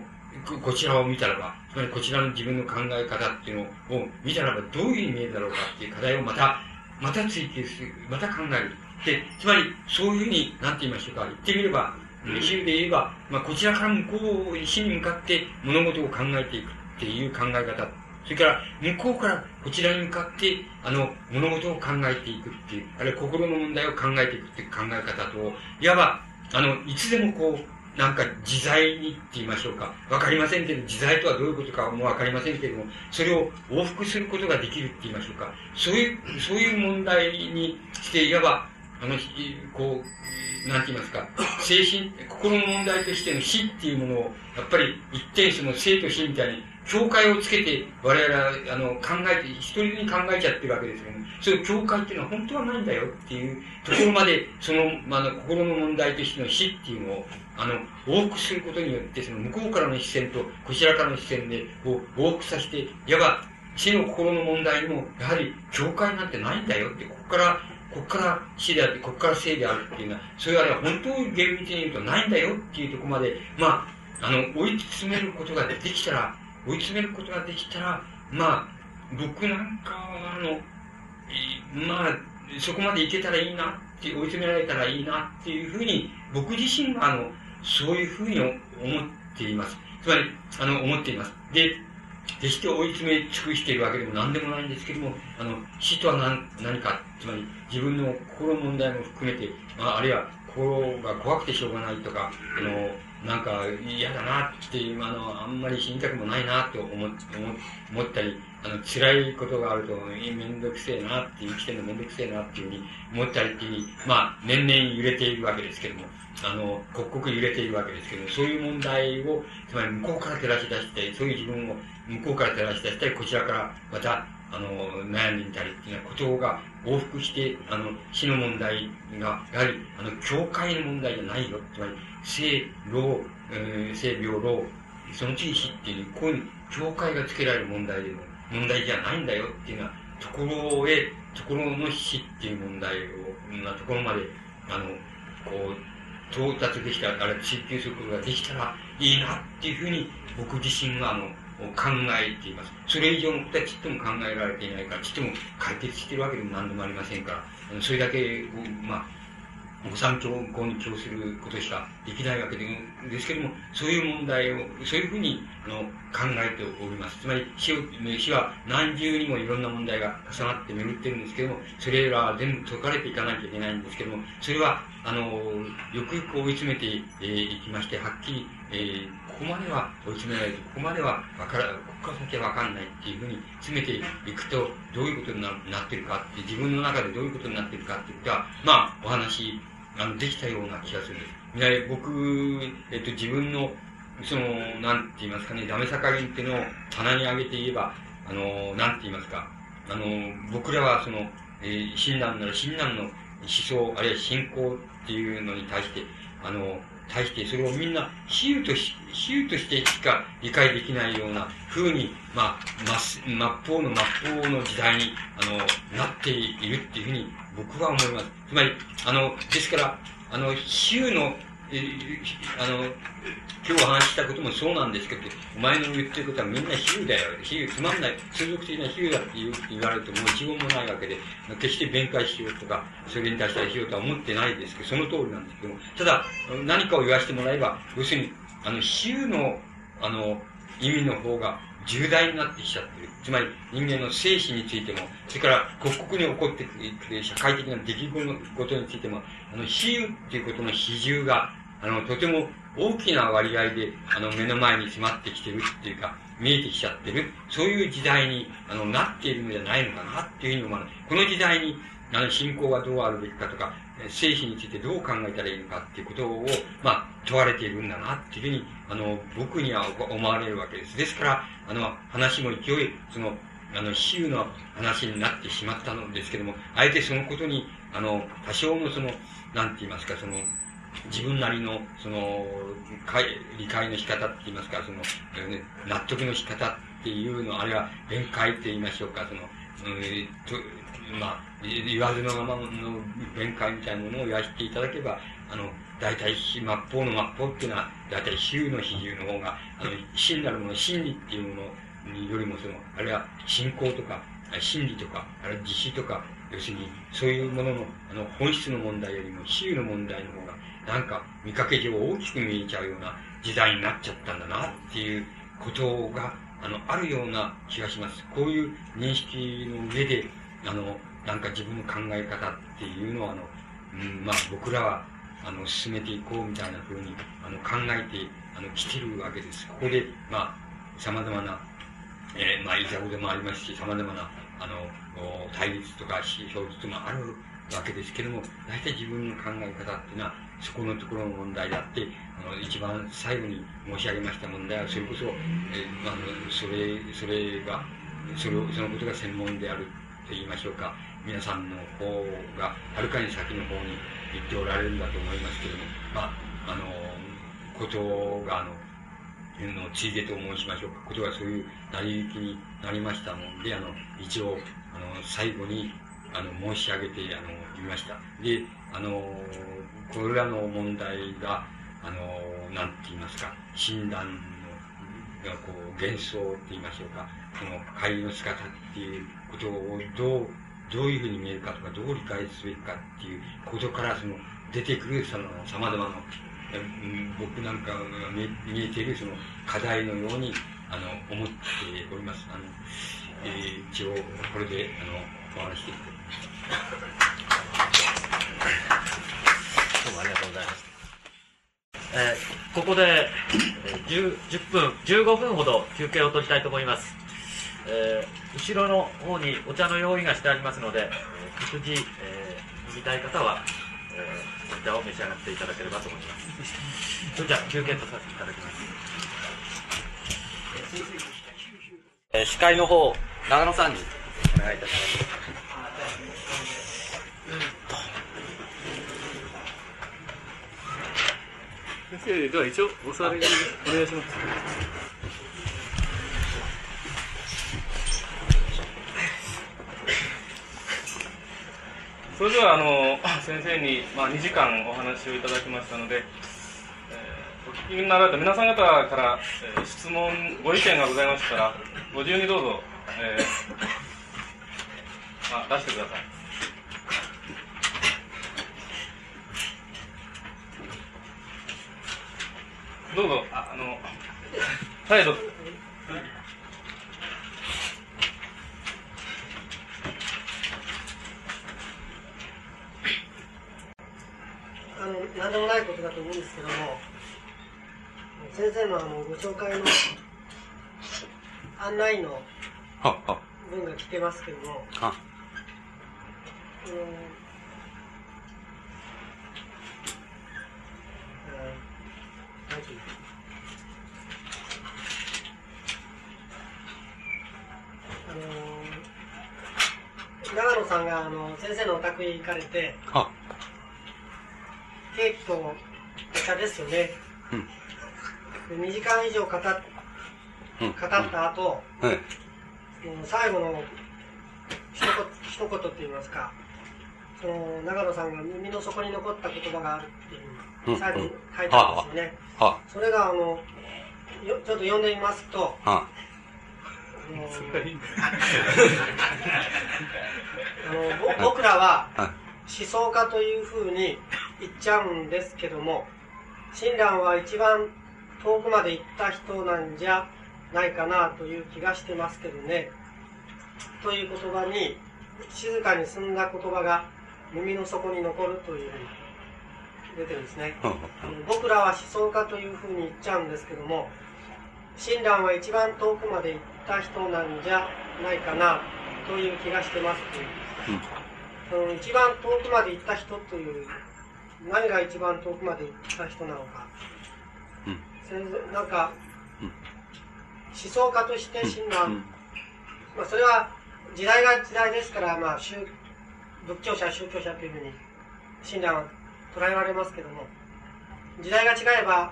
こちらを見たらば、つまりこちらの自分の考え方っていうのを見たらば、どういうふうに見えるだろうかっていう課題をまた、また追求する、また考える。で、つまり、そういうふうに、なんて言いましょうか、言ってみれば、比喩で言えば、まあ、こちらから向こう、石に向かって物事を考えていくっていう考え方それから、向こうからこちらに向かって、あの、物事を考えていくっていう、あるいは心の問題を考えていくっていう考え方と、いわば、あの、いつでもこう、なんか自在にって言いましょうか。わかりませんけど、自在とはどういうことかもわかりませんけれども、それを往復することができるって言いましょうか。そういう、そういう問題にして、いわば、あの、こう、なんて言いますか、精神、心の問題としての死っていうものを、やっぱり一点その生と死みたいに境界をつけて、我々は、あの、考えて、一人に考えちゃってるわけですけども、その境界っていうのは本当はないんだよっていうところまで、その、まあ、の、心の問題としての死っていうのを、あの、往復することによって、その向こうからの視線と、こちらからの視線で、こう、往復させて、いわば、死の心の問題にも、やはり、境界なんてないんだよって、ここから、ここから死であって、ここから生であるっていうのは、それは本当に厳密に言うとないんだよっていうところまで、まあ、あの、追い詰めることができたら、追い詰めることができたら、まあ、僕なんかは、あの、まあ、そこまでいけたらいいなって、追い詰められたらいいなっていうふうに、僕自身は、あの、そういうふうに思っています。つまり、あの、思っています。で、決して追い詰め尽くしているわけでも何でもないんですけども、あの、死とは何何か、つまり自分の心問題も含めて、まあ、あるいは心が怖くてしょうがないとか、あの、なんか嫌だなっていう、あの、あんまり死にたくもないなっ思思思ったり、あの、辛いことがあると、めんどくせえなって生きてるのめんどくせえなっていうふうに思ったりっていうう、まあ、年々揺れているわけですけども、あの、刻々揺れているわけですけども、そういう問題を、つまり向こうから照らし出して、そういう自分を向こうから照らし出したり、こちらからまた、あの、悩んでみたりっていうようなことが往復して、あの、死の問題が、やはり、あの、境界の問題じゃないよ。つまり、生、老、えー、生、病、老、その次死っていう、こういう境界がつけられる問題でも、問題じゃないんだよっていうようなところへ、ところの死っていう問題を、なところまで、あの、こう、到達できた、あれ、追求することができたらいいなっていうふうに、僕自身は、あの、考えています。それ以上のことはちっとも考えられていないから、ちっとも解決してるわけでも何でもありませんから、それだけ、まあ、お産教校に供することしかできないわけでですけども、そういう問題を、そういうふうにあの考えております。つまり死を、死は何重にもいろんな問題が重なって巡ってるんですけども、それらは全部解かれていかなきゃいけないんですけども、それは、あの、よくよく追い詰めてい、えー、きまして、はっきり、えー、ここまでは追い詰められて、ここまではわから、ここから先はわかんないっていうふうに詰めていくと、どういうことになってるかって、自分の中でどういうことになってるかっていうことは、まあ、お話、あの、できたような気がするんです。みな僕、えっと、自分の、その、なんて言いますかね、ダメさ加減っていうのを棚に上げて言えば、あの、なんて言いますか、あの、僕らはその、えー、親鸞なら親鸞の思想、あるいは信仰っていうのに対して、あの、対してそれをみんな比喩とし、比喩としてしか理解できないような風に、まあ、真っ方の真っ方の時代に、あの、なっているっていうふうに僕は思います。つまり、あの、ですから、あの、比喩のあの、今日話したこともそうなんですけど、お前の言ってることはみんな比喩だよ。比喩、つまんない、通俗的な比喩だって言われても一言もないわけで、決して弁解しようとか、それに対してはしようとは思ってないですけど、その通りなんですけども、ただ、何かを言わせてもらえば、要するに、あの、比喩の、あの、意味の方が重大になってきちゃってる。つまり人間の生死についても、それから刻々に起こってくる社会的な出来事についても、あの、比喩っていうことの比重が、あの、とても大きな割合で、あの、目の前に迫ってきてるっていうか、見えてきちゃってる、そういう時代に、あの、なっているのじゃないのかなっていうふうに思う。この時代に、あの、信仰がどうあるべきかとか、生死についてどう考えたらいいのかっていうことを、まあ、問われているんだなっていうふうに、あの、僕には思われるわけです。ですから、あの、話も勢い、その、あの、比喩の話になってしまったのですけども、あえてそのことに、あの、多少のその、なんて言いますか、その、自分なりの、その、理解の仕方って言いますか、その、納得の仕方っていうの、あるいは弁解って言いましょうか、その、うん、とまあ、言わずのままの弁解みたいなものを言わせていただけば、あの、大体、末法の末法っていうのは、大体、比喩の比重の方が、あの、真なるもの、真理っていうものよりも、その、あるいは信仰とか、真理とか、あるいは実施とか、要するに、そういうものの、あの、本質の問題よりも、比喩の問題の方が、なんか、見かけ上大きく見えちゃうような時代になっちゃったんだな、っていうことが、あの、あるような気がします。こういう認識の上で、あの、なんか自分の考え方っていうのは、あの、うん、まあ僕らは、あの、進めていこうみたいなふうに、あの、考えて、あの、来てるわけです。ここで、まあ、様々な、えー、まあ、いざこでもありますし、様々な、あの、対立とか、表述もあるわけですけども、大体自分の考え方っていうのは、そこのところの問題であって、あの、一番最後に申し上げました問題は、それこそ、え、あの、それ、それが、それ、そのことが専門であると言いましょうか、皆さんの方が、はるかに先の方に行っておられるんだと思いますけれども、まあ、あの、ことが、あの、のついでと申しましょうか、ことがそういう成り行きになりましたので、あの、一応、あの、最後に、あの、申し上げて、あの、言いました。で、あの、これらの問題が、あの、なんて言いますか、診断の、こう、幻想って言いましょうか、その、会の仕方っていうことをどう、どういうふうに見えるかとか、どう理解すべきかっていうことから、その、出てくる、その、様々な、僕なんかが見えている、その、課題のように、あの、思っております。あの、えー、一応、これで、あの、お話していきたいどうもありがとうございます。えー、ここで、10, 10分、15分ほど休憩を取りたいと思います。えー、後ろの方にお茶の用意がしてありますので、えー、各自、えー、飲みたい方は、えー、お茶を召し上がっていただければと思います。それじゃあ休憩とさせていただきます。えー、司会の方、長野さんにお願いいたします。先生、では一応お座りお願いします。それではあの先生に、まあ、2時間お話をいただきましたので、えー、お聞きになられた皆さん方から、えー、質問ご意見がございましたらご自由にどうぞ、えー、あ出してくださいどうぞ、ああの、はい、どうぞ。あの、なんでもないことだと思うんですけども、先生のあの、ご紹介の案内の文が来てますけども、は、うんえーなんていうのあの長野さんがあの先生のお宅へ行かれては、ケーキとお茶ですよね、うん、で2時間以上語語った後、うん、最後の一言一言って言いますか、その長野さんが耳の底に残った言葉があるっていうう、ん。最後に書いてあるんですよね。は、それがあのよちょっと読んでみますと、は、あ。のあのぼ僕らはは、思想家というふうに言っちゃうんですけども、親鸞は一番遠くまで行った人なんじゃないかなという気がしてますけどね。という言葉に、静かに澄んだ言葉が耳の底に残るというふうに出てるんですね。は、あの僕らは思想家というふうに言っちゃうんですけども、親鸞は一番遠くまで行った人なんじゃないかなという気がしてます。という。その一番遠くまで行った人という、何が一番遠くまで行った人なのか。うん。先生なんか、うん。思想家として親鸞、うん。まあそれは時代が時代ですから、まあ宗仏教者、宗教者というふうに親鸞は捉えられますけども、時代が違えば、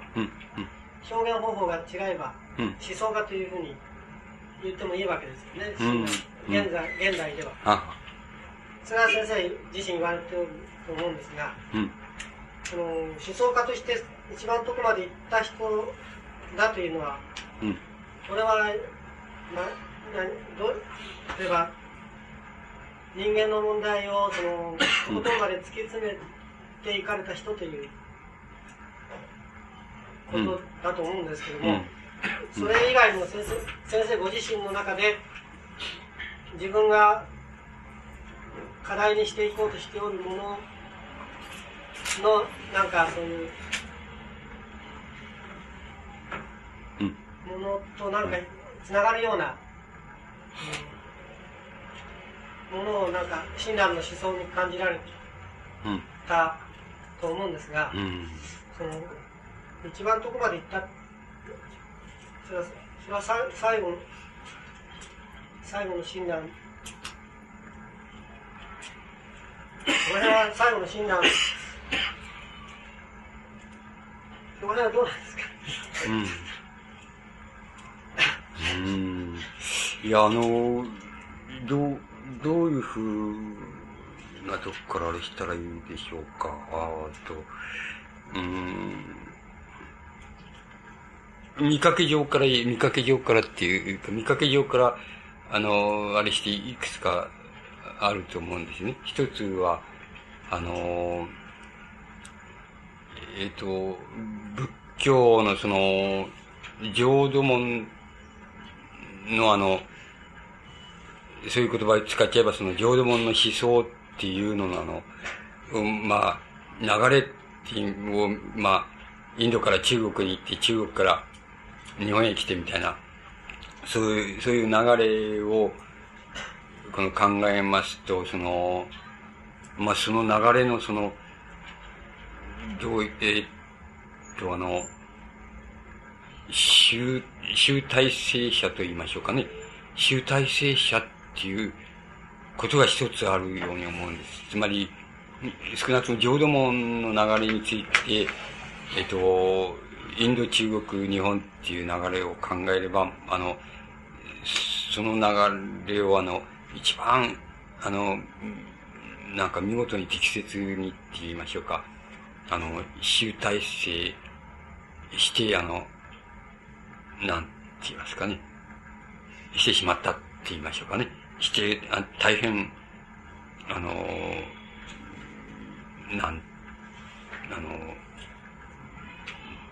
表現方法が違えば、うん、思想家というふうに言ってもいいわけですよね、うん。現在現在では。は、菅先生自身言われておると思うんですが、うん、その思想家として一番遠くまで行った人だというのは、うん、これは、ま、などう例えば、人間の問題をその、とことんまで突き詰めていかれた人ということだと思うんですけども、うん それ以外の先生先生ご自身の中で、自分が課題にしていこうとしておるものの、なんかそういう、うん、ものとなんかつながるような、うんものをなんか親鸞の思想に感じられうん、たと思うんですが、うん、その一番遠くまで行ったそれはそれはさ最後の最後の親鸞この辺は最後の親鸞この辺はどうなんですか？うん。うん。いや、あの、どう、どういうふうなとこからあれしたらいいでしょうか？あーと、うん。見かけ上から、見かけ上からっていうか、見かけ上から、あの、あれしていくつかあると思うんですね。一つは、あの、えっ、と、仏教のその、浄土門のあの、そういう言葉を使っちゃえば、その浄土門の思想っていうののあの、うんまあ、流れっていうを、まあ、インドから中国に行って、中国から日本へ来てみたいな、そういう、そういう流れを、この考えますと、その、まあ、その流れのその、どういって、えっと、あの、集、集大成者と言いましょうかね。集大成者っていうことが一つあるように思うんです。つまり、少なくとも浄土門の流れについて、えっと、インド、中国、日本っていう流れを考えれば、あの、その流れをあの、一番、あの、なんか見事に適切にって言いましょうか。あの、集大成して、あの、なんて言いますかね。してしまったって言いましょうかね。して、あ大変、あの、なん、あの、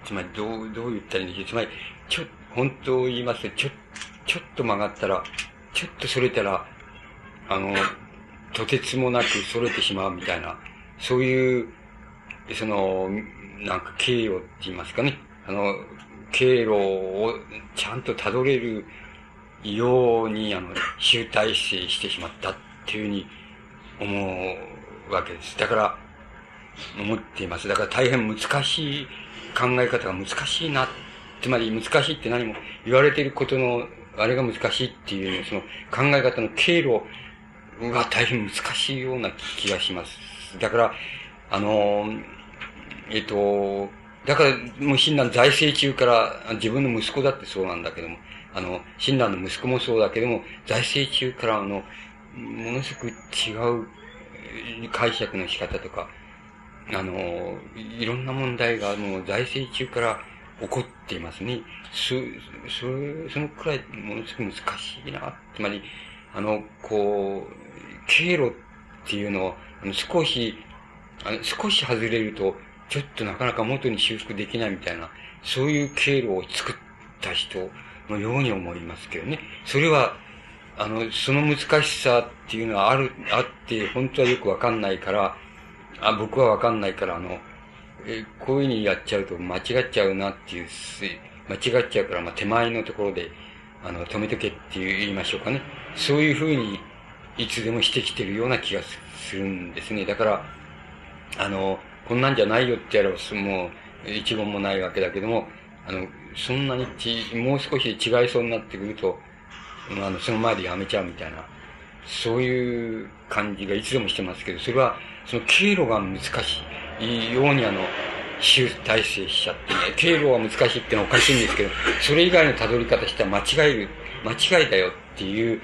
つまりどう、どう言ったらいいんでしょう。つまり、ちょ、本当を言いますと、ちょ、ちょっと曲がったら、ちょっとそれたら、あの、とてつもなくそれてしまうみたいな、そういう、その、なんか経路って言いますかね。あの、経路をちゃんと辿れるように、あの、集大成してしまったっていうふうに思うわけです。だから、思っています。だから大変難しい考え方が難しいな。つまり難しいって何も言われていることの、あれが難しいっていう、その考え方の経路が大変難しいような気がします。だから、あの、えっと、だから、もう親鸞財政中から、自分の息子だってそうなんだけども、あの、親鸞の息子もそうだけども、財政中からの、ものすごく違う解釈の仕方とか、あの、いろんな問題がもう財政中から起こっていますね。そ、そ、そのくらいものすごく難しいな。つまり、あの、こう、経路っていうのを、あの少し、あの少し外れると、ちょっとなかなか元に修復できないみたいな、そういう経路を作った人のように思いますけどね。それは、あの、その難しさっていうのはある、あって、本当はよくわかんないから、あ、僕はわかんないから、あの、え、こういうふうにやっちゃうと間違っちゃうなっていう、間違っちゃうから、まあ、手前のところで、あの、止めとけっていう言いましょうかね。そういうふうに、いつでもしてきてるような気がするんですね。だから、あの、こんなんじゃないよってやれば、もう、一言もないわけだけども、あの、そんなにち、もう少し違いそうになってくると、あの、その前でやめちゃうみたいな、そういう感じがいつでもしてますけど、それは、その経路が難しいようにあの、集大成しちゃってね、経路は難しいってのはおかしいんですけど、それ以外の辿り方したら間違える、間違いだよっていう、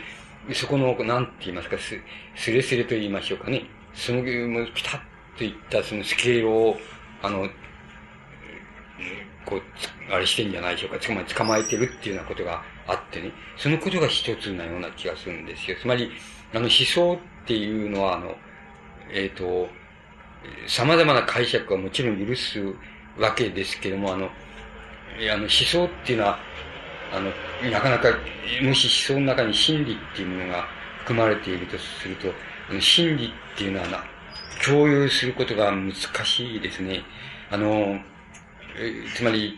そこの、なんて言いますか、す、すれすれと言いましょうかね。その、もうピタッといったそのスケールを、あの、こう、あれしてんじゃないでしょうか。つまり捕まえてるっていうようなことがあってね。そのことが一つなような気がするんですよ。つまり、あの思想っていうのは、あの、えっ、ー、と、様々な解釈はもちろん許すわけですけども、あの、あの思想っていうのは、あの、なかなか、もし思想の中に真理っていうものが含まれているとすると、真理っていうのはな、共有することが難しいですね。あの、つまり、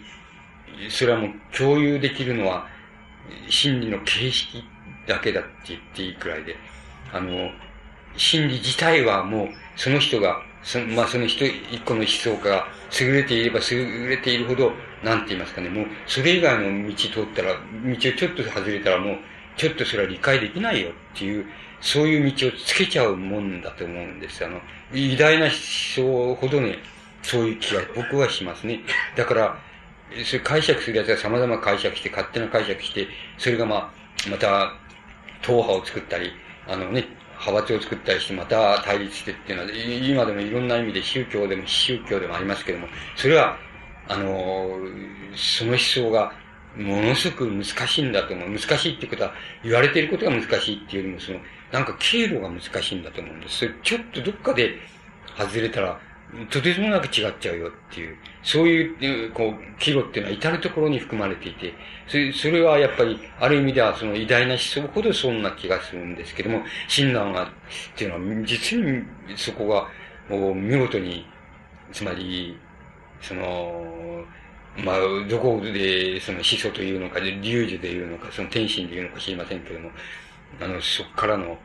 それはもう共有できるのは、真理の形式だけだって言っていいくらいで、あの、真理自体はもう、その人が、その、まあ、その人、一個の思想家が優れていれば優れているほど、なんて言いますかね、もう、それ以外の道通ったら、道をちょっと外れたらもう、ちょっとそれは理解できないよっていう、そういう道をつけちゃうもんだと思うんです。あの、偉大な思想ほどね、そういう気が僕はしますね。だから、それ解釈するやつが様々解釈して、勝手な解釈して、それがまあ、また、党派を作ったり、あのね、派閥を作ったりして、また対立してっていうのは、今でもいろんな意味で宗教でも宗教でもありますけども、それは、あの、その思想が、ものすごく難しいんだと思う。難しいってことは、言われていることが難しいっていうよりも、その、なんか経路が難しいんだと思うんです。それちょっとどっかで外れたら、とてつもなく違っちゃうよっていう、そういう、こう、岐路っていうのは至るところに含まれていて、それそれはやっぱり、ある意味ではその偉大な思想ほどそんな気がするんですけども、親鸞が、っていうのは、実にそこが、もう見事に、つまり、その、まあ、どこで、その思想というのか、流樹でいうのか、その天心でいうのか知りませんけども、あの、そこからの、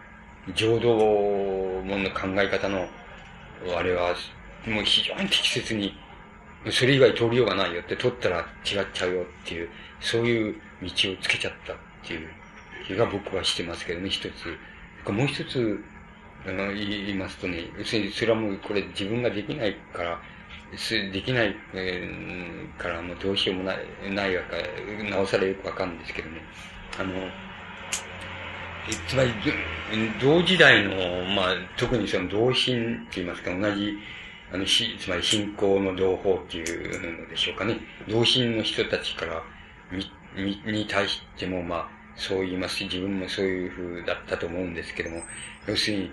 浄土門の考え方の、あれは、もう非常に適切に、それ以外通りようがないよって、取ったら違っちゃうよっていう、そういう道をつけちゃったっていう気が僕はしてますけどね、一つ。もう一つ、あの、言いますとね、要するにそれはもうこれ自分ができないから、できない、えー、からもうどうしようもない、ないわけ、なおさらよくわかるんですけどね。あの、つまり、同時代の、まあ、特にその同心って言いますか、同じあの、し、つまり信仰の同胞っていうのでしょうかね。同心の人たちから、み、み、に対しても、まあ、そう言いますし、自分もそういう風だったと思うんですけども、要するに、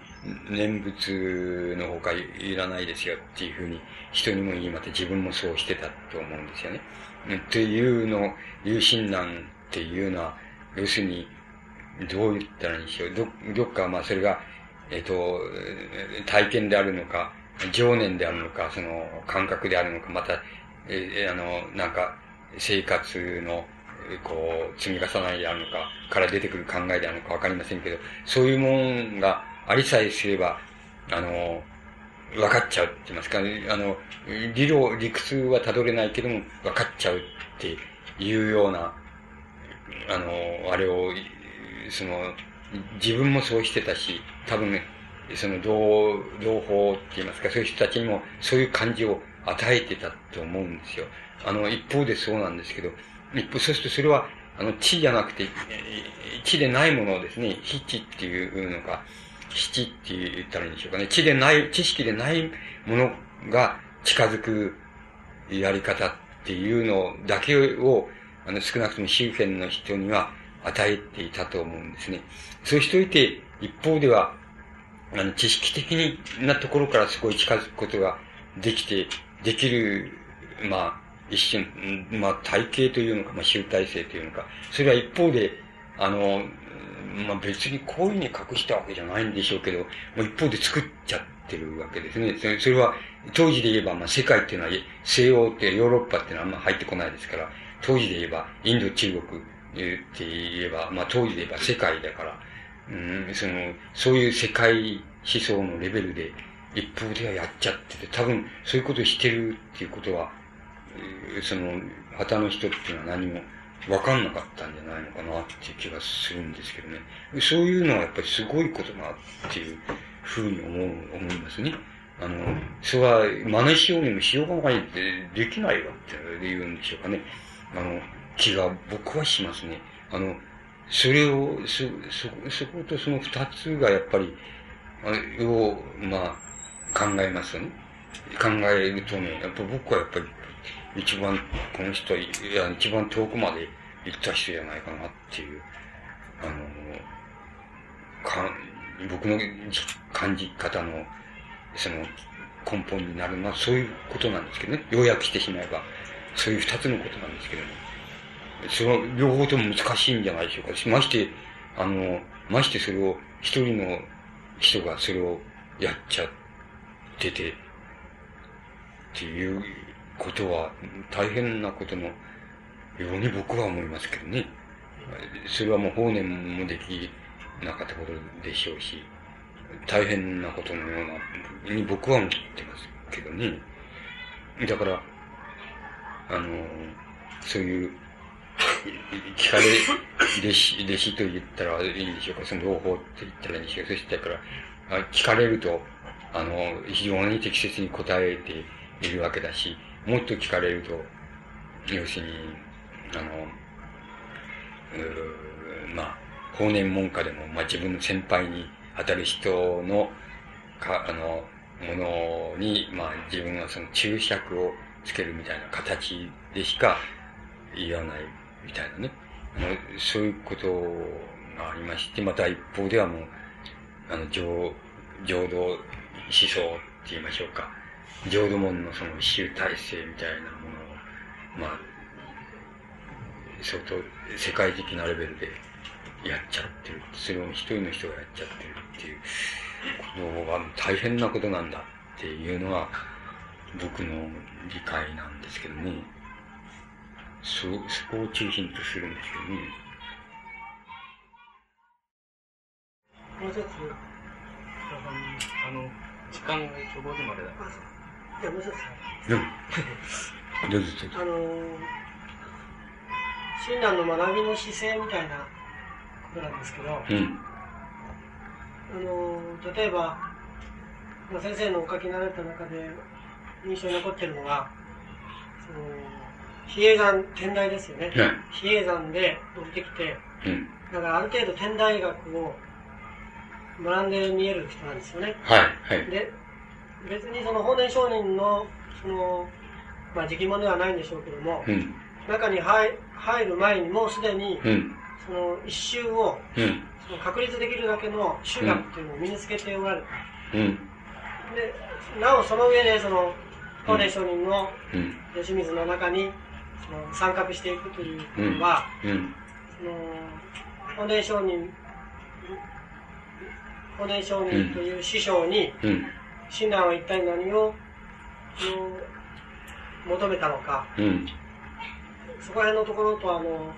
念仏のほかいらないですよっていうふうに人にも言いまって自分もそうしてたと思うんですよね。っていうの、いう親鸞っていうのは、要するに、どう言ったらいいんでしょう。ど、どっかまあそれが、えっ、と、体験であるのか、情念であるのか、その感覚であるのか、また、えー、あの、なんか、生活の、こう、積み重ねであるのか、から出てくる考えであるのかわかりませんけど、そういうもんがありさえすれば、あの、分かっちゃうって言いますか、あの、理論、理屈は辿れないけども、分かっちゃうっていうような、あの、あれを、その、自分もそうしてたし、多分ね、その同、同胞って言いますか、そういう人たちにもそういう感じを与えてたと思うんですよ。あの、一方でそうなんですけど、一方、そうするとそれは、あの、知じゃなくて、知でないものをですね、非知っていうのか、非知って言ったらいいんでしょうかね。知でない、知識でないものが近づくやり方っていうのだけを、あの、少なくとも周辺の人には与えていたと思うんですね。そうしといて、一方では、あの、知識的なところからそこに近づくことができて、できる、まあ、一瞬、まあ、体系というのか、まあ、集大成というのか、それは一方で、あの、まあ、別にこういうに隠したわけじゃないんでしょうけど、もう一方で作っちゃってるわけですね。それは、当時で言えば、まあ、世界っていうのは、西欧ってヨーロッパっていうのはあんま入ってこないですから、当時で言えば、インド、中国って言えば、まあ、当時で言えば世界だから、うん、その、そういう世界思想のレベルで、一方ではやっちゃってて、多分、そういうことをしてるっていうことは、その、旗の人っていうのは何も分かんなかったんじゃないのかなっていう気がするんですけどね。そういうのはやっぱりすごいことだなっていうふうに思う、思いますね。あの、それは真似しようにもしようがないってできないわって言うんでしょうかね。あの、気が僕はしますね。あの、それを、そ、そ、そことその二つがやっぱり、を、まあ、考えますよね。考えるとね、やっぱ僕はやっぱり、一番、この人は、いや、一番遠くまで行った人じゃないかなっていう、あの、か僕の感じ方の、その、根本になるのはそういうことなんですけどね。要約してしまえば、そういう二つのことなんですけども。その両方とも難しいんじゃないでしょうか。まして、あの、ましてそれを、一人の人がそれをやっちゃってて、っていうことは大変なことのように僕は思いますけどね。それはもう法然もできなかったことでしょうし、大変なことのような、に僕は思ってますけどね。だから、あの、そういう、聞かれ、弟子、弟子と言ったらいいんでしょうか、その両方って言ったらいいんでしょうか。そしたから、聞かれると、あの、非常に適切に答えているわけだし、もっと聞かれると、要するに、あの、うまあ、法然門下でも、まあ自分の先輩に当たる人の、か、あの、ものに、まあ自分はその注釈をつけるみたいな形でしか言わないみたいなね。そういうことがありまして、また一方ではもう、あの、浄、浄土思想って言いましょうか。浄土門のその集大成みたいなものを、まあ、相当世界的なレベルでやっちゃってる。それを一人の人がやっちゃってるっていうことが大変なことなんだっていうのは僕の理解なんですけどね。そ、そこを中心とするんですけどね。もう一つ、あの、時間が一応5時までだから。いや、もう一つ。うん。どうぞどうぞ。あのー、親鸞の学びの姿勢みたいなことなんですけど、うん。あのー、例えば、まあ、先生のお書きになられた中で印象に残ってるのが、その、比叡山、天台ですよね。はい比叡山で降りてきて、うん。だからある程度天台学を学んで見える人なんですよね。はい、はい。で、別にその法然上人の、その、まあ、直問ではないんでしょうけども、うん。中に入入る前にもうすでに、うん。その一周を、うん。その確立できるだけの集学っていうのを身につけておられた。うん。で、なおその上で、その、法然上人のうん。吉水の中に、その参画していくというのは、うん。その、法然上人、法然上人という師匠に、うん。親鸞は一体何を、求めたのか、うん。そこら辺のところと、あの、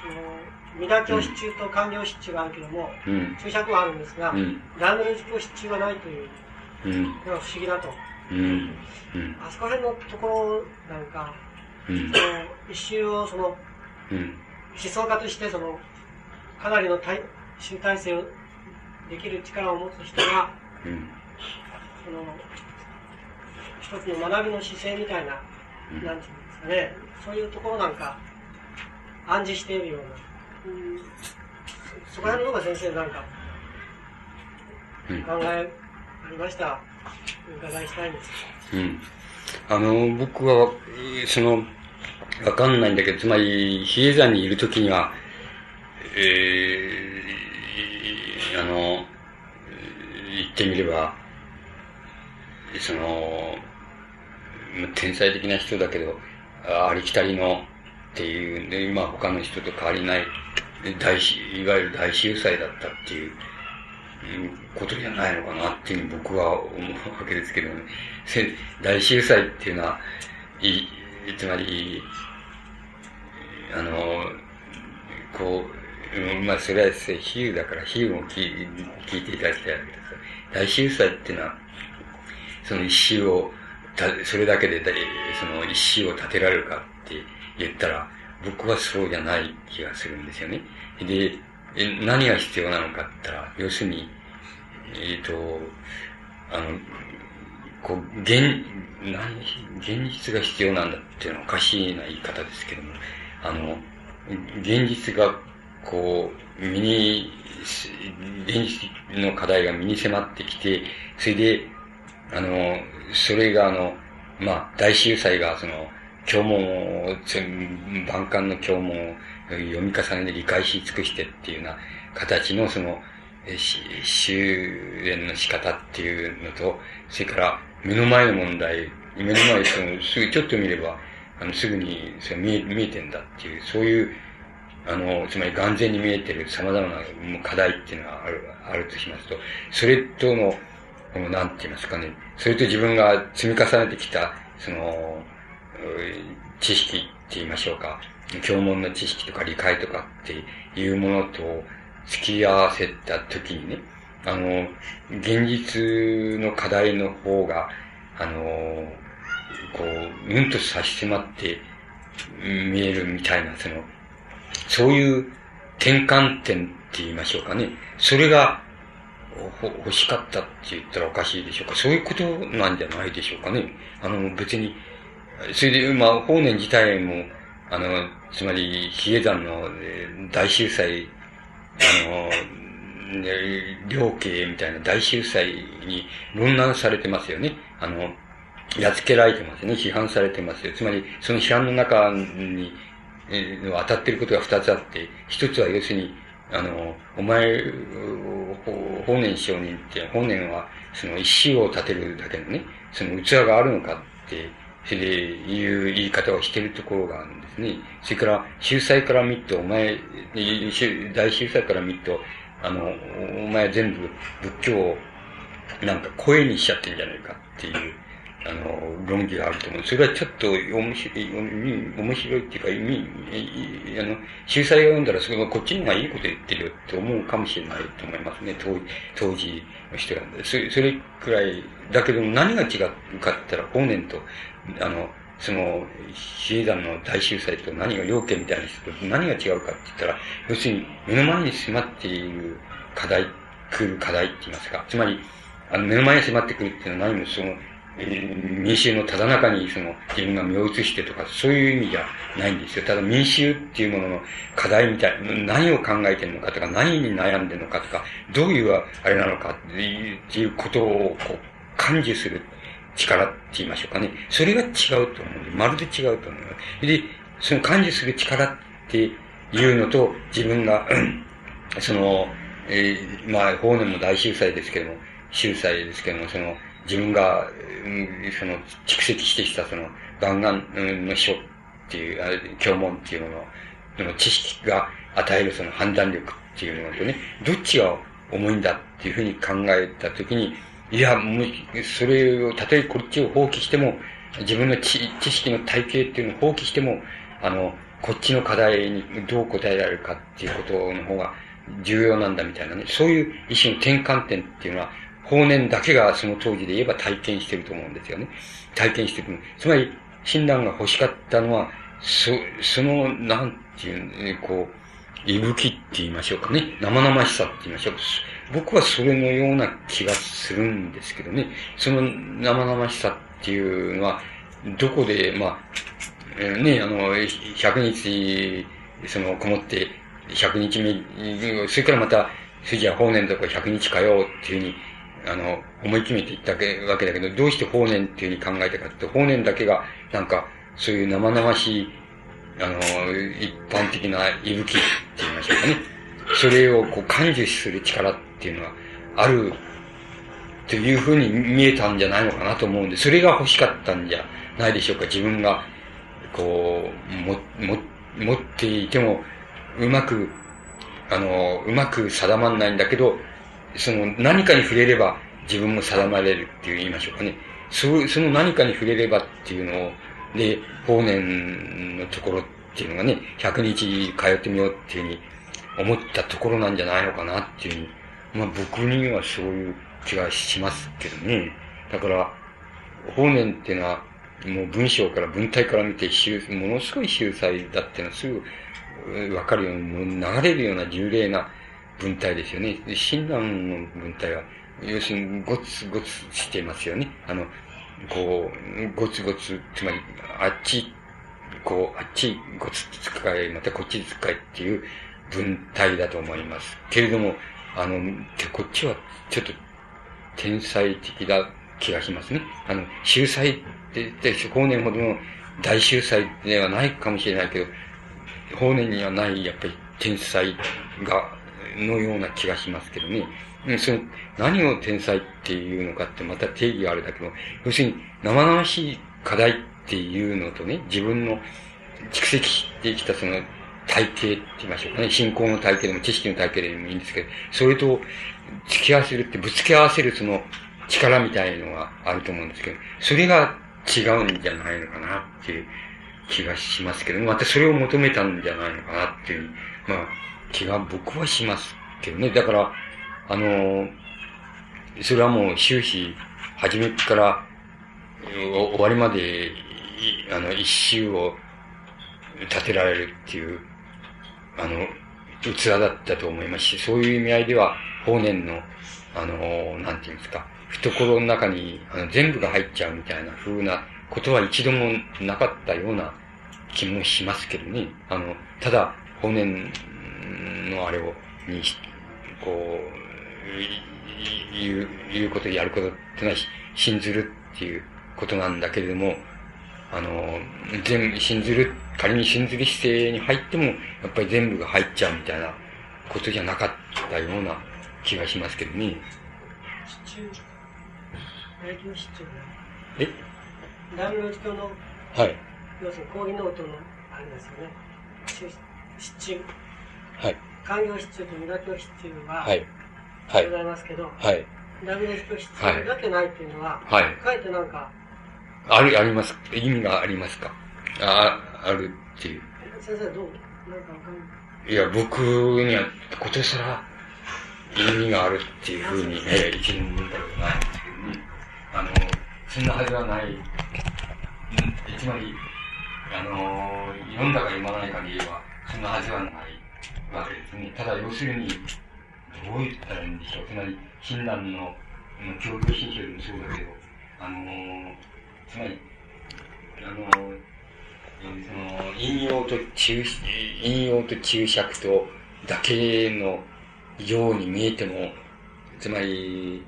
その、三田教失注と官僚失注があるけども、うん。注釈はあるんですが、うん。ランドル自己失注がないといううん。のが不思議だと。うん。うん。あそこら辺のところなんか、うん。その一周をそのうん。思想家としてそのかなりの体集大成をできる力を持つ人がうん。その一つの学びの姿勢みたいな、うん。なんていうんですかね。そういうところなんか暗示しているような、うん、そこら辺の方が先生なんかうん。考えありました。らお伺いしたいんです。うん。あの、僕は、その、わかんないんだけど、つまり、比叡山にいるときには、えー、あの、言ってみれば、その、天才的な人だけど、ありきたりのっていう、で、今他の人と変わりない、大、いわゆる大秀才だったっていう、ことじゃないのかなっていうに僕は思うわけですけどね。大秀才っていうのは、い、つまり、あの、こう、まあ、それは比喩だから、比喩も聞聞いていただきたいわけです。大秀才っていうのは、その一周を、たそれだけでだ、その一周を立てられるかって言ったら、僕はそうじゃない気がするんですよね。で、何が必要なのかって言ったら、要するに、えっ、と、あの、こう、現、何、現実が必要なんだっていうのはおかしいな言い方ですけども、あの、現実が、こう、身に、現実の課題が身に迫ってきて、それで、あの、それがあの、まあ、大秀才がその、教文を、万感の教文を読み重ねて理解し尽くしてっていうような形のその、えし修練の仕方っていうのと、それから目の前の問題、目の前その、すぐちょっと見れば、あの、すぐにそれ見え、見えてんだっていう、そういう、あの、つまり眼前に見えてる様々な課題っていうのがある、あるとしますと、それとの、このなんて言いますかね、それと自分が積み重ねてきた、その、知識って言いましょうか、教文の知識とか理解とかっていうものと付き合わせたときにね、あの、現実の課題の方が、あの、こう、うんと差し迫って見えるみたいな、その、そういう転換点って言いましょうかね。それが、欲しかったって言ったらおかしいでしょうか。そういうことなんじゃないでしょうかね。あの、別に、それで、まあ、法然自体も、あの、つまり、比叡山の大秀才、あの、両家みたいな大秀才に論難されてますよね。あの、やっつけられてますね。批判されてますよ。つまり、その批判の中に、えー当たってることが二つあって、一つは要するに、あの、お前、法然上人って、法然は、その一周を立てるだけのね、その器があるのかって、それでいう言い方をしているところがあるんですね。それから、秀才から見ると、お前、大秀才から見ると、あの、お前全部仏教をなんか声にしちゃってんじゃないかっていう、あの、論議があると思う。それはちょっと面白い、面白いっていうか、意味、あの、秀才が読んだら、それはこっちの方がいいこと言ってるよって思うかもしれないと思いますね、当当時の人が。それ、それくらい、だけど何が違うかって言ったら、法然と、あの、その、比叡山の大秀才と何が、両家みたいな人と何が違うかって言ったら、要するに目の前に迫っている課題、来る課題って言いますか。つまり、あの、目の前に迫ってくるっていうのは何もその、民衆のただ中にその自分が身を移してとか、そういう意味じゃないんですよ。ただ民衆っていうものの課題みたいな、何を考えてるのかとか、何に悩んでるのかとか、どういうあれなのかっていうことをこう感受する力って言いましょうかね。それが違うと思う。まるで違うと思う。で、その感受する力っていうのと、自分が、その、えー、まあ、法然も大秀才ですけども、秀才ですけども、その、自分が、うん、その、蓄積してきた、その、弾丸の書っていう、あれ教文っていうものその知識が与えるその判断力っていうものとね、どっちが重いんだっていうふうに考えたときに、いや、もう、それを、たとえこっちを放棄しても、自分の知知識の体系っていうのを放棄しても、あの、こっちの課題にどう答えられるかっていうことの方が重要なんだみたいなね、そういう一種の転換点っていうのは、法然だけがその当時で言えば体験してると思うんですよね。体験してる。つまり、親鸞が欲しかったのは、そ、その、なんていう、こう、息吹って言いましょうかね。生々しさって言いましょう。僕はそれのような気がするんですけどね。その生々しさっていうのは、どこで、まあ、ね、あの、100日、その、こもって、100日目、それからまた、それじゃ法然とか100日かよっていうふうに、あの、思い決めていったわけだけど、どうして法然っていうふうに考えたかって、法然だけが、なんか、そういう生々しい、あの、一般的な息吹って言いましょうかね。それをこう感受する力っていうのはあるというふうに見えたんじゃないのかなと思うんで、それが欲しかったんじゃないでしょうか。自分が、こう、も、も、持っていても、うまく、あの、うまく定まんないんだけど、その何かに触れれば自分も定まれるっていう言いましょうかね。そその何かに触れればっていうのを、で、法然のところっていうのがね、100日通ってみようっていうふうに思ったところなんじゃないのかなっていうふうに、まあ僕にはそういう気がしますけどね。だから、法然っていうのは、もう文章から文体から見て、ものすごい秀才だっていうのはすぐわかるように、流れるような重麗な文体ですよね。で親鸞の文体は、要するにゴツゴツしていますよね。あの、こう、ゴツゴツ、つまり、あっち、こう、あっちゴツ使い、またこっち使いっていう文体だと思います。けれども、あの、こっちはちょっと天才的だ気がしますね。あの、秀才って言って、法年ほどの大秀才ではないかもしれないけど、法年にはない、やっぱり天才が、のような気がしますけどね。その、何を天才っていうのかってまた定義があるだけど、要するに生々しい課題っていうのとね、自分の蓄積してきたその体系って言いましょうかね、信仰の体系でも知識の体系でもいいんですけど、それと付き合わせるって、ぶつけ合わせるその力みたいのがあると思うんですけど、それが違うんじゃないのかなっていう気がしますけど、またそれを求めたんじゃないのかなっていう、まあ、気が僕はしますけどね。だから、あの、それはもう終始、初めから終わりまで、あの、一周を立てられるっていう、あの、器だったと思いますし、そういう意味合いでは、法然の、あの、なんていうんですか、懐の中にあの全部が入っちゃうみたいな風なことは一度もなかったような気もしますけどね。あの、ただ、法然のあれを、に、こう、いう、いうこと、やることってのは、信ずるっていうことなんだけれども、あの、全部、信ずる、仮に信ずる姿勢に入っても、やっぱり全部が入っちゃうみたいなことじゃなかったような気がしますけどね。え？大名教の、はい。要するに講義ノートの、あれですよね。失注。はい。官業失注と無駄教失注が、はい。はい。ございますけど、はい。ダメ教失注だけないっていうのは、はい。かえってなんか、ある、あります。意味がありますか？あ、あるっていう。先生どう？なんかわかんない。いや、僕には、ことさら、意味があるっていうふうに、ええ、一年分だろうないんですけどね。あの、そんなはずはない。うん、つまり、あの、読んだか読まないかで言えば、そんなはずはないわけですね。ただ、要するに、どう言ったらいいんでしょう。つまり、親鸞の、教育新書でもそうだけど、あの、つまり、あの、その、引用と注、引用と注釈とだけのように見えても、つまり、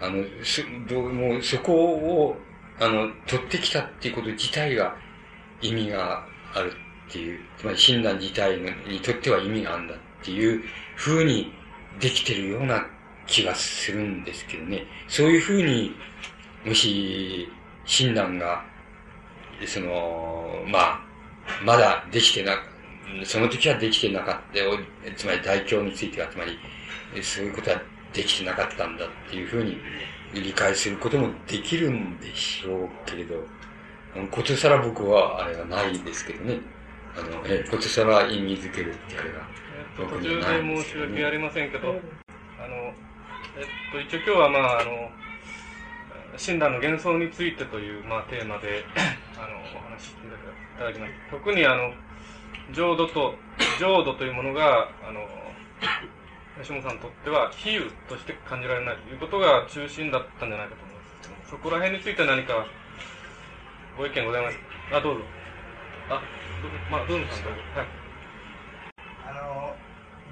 あの、そ、どうも、そこを、あの、取ってきたっていうこと自体が意味があるっっていう、つまり親鸞自体にとっては意味があるんだっていう風にできてるような気がするんですけどね。そういう風に、もし、親鸞が、その、まあ、まだできてな、その時はできてなかった、つまり大教については、つまり、そういうことはできてなかったんだっていうふうに理解することもできるんでしょうけれど、ことさら僕はあれはないですけどね。あの、え、ことさら意味づけるってあれが。えっと、途中で申し訳ありませんけど、あの、えっと、一応今日はまあ、あの、親鸞の幻想についてという、まあ、テーマで、あの、お話しいただきました。特にあの、浄土と、浄土というものが、あの、吉本さんにとっては比喩として感じられないということが中心だったんじゃないかと思います。そこら辺について何かご意見ございますあどうぞ。あまあどうぞさんどうぞ。はい。あの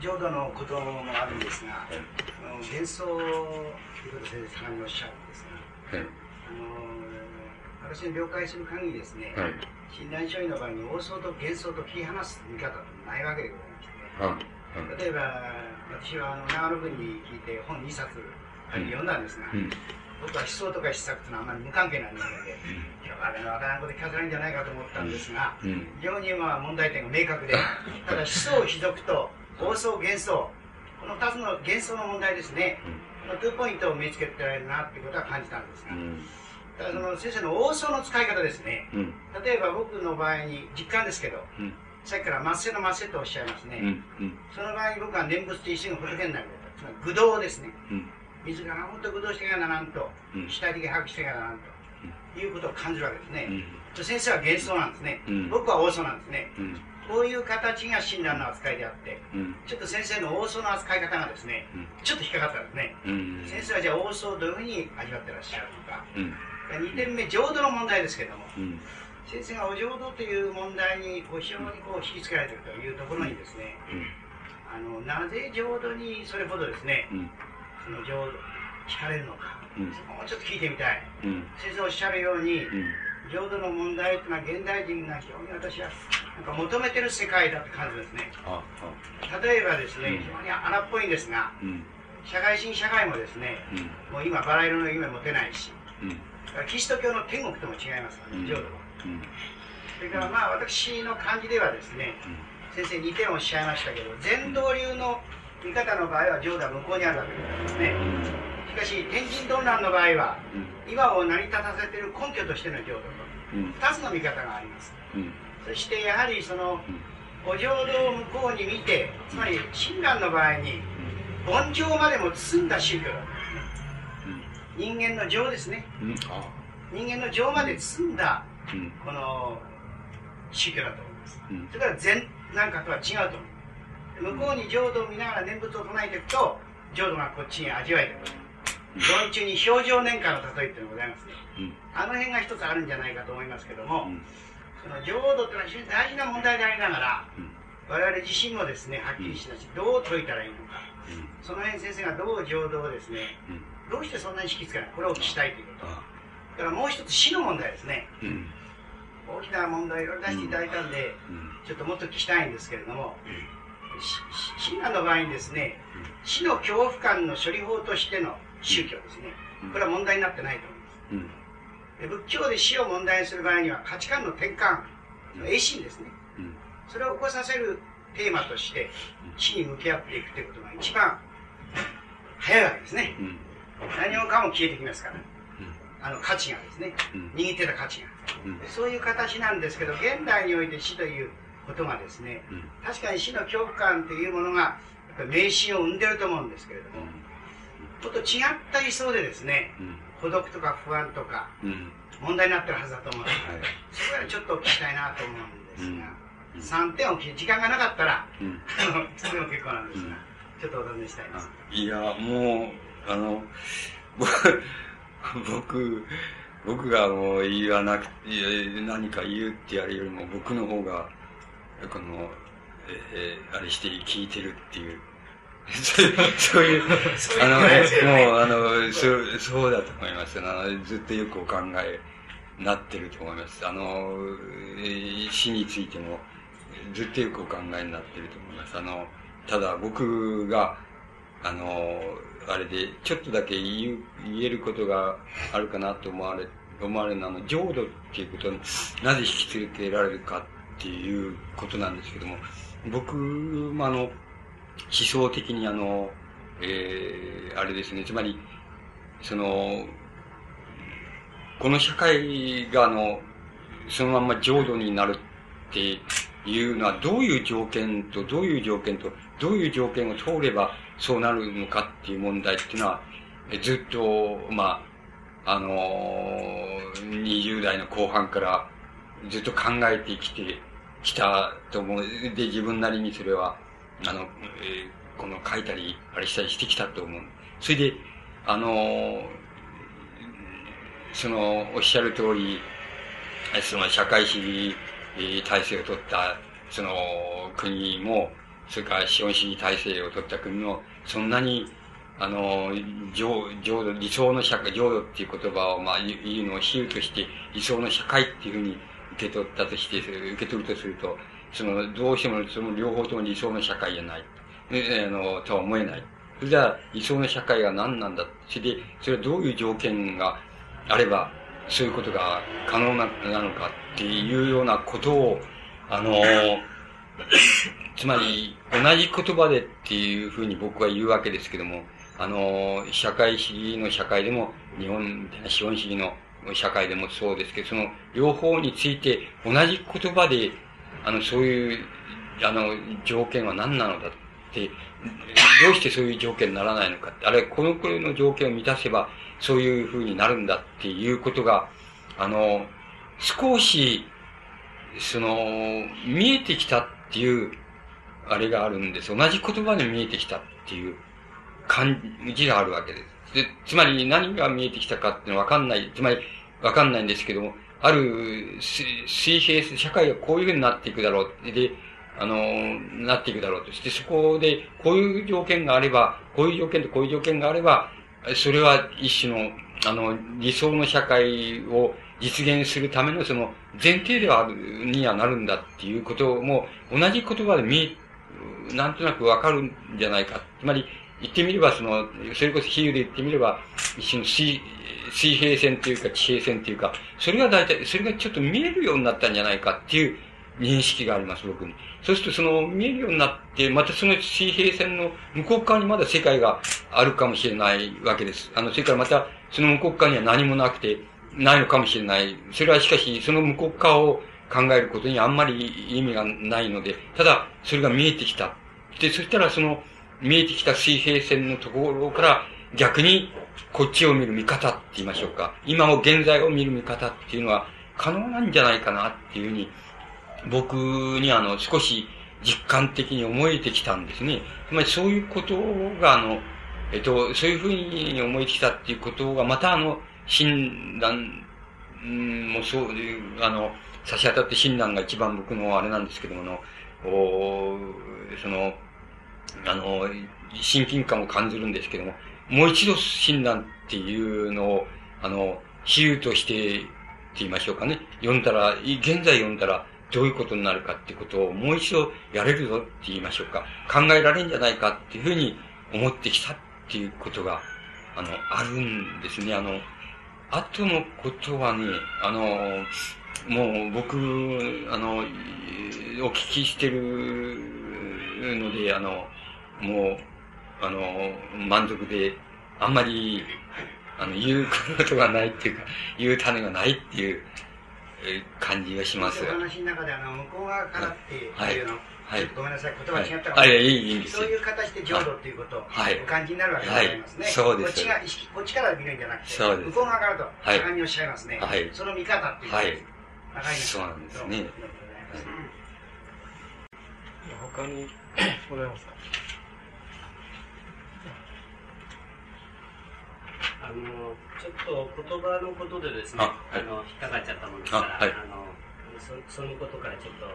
浄土のこともあるんですが、幻想ということで先生におっしゃるんですが、はい、あの私の了解する限りですね、はい、親鸞書院の場合に妄想と幻想と切り離す見方とないわけでございまして、ね、例えば私はあの長野君に聞いて本2冊読んだんですが、うん、僕は思想とか思索というのはあんまり無関係な人間で、今日はね、わからんこと聞かせないんじゃないかと思ったんですが、非常にまあ問題点が明確で、ただ思想、卑俗と妄想、幻想、この2つの幻想の問題ですね、この2ポイントを見つけてられるなっていうことは感じたんですが、ただその先生の妄想の使い方ですね、例えば僕の場合に実感ですけど、さっきから末世の末世とおっしゃいますね、うん。うん、その場合に僕は念仏と一緒に仏になるつまり愚道ですね、うん、自ら本当愚道してがならんと、うん、主体的把握してがならんと、いうことを感じるわけですね、うん、先生は幻想なんですね、僕は妄想なんですね、こういう形が親鸞の扱いであって、ちょっと先生の妄想の扱い方がですね、ちょっと引っかかったんですね、先生はじゃあ妄想をどういうふうに味わってらっしゃるのか、2点目浄土の問題ですけども、先生がお浄土という問題に非常にこう引き付けられているというところにですね、あのなぜ浄土にそれほどですね、その浄土聞かれるのか、そこもちょっと聞いてみたい、先生おっしゃるように、浄土の問題というのは現代人が非常に私はなんか求めてる世界だって感じですね。例えばですね、非常に荒っぽいんですが、社会人社会もですね、もう今バラ色の夢持てないし、キリスト教の天国とも違いますからね、浄土は。それからまあ私の感じではですね、先生2点おっしゃいましたけど禅道流の見方の場合は浄土は向こうにあるわけですね。しかし天神動乱の場合は今を成り立たせている根拠としての浄土。と2つの見方があります。そしてやはりそのお浄土を向こうに見てつまり親鸞の場合に凡情までも包んだ宗教。だったん。ですね人間の情ですね。人間の情まで包んだこの宗教だと思います、それから禅なんかとは違うと思う。向こうに浄土を見ながら念仏を唱えていくと浄土がこっちに味わえてくる。論中に表情年間の例えっていうのがございますね、あの辺が一つあるんじゃないかと思いますけども、その浄土っていうのは非常に大事な問題でありながら、我々自身もですねはっきりしなしどう解いたらいいのか、その辺先生がどう浄土をですね、どうしてそんなに引きつけないこれをお聞きしたいということ。だからもう一つ死の問題ですね、大きな問題をいろいろ出していただいたんで、ちょっともっと聞きたいんですけれども、親鸞の場合にですね、死の恐怖感の処理法としての宗教ですね、これは問題になってないと思います。仏教で死を問題にする場合には価値観の転換、永心ですね、それを起こさせるテーマとして死に向き合っていくということが一番早いわけですね。何もかも消えてきますから。あの価値がですね、握ってた価値が、そういう形なんですけど現代において死ということがですね、確かに死の恐怖感というものがやっぱり迷信を生んでると思うんですけれども、ちょっと違った理想でですね、孤独とか不安とか、問題になってるはずだと思う。ので、それはちょっと聞きたいなと思うんですが、3点を聞時間がなかったら、うん、それも結構なんですが、ちょっとお尋ねしたいです。いや、もう、あの、僕、僕がもう言わなくて、何か言うってやるよりも僕の方が、この、えー、あれして聞いてるっていう、そういう、あのね、もう、あの、そう、そうだと思います。あの、ずっとよくお考えなってると思います。あの、死についても、ずっとよくお考えになっていると思います。あの、ただ僕が、あの、あれで、ちょっとだけ言言えることがあるかなと思われ、思われるのは、浄土っていうことになぜ引き続けられるかっていうことなんですけども、僕もあの、思想的にあの、えー、あれですね、つまり、その、この社会があの、そのまま浄土になるっていうのはどういう条件とどういう条件とどういう条件を通ればそうなるのかっていう問題っていうのはずっと、まあ、あの、20代の後半からずっと考えてきてきたと思う。で、自分なりにそれは、あの、えー、この書いたり、あれしたりしてきたと思う。それで、あのー、その、おっしゃる通り、その社会主義体制を取った、その国も、それから資本主義体制を取った国も、そんなに、あの、浄浄土、理想の社会、浄土っていう言葉を、まあ、言うのを比喩として、理想の社会っていうふうに受け取ったとして、受け取るとすると、その、どうしてもその両方とも理想の社会じゃない。え、あの、とは思えない。それじゃあ、理想の社会が何なんだそれで、それはどういう条件があれば、そういうことが可能ななのかっていうようなことを、あの、つまり、同じ言葉でっていうふうに僕は言うわけですけども、あの、社会主義の社会でも、日本資本主義の社会でもそうですけど、その両方について同じ言葉で、あの、そういう、あの、条件は何なのだって、どうしてそういう条件にならないのかあれ、このくらいの条件を満たせば、そういうふうになるんだっていうことが、あの、少し、その、見えてきたっていう、あれがあるんです。同じ言葉で見えてきたっていう感じがあるわけです。で、つまり何が見えてきたかっていうのはわかんない。つまり、わかんないんですけども、ある水平、社会がこういうふうになっていくだろう。で、あの、なっていくだろうとして、そこで、こういう条件があれば、こういう条件とこういう条件があれば、それは一種の、あの、理想の社会を実現するためのその前提ではある、にはなるんだっていうことも、同じ言葉で見、なんとなくわかるんじゃないか。つまり、言ってみれば、その、それこそ比喩で言ってみれば、一種の水、水平線というか地平線というか、それが大体、それがちょっと見えるようになったんじゃないかっていう認識があります、僕に。そうすると、その、見えるようになって、またその水平線の向こう側にまだ世界があるかもしれないわけです。あの、それからまた、その向こう側には何もなくて、ないのかもしれない。それはしかし、その向こう側を考えることにあんまり意味がないので、ただ、それが見えてきた。で、そしたらその、見えてきた水平線のところから、逆に、こっちを見る見方って言いましょうか。今も現在を見る見方っていうのは可能なんじゃないかなっていうふうに僕にあの、少し実感的に思えてきたんですね。つまりそういうことが、あの、えっと、そういうふうに思えてきたっていうことが、またあの、診断、もそういう、あの、差し当たって診断が一番僕のあれなんですけども、の、おその、あの、親近感を感じるんですけども、もう一度診断っていうのを、あの、比喩として、って言いましょうかね。読んだら、現在読んだら、どういうことになるかってことをもう一度やれるぞって言いましょうか。考えられるんじゃないかっていうふうに思ってきたっていうことが、あの、あるんですね。あの、後のことはね、あの、もう僕、あの、お聞きしてるので、あの、もう、あの、満足で、あんまり、あの、言うことがないっていうか、言う種がないっていう感じがします。お話の中で、あの、向こう側からっていうの、はい、ごめんなさい、言葉違ったかもしれない。いいんですそういう形で浄土っていうことをお感じになるわけでございますね。そうです。こっちが、こっちから見るんじゃなくて、向こう側からと、盛んにおっしゃいますね。はい。その見方っていう。はい。長いそうなんですね。他にございます あのちょっと言葉のことでですね、あ,、の引っかかっちゃったもんですから、あ,、はい、あのそそのことからちょっと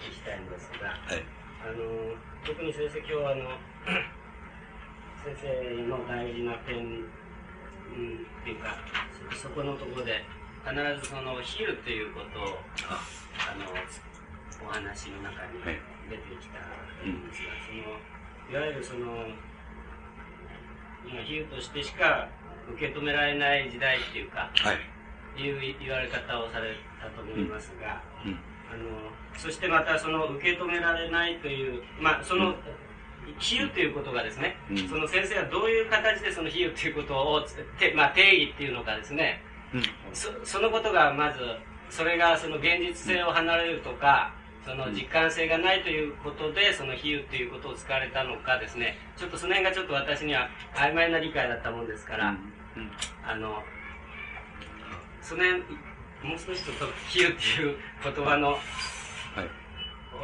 聞きたいんですが、はい、あの特に先生今日はあの 先生の大事な点、うん、っていうかそこのところで必ずその比喩っていうことをあ。のお話の中に出てきたんですが、そのいわゆるその比喩としてしか受け止められない時代っていうか、はい、いう言われ方をされたと思いますが、うん。うん、あのそしてまたその受け止められないというまあその、比喩ということがですね、うん、その先生はどういう形でその比喩ということをて、まあ、定義っていうのかですね、うん、そそのことがまずそれがその現実性を離れるとか、その実感性がないということでその比喩ということを使われたのかですね。ちょっとその辺がちょっと私には曖昧な理解だったもんですから、うんうん、あのその辺もう少しちょっと比喩っていう言葉の、はい、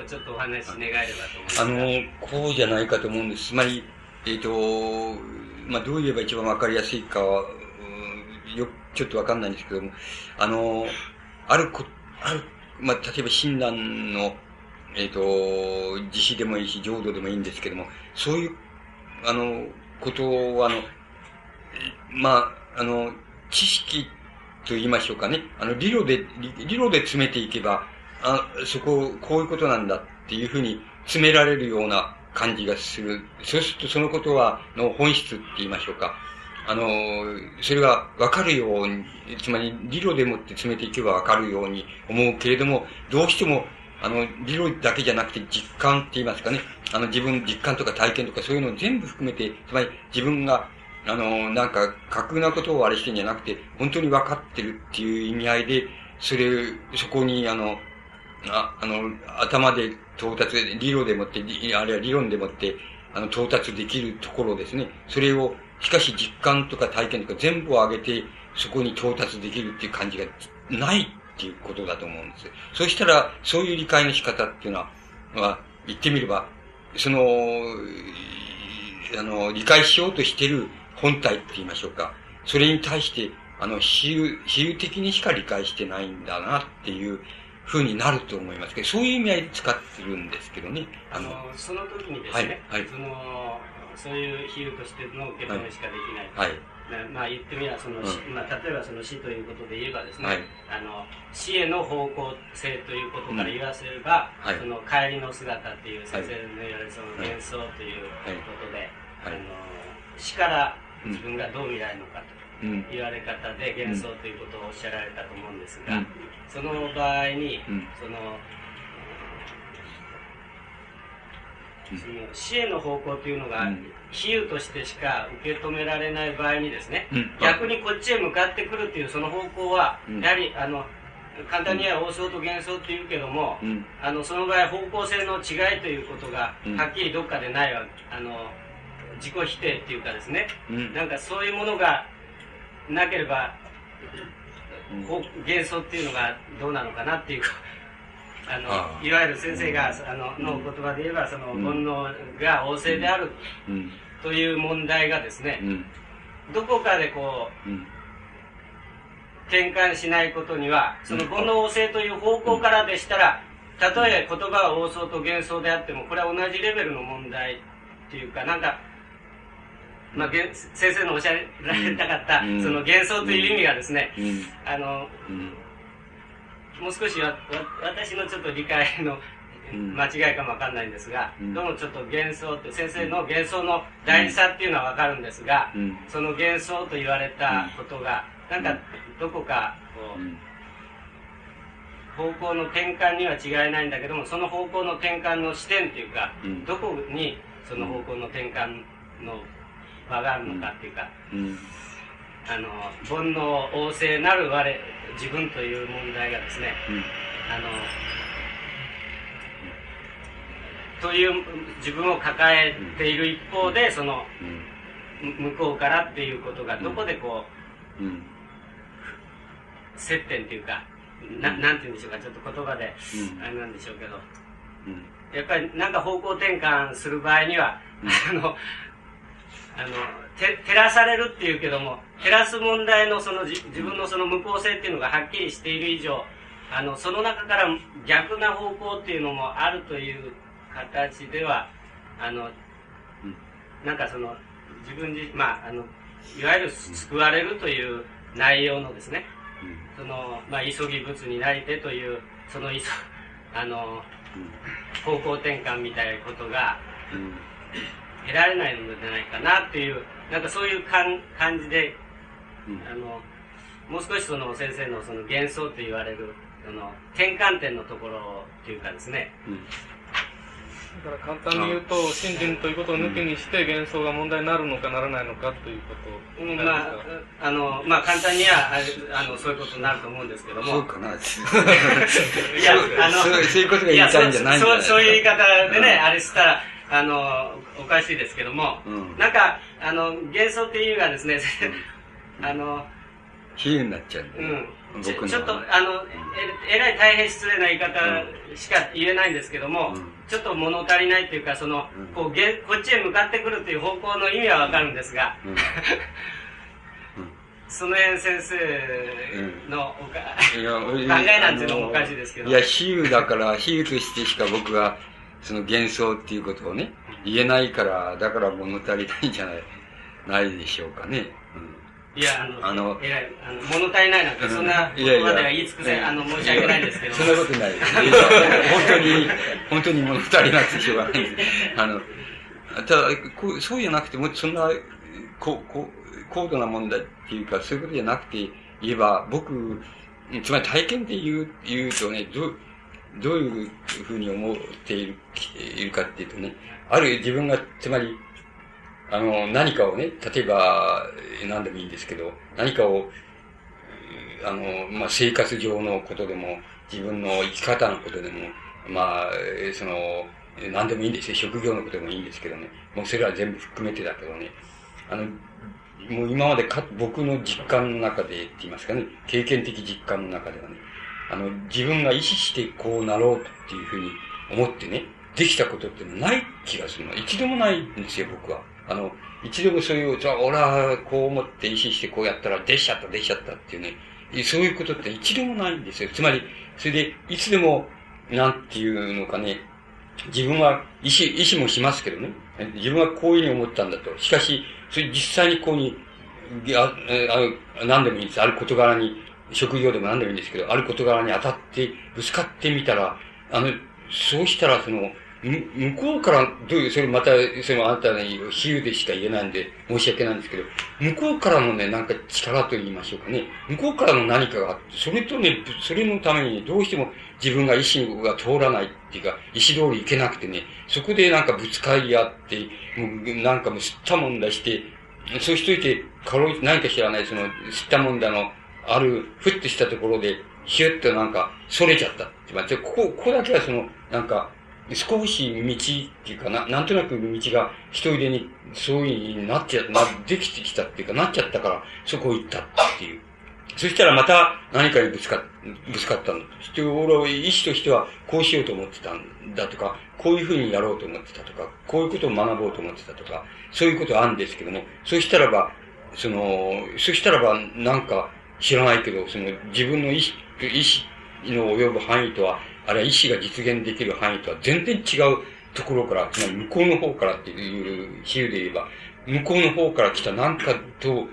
をちょっとお話し願えればと思いますあのこうじゃないかと思うんです。つまりえっ、ー、とまあどう言えば一番わかりやすいかは、よちょっとわかんないんですけどもあのあるこあるまあ、例えば親鸞の、えっ、ー、と、慈悲でもいいし、浄土でもいいんですけども、そういう、あの、ことを、あの、まあ、あの、知識と言いましょうかね。あの、理論で、理論で詰めていけば、あ、そこ、こういうことなんだっていうふうに詰められるような感じがする。そうするとそのことは、の本質って言いましょうか。あの、それがわかるように、つまり理論でもって詰めていけばわかるように思うけれども、どうしても、あの、理論だけじゃなくて実感って言いますかね、あの自分、実感とか体験とかそういうのを全部含めて、つまり自分が、あの、なんか、架空なことをあれしてんじゃなくて、本当に分かってるっていう意味合いで、それ、そこに、あの、ああの、頭で到達、理論でもって、あるいは理論でもって、あの、到達できるところですね。それを、しかし実感とか体験とか全部を上げて、そこに到達できるっていう感じがないっていうことだと思うんです。そしたら、そういう理解の仕方っていうのは、まあ、言ってみれば、その、あの、理解しようとしている本体って言いましょうか。それに対して、あの、比喩、比喩的にしか理解してないんだなっていうふうになると思いますけど、そういう意味合いで使ってるんですけどね。あの、その時にですね、はい、はい、その、そういう比喩としての受け止めしかできない。はい。まあ言ってみればその、うん、まあ、例えばその死ということで言えばですね、はい、あの死への方向性ということから言わせれば、うん。はい、その帰りの姿っていう先生の言われるその幻想ということで、はい、あの死から自分がどう見られるのかと。言われ方で幻想ということをおっしゃられたと思うんですが、その場合に、そのその死への方向というのが、比喩としてしか受け止められない場合にですね、逆にこっちへ向かってくるというその方向は、やはりあの簡単には妄想と幻想っていうけども、あのその場合方向性の違いということがはっきりどっかでないわあの自己否定っていうかですね、なんかそういうものがなければ、幻想っていうのがどうなのかなっていうあのいわゆる先生があのの言葉で言えばその煩悩が旺盛であるという問題がですね、どこかでこう、転換しないことにはその煩悩旺盛という方向からでしたらたとえ言葉は妄想と幻想であってもこれは同じレベルの問題っていうかなんかまあ、先生のおっしゃられたかった、その幻想という意味がですね、あの、もう少しわ私のちょっと理解の間違いかもわかんないんですが、うん、どうもちょっと幻想って先生の幻想の大事さっていうのはわかるんですが、うん、その幻想と言われたことが、なんかどこかこう、方向の転換には違いないんだけどもその方向の転換の視点っていうか、どこにその方向の転換の場があるのかっていうか、あの煩悩旺盛なる我自分という問題がですね、うん、あのという自分を抱えている一方でその、向こうからっていうことがどこでこう、接点っていうかななんて言うんでしょうかちょっと言葉で、あれなんでしょうけど、やっぱりなんか方向転換する場合には、あのあのて照らされるっていうけども照らす問題のその自分のその無効性っていうのがはっきりしている以上あのその中から逆な方向っていうのもあるという形ではあの、なんかその自分自まああのいわゆる救われるという内容のですね、そのまあ、急ぎ仏になりてというその急あの、方向転換みたいなことが、得られないのではないかなっていう、なんかそういう感感じで、あの、もう少しその先生のその幻想と言われる、その転換点のところっていうかですね、だから簡単に言うと、信心ということを抜きにして、幻想が問題になるのかならないのかということ。うん、まあ、あの、まあ簡単には、あの、そういうことになると思うんですけども。そうかな。いや、あの、そういうことが言いたいんじゃないんそうそういう言い方でね、あれしたら、あの、おかしいですけども、なんか、あの、幻想っていうのがですね、あの、比喩になっちゃううん。ちょっとあのええらい大変失礼な言い方しか言えないんですけども、うん、ちょっと物足りないっていうかその、うん、こうげこっちへ向かってくるっていう方向の意味はわかるんですが、うん、その辺先生のおか、考えなんていうのもおかしいですけど。いや比喩だから比喩としてしか僕はその幻想っていうことをね言えないからだから物足りないんじゃないないでしょうかね。いや、あの、あの、えらい、あの、物足りないなんて、そんな言葉では言い尽くせ、あの、申し訳ないですけど。そんなことないです。本当に、本当に物足りなくてしょうがないです。あの、ただ、こうそうじゃなくて、もそんな、こう、こう、高度な問題っていうか、そういうことじゃなくて言えば、僕、つまり体験で言う、言うとね、どう、どういうふうに思っているかっていうとね、ある自分が、つまり、あの、何かをね、例えば、何でもいいんですけど、何かを、あの、まあ、生活上のことでも、自分の生き方のことでも、まあ、その、何でもいいんですよ。職業のことでもいいんですけどね。もうそれは全部含めてだけどね。あの、もう今までか、僕の実感の中でって言いますかね、経験的実感の中ではね、あの、自分が意識してこうなろうっていうふうに思ってね、できたことってない気がするの。一度もないんですよ、僕は。あの、一度もそういう、じゃあ、俺はこう思って意識してこうやったら、できちゃった、できちゃったっていうね、そういうことって一度もないんですよ。つまり、それで、いつでも、なんていうのかね、自分は意思、意思もしますけどね。自分はこういうふうに思ったんだと。しかし、それ実際にこうに、あ、あ何でもいいんです。ある事柄に、職業でも何でもいいんですけど、ある事柄に当たって、ぶつかってみたら、あの、そうしたら、その、向こうから、どういう、それまた、それもあなたに比喩でしか言えないんで、申し訳ないんですけど、向こうからのね、なんか力と言いましょうかね、向こうからの何かがあって、それとね、それのためにどうしても自分が意思が通らないっていうか、意思通りいけなくてね、そこでなんかぶつかり合って、もうなんかもう吸ったもんだして、そうしといて、かろ何か知らない、その、吸ったもんだの、ある、ふっとしたところで、ひゅっとなんか、それちゃったって、ここ、ここだけはその、なんか、少し道っていうかな、なんとなく道が一人でにそういうになっちゃ、な、できてきたっていうか、なっちゃったから、そこ行ったっていう。そしたらまた何かにぶつか、ぶつかったんだ。して、俺は意志としてはこうしようと思ってたんだとか、こういうふうにやろうと思ってたとか、こういうことを学ぼうと思ってたとか、そういうことあるんですけども、そしたらば、その、そしたらば、なんか知らないけど、その自分の意志、意志の及ぶ範囲とはあるいは意思が実現できる範囲とは全然違うところから、つまり向こうの方からっていう比喩で言えば、向こうの方から来た何かと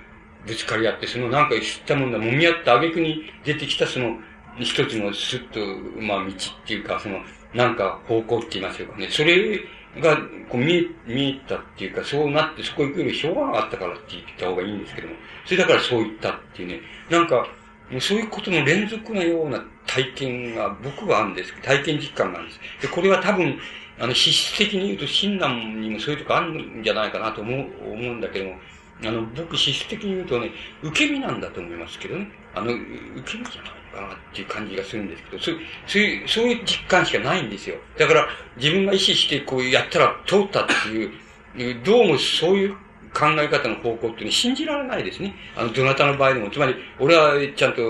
ぶつかり合って、その何か知ったものが揉み合った挙句に出てきたその一つのスッと、まあ道っていうか、そのなんか方向って言いますよかね。それがこう見え、見えたっていうか、そうなってそこ行くよりしょうがなかったからって言った方がいいんですけども、それだからそう言ったっていうね、なんか、もうそういうことの連続のような体験が僕はあるんですけど体験実感なんです。で、これは多分、あの、資質的に言うと親鸞にもそういうとこあるんじゃないかなと思う、思うんだけども、あの、僕資質的に言うとね、受け身なんだと思いますけどね。あの、受け身じゃないかなっていう感じがするんですけど、そうそういう、そういう実感しかないんですよ。だから、自分が意識してこうやったら通ったっていう、どうもそういう考え方の方向っていうのは信じられないですね。あの、どなたの場合でも。つまり、俺はちゃんと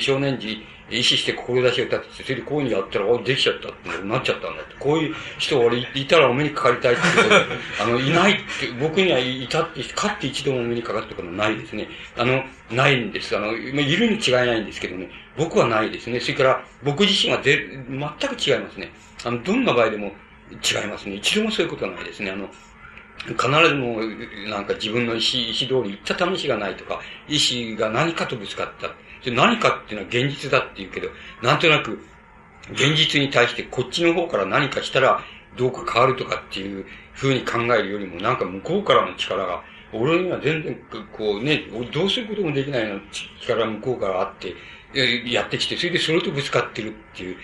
少年時、意識して志を立てて、それでこういうふうにやったら、お、できちゃったってなっちゃったんだって。こういう人俺いたらお目にかかりたいってこと、あの、いないって、僕にはいたって、かって一度もお目にかかったことないですね。あの、ないんです。あの、いるに違いないんですけどね。僕はないですね。それから、僕自身はぜ全く違いますね。あの、どんな場合でも違いますね。一度もそういうことはないですね。あの、必ずもうなんか自分の意思、意思通り行った試しがないとか、意思が何かとぶつかった。何かっていうのは現実だって言うけど、なんとなく、現実に対してこっちの方から何かしたらどうか変わるとかっていう風に考えるよりも、なんか向こうからの力が、俺には全然、こうね、どうすることもできないような力が向こうからあって、やってきて、それでそれとぶつかってるっていう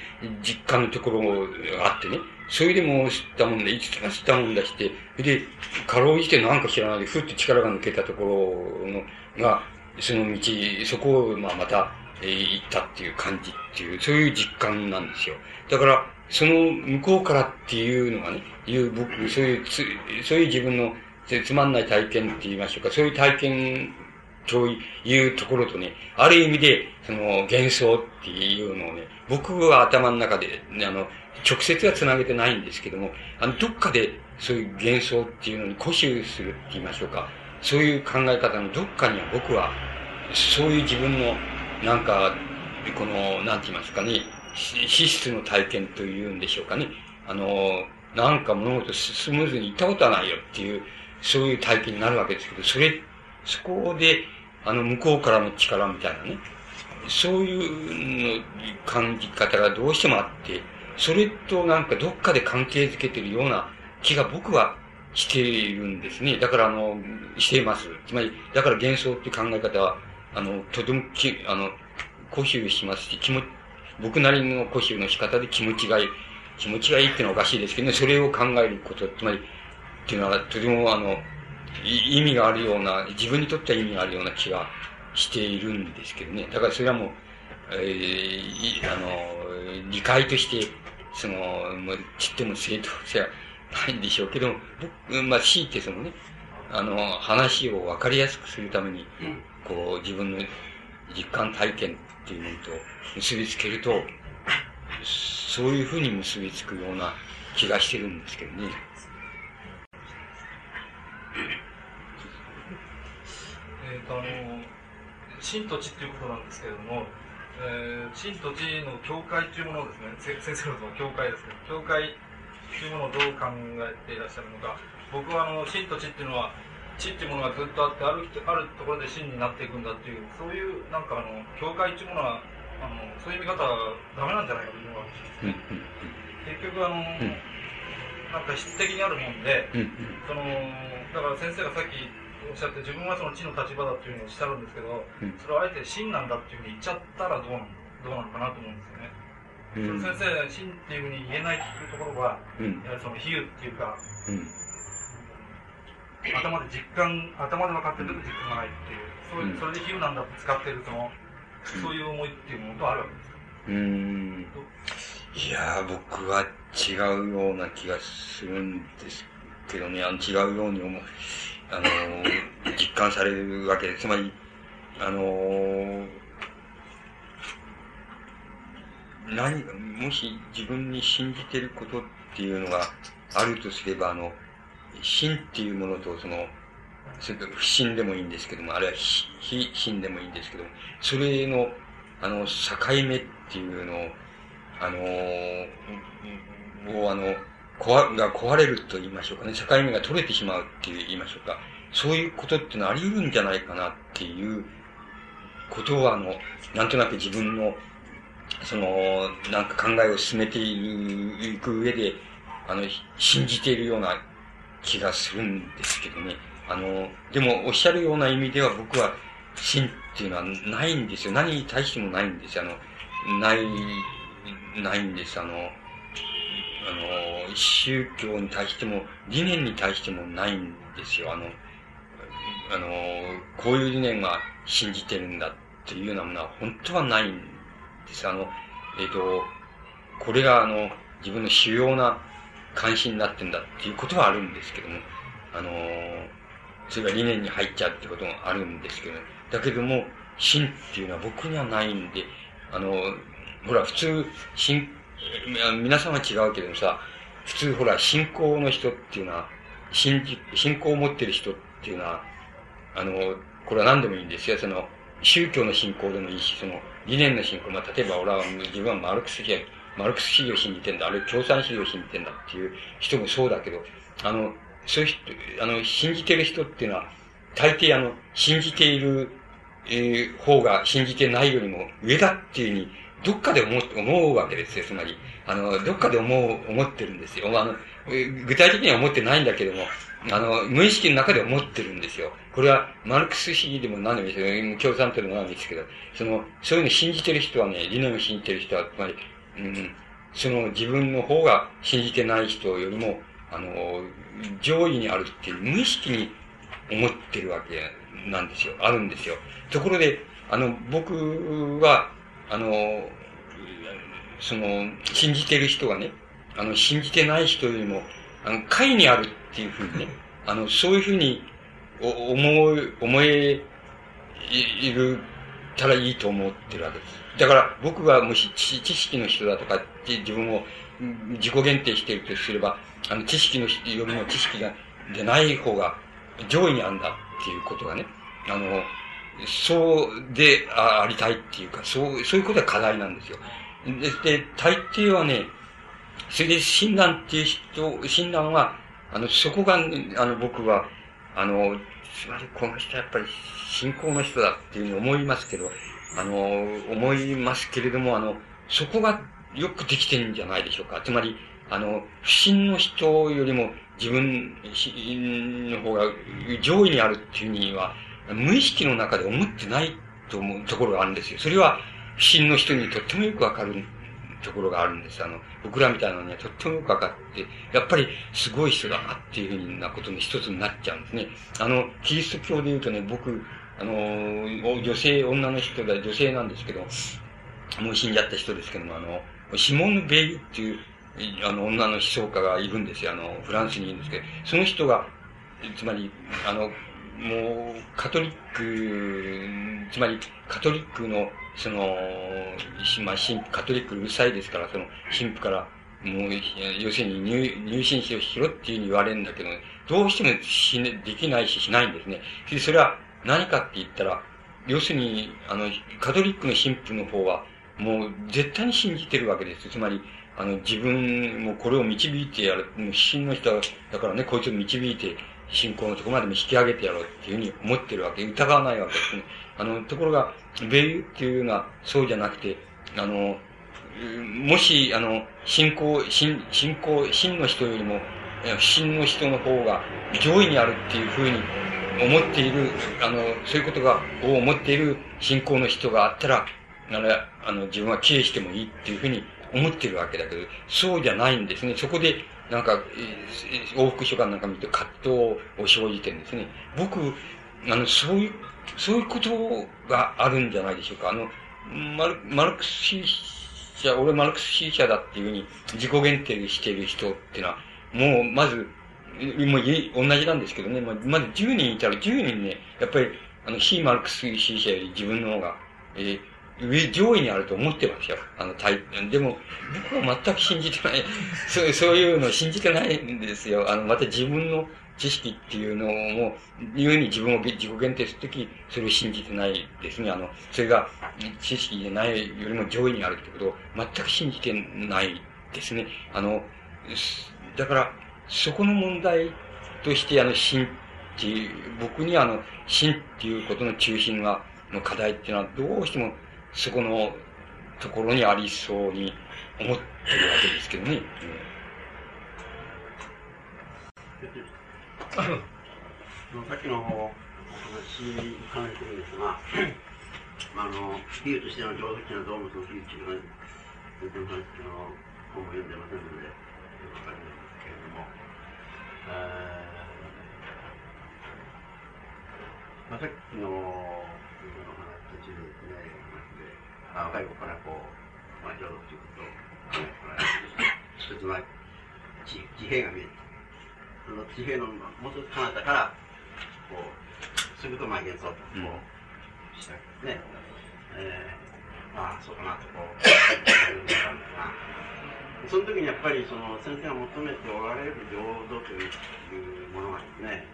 実感のところがあってね。それでも知ったもんだ、いつか知ったもんだして、で、かろうじてなんか知らないで、ふっと力が抜けたところの、が、その道、そこを、まあ、また、えー、行ったっていう感じっていう、そういう実感なんですよ。だから、その向こうからっていうのがね、いう僕、そういうつ、そういう自分のつまんない体験って言いましょうか、そういう体験というところとね、ある意味で、その幻想っていうのをね、僕は頭の中で、あの、直接は繋げてないんですけども、あの、どっかでそういう幻想っていうのに固執するって言いましょうか、そういう考え方のどっかには僕は、そういう自分の、なんか、この、なんて言いますかね、資質の体験というんでしょうかね。あの、なんか物事スムーズにいったことはないよっていう、そういう体験になるわけですけど、それ、そこで、あの、向こうからの力みたいなね、そういうの感じ方がどうしてもあって、それとなんかどっかで関係づけてるような気が僕はしているんですね。だからあの、しています。つまり、だから幻想っていう考え方は、あの、とてもき、あの、固執しますし、気持ち僕なりの固執の仕方で気持ちがいい、気持ちがいいっていうのはおかしいですけどね、それを考えること、つまり、っていうのはとてもあの、意味があるような、自分にとっては意味があるような気がしているんですけどね。だからそれはもう、えー、あの、理解として、その、もうちっても正当性はないんでしょうけど、僕、まあ、強いてそのね、あの、話を分かりやすくするために、こう、自分の実感体験っていうものと結びつけると、そういうふうに結びつくような気がしてるんですけどね。えっ、と、あの、新土地っていうことなんですけれども、えー、新土地の教会っていうものをですね、先生の教会ですけど、教会っていうものをどう考えていらっしゃるのか、僕はあの、新土地っていうのは、地っていうものがずっとあってあるあるところで真になっていくんだっていうそういうなんかあの教会っていうものはあのそういう見方はダメなんじゃないかというのが結局あの、なんか質的にあるもんで、そのだから先生がさっきおっしゃって自分はその地の立場だっていうふうにおっしゃるんですけど、それをあえて真なんだっていうふうに言っちゃったらどうなのどうなのかなと思うんですよね。先生、真っていうふうに言えないっていうところは、やはりその比喩っていうか、頭で実感、頭で分かってるけど実感がないっていう、そういう、それで比喩なんだって使ってるその、そういう思いっていうものとあるわけですか？うん。いや僕は違うような気がするんですけどね、あの違うように思う、あの、実感されるわけです。つまり、あの、何か、もし自分に信じてることっていうのがあるとすれば、あの、真っていうものと、その、それと不信でもいいんですけども、あるいは非信でもいいんですけども、それの、あの、境目っていうのを、あのもうあの、壊、が壊れると言いましょうかね、境目が取れてしまうって言いましょうか、そういうことってのあり得るんじゃないかなっていうことを、あの、なんとなく自分の、その、なんか考えを進めていく上で、あの、信じているような気がするんですけどね。あの、でもおっしゃるような意味では僕は真っていうのはないんですよ。何に対してもないんですよ。あの、ない、ないんです。あの、あの、宗教に対しても、理念に対してもないんですよ。あの、あの、こういう理念が信じてるんだっていうようなものは本当はないんです。あの、えっ、ー、と、これがあの、自分の主要な関心になってんだっていうことはあるんですけども、あのそれが理念に入っちゃうってこともあるんですけど、だけども、真っていうのは僕にはないんで、あの、ほら、普通、信、皆さんは違うけどさ、普通ほら、信仰の人っていうのは、信じ、信仰を持ってる人っていうのは、あの、これは何でもいいんですよ。その、宗教の信仰でもいいし、その、理念の信仰、まあ、例えば俺は自分はマルクス主義マルクス主義を信じてんだ、あるいは共産主義を信じてんだっていう人もそうだけど、あの、そういう人、あの、信じてる人っていうのは、大抵あの、信じている、えー、方が信じてないよりも上だっていうふうにどっかで思う思うわけですよ、つまり。あの、どっかで思う、思ってるんですよ。あの、具体的には思ってないんだけども、あの、無意識の中で思ってるんですよ。これは、マルクス主義でも何でもいいですよ。共産党でも何でもいいですけど、その、そういうの信じてる人はね、理念を信じてる人は、つまり、うん、その自分の方が信じてない人よりも、あの、上位にあるっていう無意識に思ってるわけなんですよ。あるんですよ。ところで、あの、僕は、あの、その、信じてる人がね、あの、信じてない人よりも、あの、解にあるっていうふうにね、あの、そういうふうに、思う、思え、いるたらいいと思ってるわけです。だから僕がもし知識の人だとかって自分を自己限定してるとすれば、あの知識の人よりも知識がでない方が上位にあるんだっていうことがね、あの、そうでありたいっていうか、そう、そういうことが課題なんですよ。で、で大抵はね、それで診断っていう人、診断は、あの、そこが、あの、僕は、あの、つまりこの人はやっぱり信仰の人だっていうふうに思いますけど、あの、思いますけれども、あの、そこがよくできてるんじゃないでしょうか。つまり、あの、不信の人よりも自分の方が上位にあるっていうには、無意識の中で思ってないと思うところがあるんですよ。それは、不信の人にとってもよくわかるところがあるんです。あの、僕らみたいなのにはとってもよくわかって、やっぱりすごい人だなっていうふうなことの一つになっちゃうんですね。あの、キリスト教で言うとね、僕、あの、女性、女の人だ、女性なんですけど、もう死んじゃった人ですけども、あの、シモン・ベイっていう、あの、女の思想家がいるんですよ。あの、フランスにいるんですけど、その人が、つまり、あの、もう、カトリック、つまり、カトリックの、その、まあ、カトリックうるさいですから、その、神父から、もう、要するに入入信しろしろっていうふうに言われるんだけど、ねどうしてもし、ね、できないししないんですね。でそれは何かって言ったら、要するに、あの、カトリックの神父の方は、もう絶対に信じてるわけです。つまり、あの、自分もこれを導いてやる、もう死神の人だからね、こいつを導いて、信仰のとこまでも引き上げてやろうっていうふうに思ってるわけ。疑わないわけですね。あの、ところが、米ユっていうのはそうじゃなくて、あの、もし、あの、信仰、信、信仰、信の人よりも、不信の人の方が上位にあるっていうふうに思っている、あの、そういうことが、を思っている信仰の人があったら、あれ、あの、自分は帰依してもいいっていうふうに思ってるわけだけど、そうじゃないんですね。そこで、なんか、往復書簡なんか見ると葛藤を生じてるんですね。僕、あの、そういう、そういうことがあるんじゃないでしょうか。あの、マルマルクス主義者、俺マルクス主義者だっていうふうに自己限定している人っていうのは、もう、まず、もう同じなんですけどね、まず10人いたら10人ね、やっぱり、あの、非マルクス主義者より自分の方が、えー、上、上位にあると思ってますよ。あの、タイ。でも、僕は全く信じてない。そう、そういうの信じてないんですよ。あの、また自分の知識っていうのも、言うに自分を自己限定するとき、それを信じてないですね。あの、それが知識でないよりも上位にあるってことを全く信じてないですね。あの、だから、そこの問題として、あの、信っていう、僕にあの、信っていうことの中心が、の課題っていうのは、どうしてもそこのところにありそうに思ってるわけですけどね。さっきのお話に関するんですが、まあ、あの、比喩としての上手な動物の比喩中の全然話の本も読んでませんので、よくわかりますけれども、まあ、さっきの若い子からこう、まあ、浄土ということを考えてもらえる一つの地地平が見えて、その地平のもう一つ彼方から、こう、すぐとまあ幻想とこう、したね、えー、まあ、そうかなとこう、その時にやっぱりその先生が求めておられる浄土というものがですね、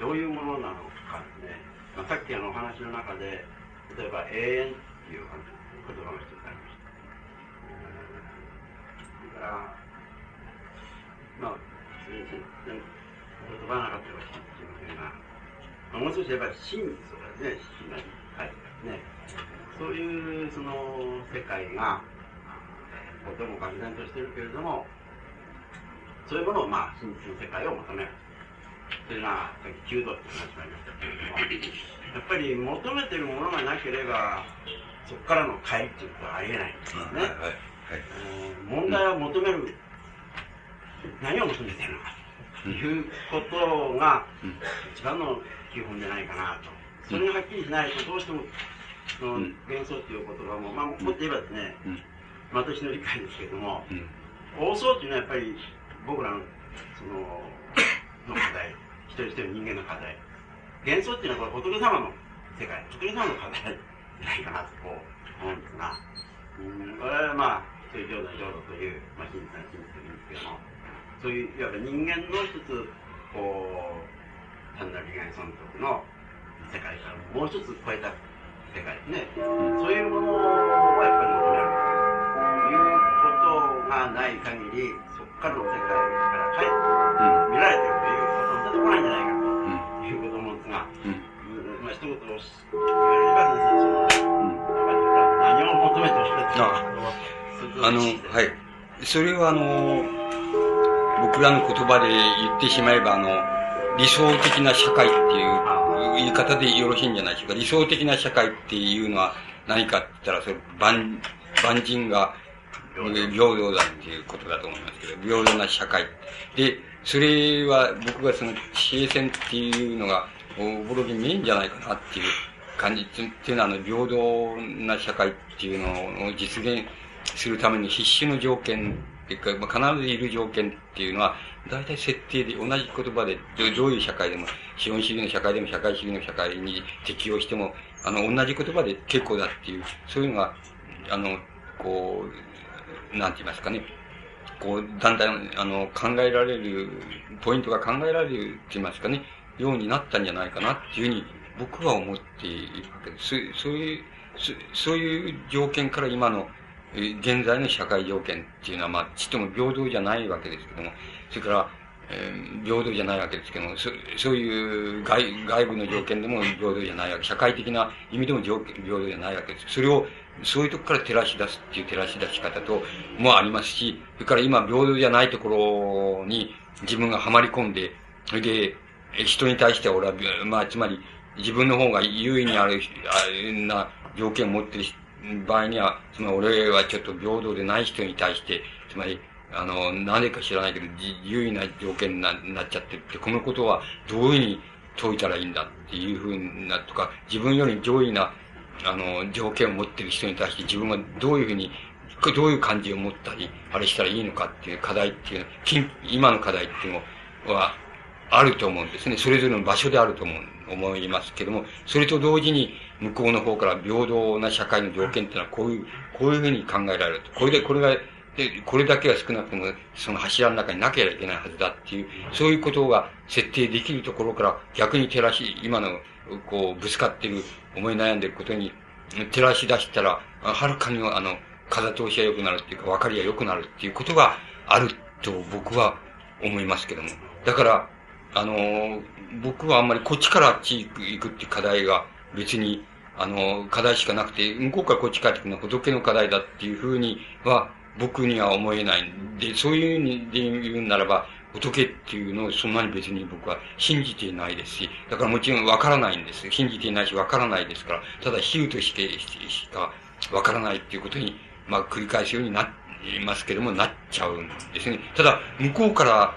どういうものなのかですね、まあ、さっきあのお話の中で、例えば永遠いう言葉が一つありました。それから、まあ、言葉なかったらしいませんが、まあ、もう少し言えば真実をですね、真なに書いてね、そういうその世界がとても愕然としてるけれどもそういうものをまあ真実の世界を求める。というのはさっき弓道って話もありましたけれどもやっぱり求めてるものがなければそこからの帰りっていうことはありえないんですよね、はいはい。はい問題は求める、何を求めてるのかということが一番の基本じゃないかなと。それがはっきりしないとどうしてもその幻想っていう言葉も、まあ、もっと言えばですね、私の理解ですけれども、妄想っていうのはやっぱり僕らのそのの課題一人一人人間の課題。幻想っていうのはこれ仏様の世界仏様の課題ないかなと思うんですが、うん、これはまあそういう浄土浄土という、まあ、真実な真実というんですけども。そういういわば人間の一つこう単なる利害損得の世界からもう一つ超えた世界ですね、そういうものをやっぱり求めるということがない限りそこからの世界から帰って見られてるということに出てこないんじゃないかということ思うんですが、まあ一言言われれば先生その、何求めておられてあのはいそれはあの僕らの言葉で言ってしまえばあの理想的な社会っていう言い方でよろしいんじゃないでしょうか。理想的な社会っていうのは何かって言ったら、それ、万、万人が平等だっていうことだと思いますけど、平等な社会。で、それは僕がその、市営線っていうのが、おぼろげ見えんじゃないかなっていう感じっていうのは、あの、平等な社会っていうのを実現するために必死の条件っていうか、必ずいる条件っていうのは、大体設定で同じ言葉で、どういう社会でも、資本主義の社会でも社会主義の社会に適用しても、あの、同じ言葉で結構だっていう、そういうのが、あの、こう、なんて言いますかね、こう、だんだん、あの、考えられる、ポイントが考えられるって言いますかね、ようになったんじゃないかなっていうふうに、僕は思っているわけです。そういう、そういう条件から今の、現在の社会条件っていうのは、まあ、ちっとも平等じゃないわけですけども、それから、えー、平等じゃないわけですけども、そそういう外外部の条件でも平等じゃないわけ、社会的な意味でも条件平等じゃないわけです。それを、そういうとこから照らし出すっていう照らし出し方と、もありますし、それから今平等じゃないところに自分がはまり込んで、それで、人に対しては俺は、まあ、つまり、自分の方が優位にある、あな条件を持ってる場合には、つまり俺はちょっと平等でない人に対して、つまり、あの、何か知らないけど、優位な条件になっちゃってって、このことはどういうふうに解いたらいいんだっていうふうなとか、自分より上位な、あの、条件を持ってる人に対して自分がどういうふうに、どういう感じを持ったり、あれしたらいいのかっていう課題っていうの、今の課題っていうのは、あると思うんですね。それぞれの場所であると思う、思いますけども、それと同時に、向こうの方から平等な社会の条件っていうのは、こういう、こういうふうに考えられると。これで、これがで、これだけは少なくとも、その柱の中になければいけないはずだっていう、そういうことが設定できるところから、逆に照らし、今の、こう、ぶつかってる、思い悩んでることに、照らし出したら、はるかに、あの、風通しが良くなるっていうか、分かりが良くなるっていうことがあると僕は思いますけども。だから、あの、僕はあんまりこっちからあっち行くって課題が別に、あの、課題しかなくて、向こうからこっち帰ってくるのは仏の課題だっていうふうには、僕には思えないんで、そういう意味で言うならば、仏っていうのをそんなに別に僕は信じていないですし、だからもちろんわからないんです。信じていないしわからないですから、ただ比喩としてしかわからないっていうことに、まあ繰り返すようになりますけども、なっちゃうんですね。ただ、向こうから、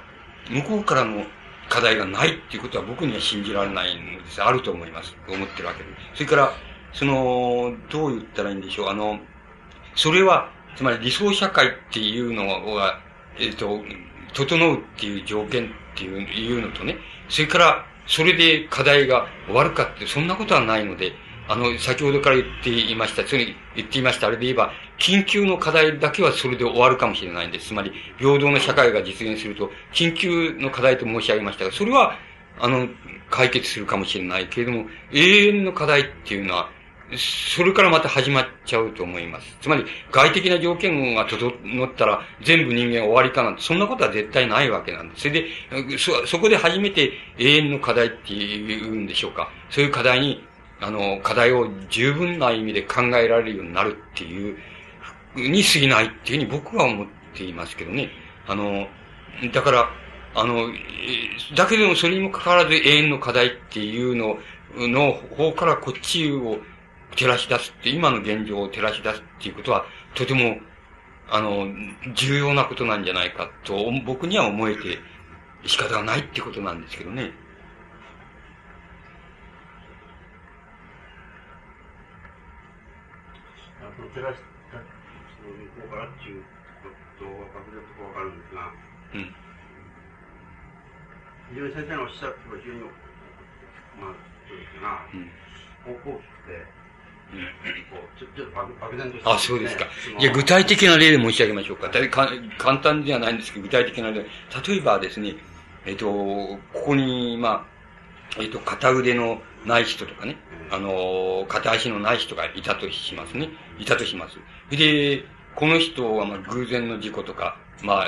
向こうからの課題がないっていうことは僕には信じられないのです。あると思います。思ってるわけです。それから、その、どう言ったらいいんでしょう。あの、それは、つまり理想社会っていうのは、えっ、ー、と、整うっていう条件っていういうのとね、それから、それで課題が終わるかって、そんなことはないので、あの、先ほどから言っていました、それ言っていました、あれで言えば、緊急の課題だけはそれで終わるかもしれないんです。つまり、平等な社会が実現すると、緊急の課題と申し上げましたが、それは、あの、解決するかもしれないけれども、永遠の課題っていうのは、それからまた始まっちゃうと思います。つまり、外的な条件が整ったら全部人間終わりかなんて、そんなことは絶対ないわけなんです。それで、そ、そこで初めて永遠の課題っていうんでしょうか。そういう課題にあの、課題を十分な意味で考えられるようになるっていう、に過ぎないっていうふうに僕は思っていますけどね。あの、だから、あの、だけどもそれにもかかわらず永遠の課題っていうのの方からこっちを照らし出すって、今の現状を照らし出すっていうことは、とても、あの、重要なことなんじゃないかと、僕には思えて仕方がないってことなんですけどね。照らしたその向こうからっていうことは確認とわかるんですが、うん、非常に先生のおっしゃることが非常に、まあ、そうですな、うん、大きくて、あ、そうですか。いや、具体的な例で申し上げましょうか。か簡単ではないんですけど、具体的な例。例えばですね、えっ、と、ここに、まあ、えっ、と、片腕のない人とかね、あの、片足のない人がいたとしますね。いたとします。で、この人は、まあ、偶然の事故とか、まあ、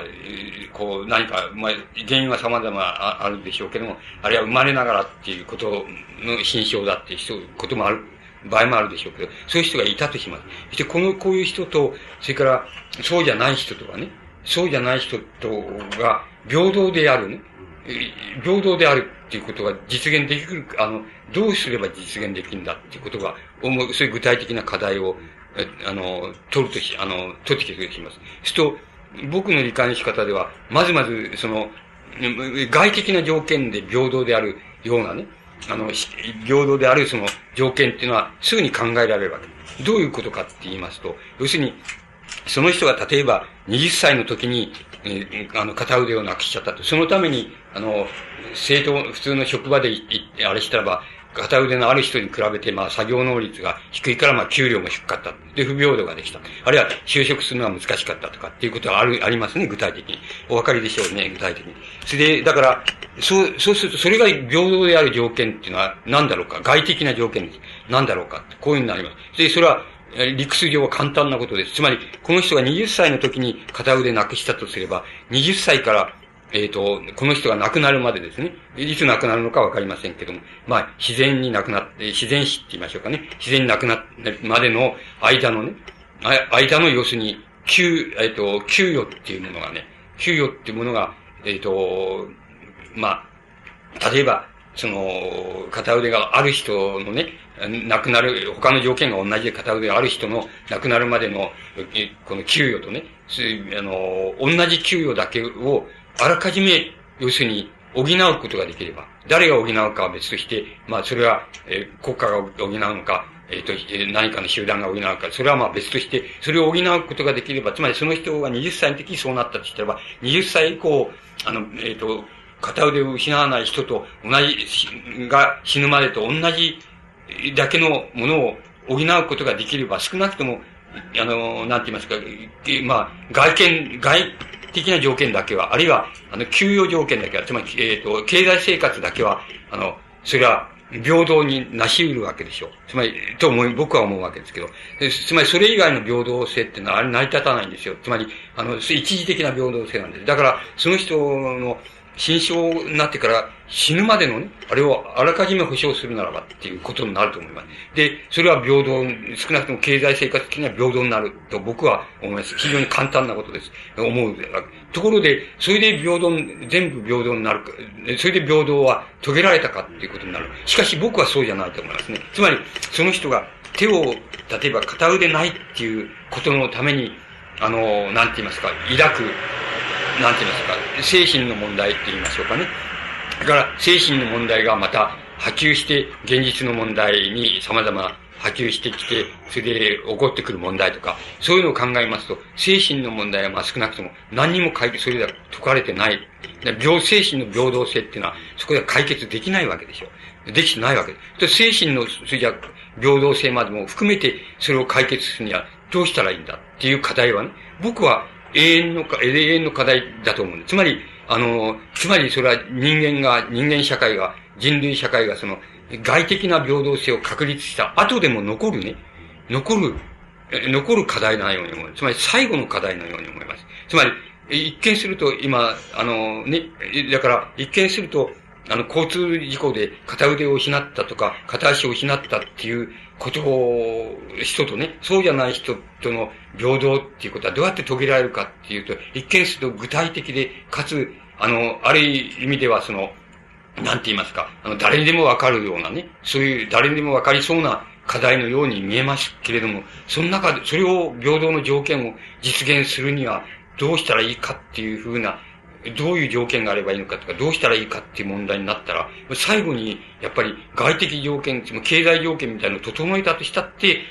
こう、何か、まあ、原因は様々あるでしょうけども、あるいは生まれながらっていうことの心象だっていうこともある場合もあるでしょうけど、そういう人がいたとします。そして、この、こういう人と、それから、そうじゃない人とかね、そうじゃない人とが、平等であるね、平等であるっていうことが実現できる、あの、どうすれば実現できるんだっていうことが、思う、そういう具体的な課題を、あの、取るとし、あの、取ってきてくれます。すると、僕の理解の仕方では、まずまず、その、外的な条件で平等であるようなね、あの、平等であるその条件っていうのはすぐに考えられるわけ。どういうことかって言いますと、要するに、その人が例えば20歳の時に、あの、片腕をなくしちゃったと。そのために、あの、正当、普通の職場であれしたらば、片腕のある人に比べて、まあ、作業能率が低いから、まあ、給料も低かった。で、不平等ができた。あるいは、就職するのは難しかったとかっていうことはある、ありますね、具体的に。お分かりでしょうね、具体的に。それで、だから、そう、そうすると、それが平等である条件っていうのは何だろうか。外的な条件。何だろうか。こういうふうになります。で、それは、理屈上は簡単なことです。つまり、この人が20歳の時に片腕なくしたとすれば、20歳からえっ、ー、と、この人が亡くなるまでですね。いつ亡くなるのかわかりませんけども。まあ、自然に亡くなって、自然死って言いましょうかね。自然に亡くなるまでの間のね、間の要するに、給、えっ、ー、と、給与っていうものがね、給与っていうものが、えっ、ー、と、まあ、例えば、その、片腕がある人のね、亡くなる、他の条件が同じで片腕ある人の亡くなるまでの、この給与とね、あの、同じ給与だけをあらかじめ、要するに、補うことができれば、誰が補うかは別として、まあ、それは、えー、国家が補うのか、えっ、ー、と、何かの集団が補うか、それはまあ別として、それを補うことができれば、つまりその人が20歳の時そうなったとしたらば、20歳以降、あの、えっ、ー、と、片腕を失わない人と同じ、が死ぬまでと同じだけのものを補うことができれば、少なくとも、あの、なんて言いますか、まあ、外見、外的な条件だけは、あるいは、あの、給与条件だけは、つまり、えっ、ー、と、経済生活だけは、あの、それは、平等になし得るわけでしょう。つまり、と思い、僕は思うわけですけど。つまり、それ以外の平等性っていうのは、あれ成り立たないんですよ。つまり、あの、一時的な平等性なんです。だから、その人の、心象になってから死ぬまでのね、あれをあらかじめ保障するならばっていうことになると思います。で、それは平等、少なくとも経済生活的には平等になると僕は思います。非常に簡単なことです。思う。ところで、それで平等、全部平等になるか、それで平等は遂げられたかっていうことになる。しかし僕はそうじゃないと思いますね。つまり、その人が手を、例えば片腕ないっていうことのために、あの、なんて言いますか、抱く、なんて言いますか、精神の問題って言いましょうかね。だから、精神の問題がまた波及して、現実の問題に様々波及してきて、それで起こってくる問題とか、そういうのを考えますと、精神の問題はまあ少なくとも何にも解決、それでは解かれてない。病、精神の平等性っていうのは、そこでは解決できないわけでしょ。できてないわけです。精神の、それじゃ平等性までも含めて、それを解決するにはどうしたらいいんだっていう課題はね、僕は永遠のか、永遠の課題だと思うんです。つまり、あの、つまりそれは人間が、人間社会が、人類社会がその、外的な平等性を確立した後でも残るね、残る、残る課題のように思います。つまり最後の課題のように思います。つまり、一見すると、今、あの、ね、だから、一見すると、あの、交通事故で片腕を失ったとか、片足を失ったっていうことを、人とね、そうじゃない人との平等っていうことはどうやって遂げられるかっていうと、一見すると具体的で、かつ、あの、ある意味ではその、なんて言いますか、あの、誰にでもわかるようなね、そういう誰にでもわかりそうな課題のように見えますけれども、その中で、それを平等の条件を実現するにはどうしたらいいかっていうふうな、どういう条件があればいいのかとか、どうしたらいいかっていう問題になったら、最後に、やっぱり外的条件、経済条件みたいなのを整えたとしたって、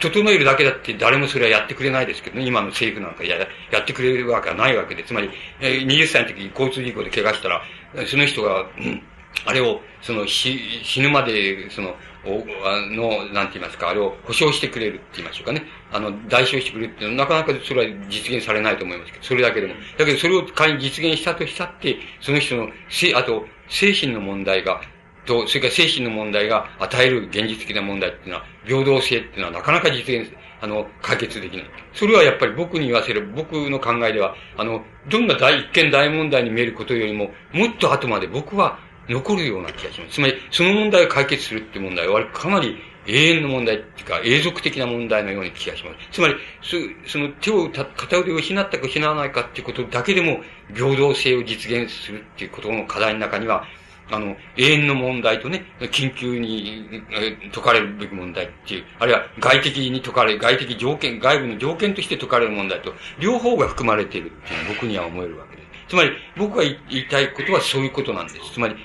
整えるだけだって誰もそれはやってくれないですけどね、今の政府なんかややってくれるわけはないわけで、つまり、えー、20歳の時交通事故で怪我したら、その人が、うん、あれを、その、死、死ぬまで、その、お、あの、なんて言いますか、あれを保証してくれるって言いましょうかね。あの、代償してくれるっていうのは、なかなかそれは実現されないと思いますけど、それだけでも。だけど、それを仮に実現したとしたって、その人の、せ、あと、精神の問題が、と、それから精神の問題が与える現実的な問題っていうのは、平等性っていうのはなかなか実現、あの、解決できない。それはやっぱり僕に言わせる、僕の考えでは、あの、どんな大、一見大問題に見えることよりも、もっと後まで僕は残るような気がします。つまり、その問題を解決するって問題は、かなり永遠の問題っていうか、永続的な問題のような気がします。つまり、その手を、片腕を失ったか失わないかっていうことだけでも、平等性を実現するっていうことの課題の中には、あの、永遠の問題とね、緊急に解かれるべき問題っていう、あるいは外的に解かれ、外的条件、外部の条件として解かれる問題と、両方が含まれているっていうのは僕には思えるわけです。つまり、僕が言いたいことはそういうことなんです。つまり、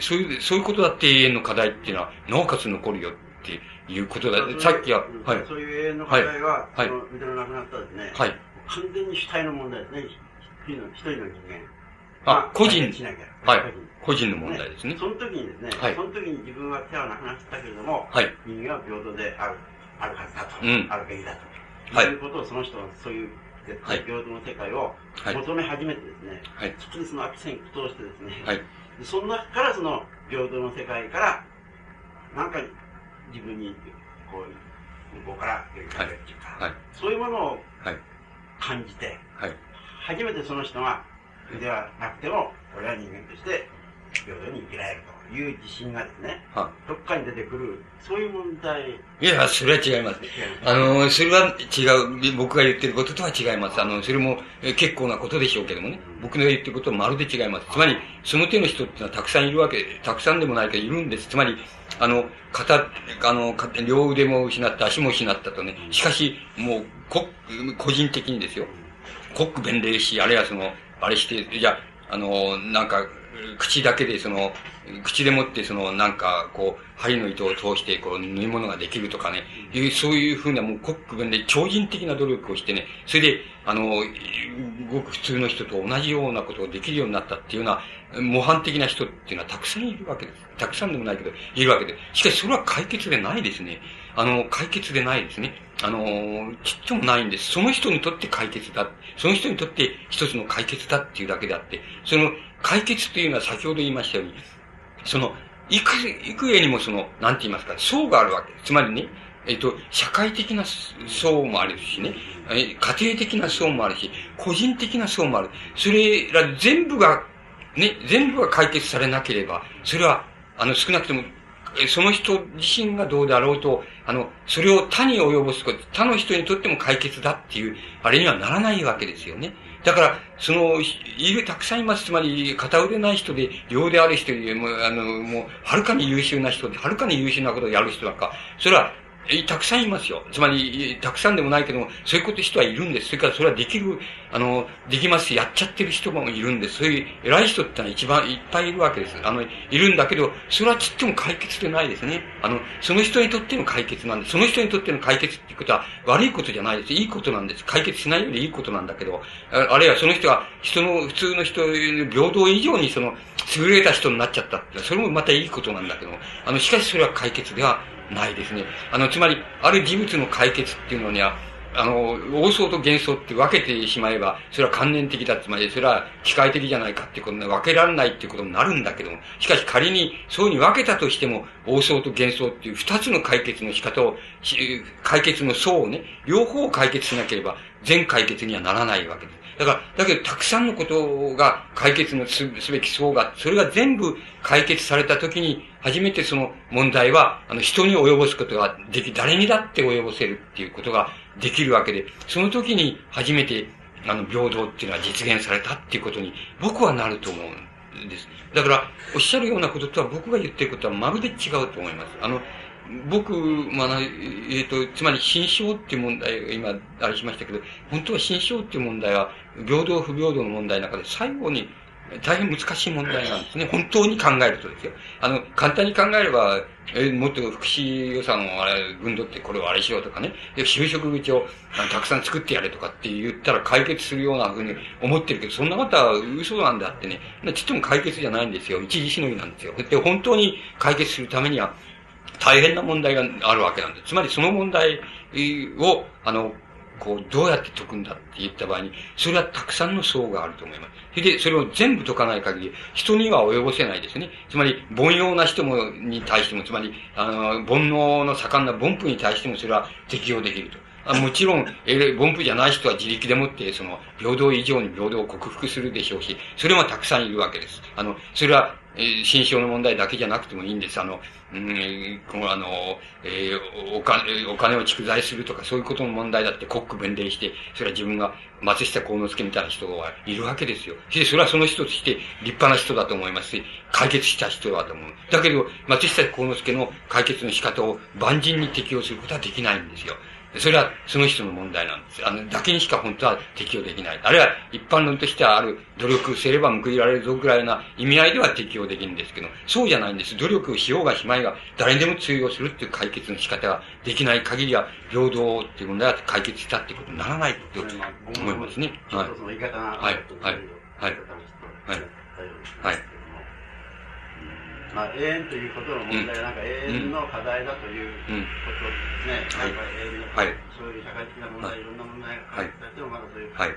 そういう、そういうことだって永遠の課題っていうのは、なおかつ残るよっていうことだ。さっきは、はい。そういう永遠の課題は、はい。その、なくなったですね。はい。完全に主体の問題ですね。一人の、一人の人間。あ、個人。はい。個人の問題ですね。その時にですね、はい。その時に自分は手はなくなったけれども、はい。人間は平等である、あるはずだと。うん。あるべきだと。はい。いうことをその人はそういう、はい、平等の世界を求め始めてですね、はい。そこにその悪戦苦闘してですね、はい。その中からその平等の世界から、なんか自分に、こう、向こうから呼びかけるっていうか、はい、そういうものを感じて、はい、初めてその人が、ではなくても、俺は人間として平等に生きられると。いう自信がですね、はどっかに出てくる、そういう問題。いや、それは違います。あの、それは違う。僕が言ってることとは違います。あの、それも結構なことでしょうけどもね。うん、僕の言ってることはまるで違います。つまり、その手の人っていうのはたくさんいるわけ、たくさんでもないけどいるんです。つまり、あの、片、あの、両腕も失った、足も失ったとね。しかし、もう、こ、個人的にですよ。国弁礼し、あるいはその、あれして、じゃあ、あの、なんか、口だけでその、口でもってその、なんか、こう、針の糸を通して、こう、縫い物ができるとかね、いう、そういうふうな、もう、国分で超人的な努力をしてね、それで、あの、ごく普通の人と同じようなことができるようになったっていうような、模範的な人っていうのはたくさんいるわけです。たくさんでもないけど、いるわけで。しかし、それは解決でないですね。あの、解決でないですね。あの、ちっともないんです。その人にとって解決だ。その人にとって一つの解決だっていうだけであって、その解決っていうのは先ほど言いましたように、その、いく、いくえにもその、なんて言いますか、層があるわけ。つまりね、えっと、社会的な層もあるしね、家庭的な層もあるし、個人的な層もある。それら全部が、ね、全部が解決されなければ、それは、あの、少なくとも、その人自身がどうであろうと、あの、それを他に及ぼすこと、他の人にとっても解決だっていう、あれにはならないわけですよね。だから、その、いる、たくさんいます。つまり、片腕ない人で、両である人で、もう、あの、もう、はるかに優秀な人で、はるかに優秀なことをやる人なんか、それは、たくさんいますよ。つまり、たくさんでもないけども、そういうこと人はいるんです。それからそれはできる、あの、できますやっちゃってる人もいるんです。そういう偉い人ってのは一番いっぱいいるわけです。あの、いるんだけど、それはちっとも解決でないですね。あの、その人にとっての解決なんです。その人にとっての解決っていうことは悪いことじゃないです。いいことなんです。解決しないよりいいことなんだけど、あるいはその人が人の、普通の人、平等以上にその、優れた人になっちゃったって、それもまたいいことなんだけど、あの、しかしそれは解決ではないですね。あの、つまり、ある事物の解決っていうのには、あの、王相と幻想って分けてしまえば、それは観念的だ、つまりそれは機械的じゃないかっていうことで分けられないっていうことになるんだけども、しかし仮にそうに分けたとしても、王相と幻想っていう二つの解決の仕方を、解決の層をね、両方解決しなければ、全解決にはならないわけです。だから、だけど、たくさんのことが解決のすべき層が、それが全部解決されたときに、初めてその問題は、あの、人に及ぼすことができ、誰にだって及ぼせるっていうことができるわけで、その時に初めて、あの、平等っていうのは実現されたっていうことに、僕はなると思うんです。だから、おっしゃるようなこととは僕が言ってることはまるで違うと思います。あの、僕、まあ、えっ、ー、と、つまり、心象っていう問題、今、あれしましたけど、本当は心象っていう問題は、平等不平等の問題の中で最後に、大変難しい問題なんですね。本当に考えるとですよ。あの、簡単に考えれば、えもっと福祉予算をあれ、分取ってこれをあれしようとかね。で、就職口をあのたくさん作ってやれとかって言ったら解決するようなふうに思ってるけど、そんなことは嘘なんだってね。ちっとも解決じゃないんですよ。一時しのぎなんですよ。で、本当に解決するためには、大変な問題があるわけなんで。つまりその問題を、あの、こう、どうやって解くんだって言った場合に、それはたくさんの層があると思います。それで、それを全部解かない限り、人には及ぼせないですね。つまり、凡庸な人も、に対しても、つまり、あの、煩悩の盛んな凡夫に対しても、それは適用できると。もちろん、え、凡夫じゃない人は自力でもって、その、平等以上に平等を克服するでしょうし、それはたくさんいるわけです。あの、それは、え、心象の問題だけじゃなくてもいいんです。あの、うん、このあの、えー、お金、お金を蓄財するとか、そういうことの問題だって国区弁連して、それは自分が松下幸之助みたいな人はいるわけですよ。で、それはその人として立派な人だと思いますし、解決した人だと思う。だけど、松下幸之助の解決の仕方を万人に適用することはできないんですよ。それはその人の問題なんです。あの、だけにしか本当は適用できない。あるいは一般論としてはある努力すれば報いられるぞぐらいな意味合いでは適用できるんですけど、そうじゃないんです。努力をしようがしまいが誰にでも通用するっていう解決の仕方ができない限りは、平等っていう問題は解決したっていうことにならないと思いますね。はい。はい。はい。はい。はい。はい。まあ、永遠ということの問題は、なんか永遠の課題だということですね。なんか永遠の、はい、そういう社会的な問題、いろんな問題が解決されても、まだそういう、はい、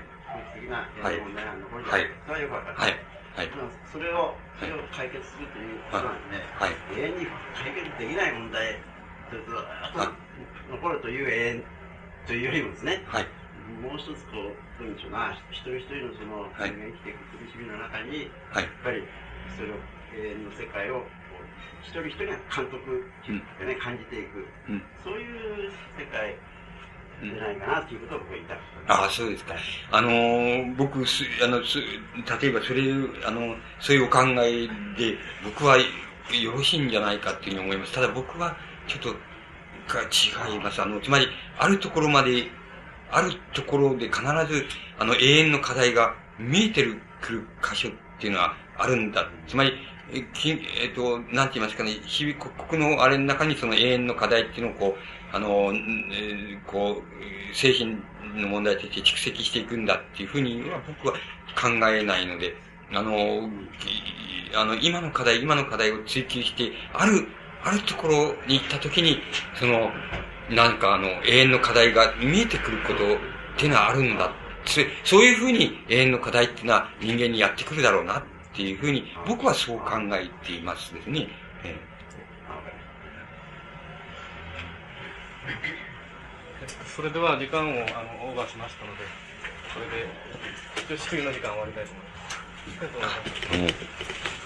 的な問題が残りはい、それはよくわかる。はい。はい、それを、それを解決するということなんで、はい、永遠に解決できない問題というと、残るという永遠というよりもですね、はい、もう一つこう、どういうんでしょうな、一人一人のその、人間生きていく苦しみの中に、はい、やっぱりそれをの世界を一人一人が監督でね、感じていく、うん、そういう世界じゃないかなっていうことを僕は言いたかった。ああ、そうですか。あのー、僕、す、あの、す、例えばそれ、あの、そういうお考えで、僕はよろしいんじゃないかっていうふうに思います。ただ僕は、ちょっと、が違います。あの、つまり、あるところまで、あるところで必ず、あの、永遠の課題が見えてる、くる箇所っていうのはあるんだ。つまり、え、きえっ、と、なんて言いますかね、日々刻々のあれの中にその永遠の課題っていうのをこう、あの、えー、こう、製品の問題として蓄積していくんだっていうふうには僕は考えないので、あの、あの、今の課題、今の課題を追求して、ある、あるところに行ったときに、その、なんかあの、永遠の課題が見えてくることっていうのはあるんだ。そういうふうに永遠の課題っていうのは人間にやってくるだろうなっていうふうに、僕はそう考えていますですね。えそれでは時間をあのオーバーしましたので、これで、質疑の時間を終わりたいと思います。ありがとうございます。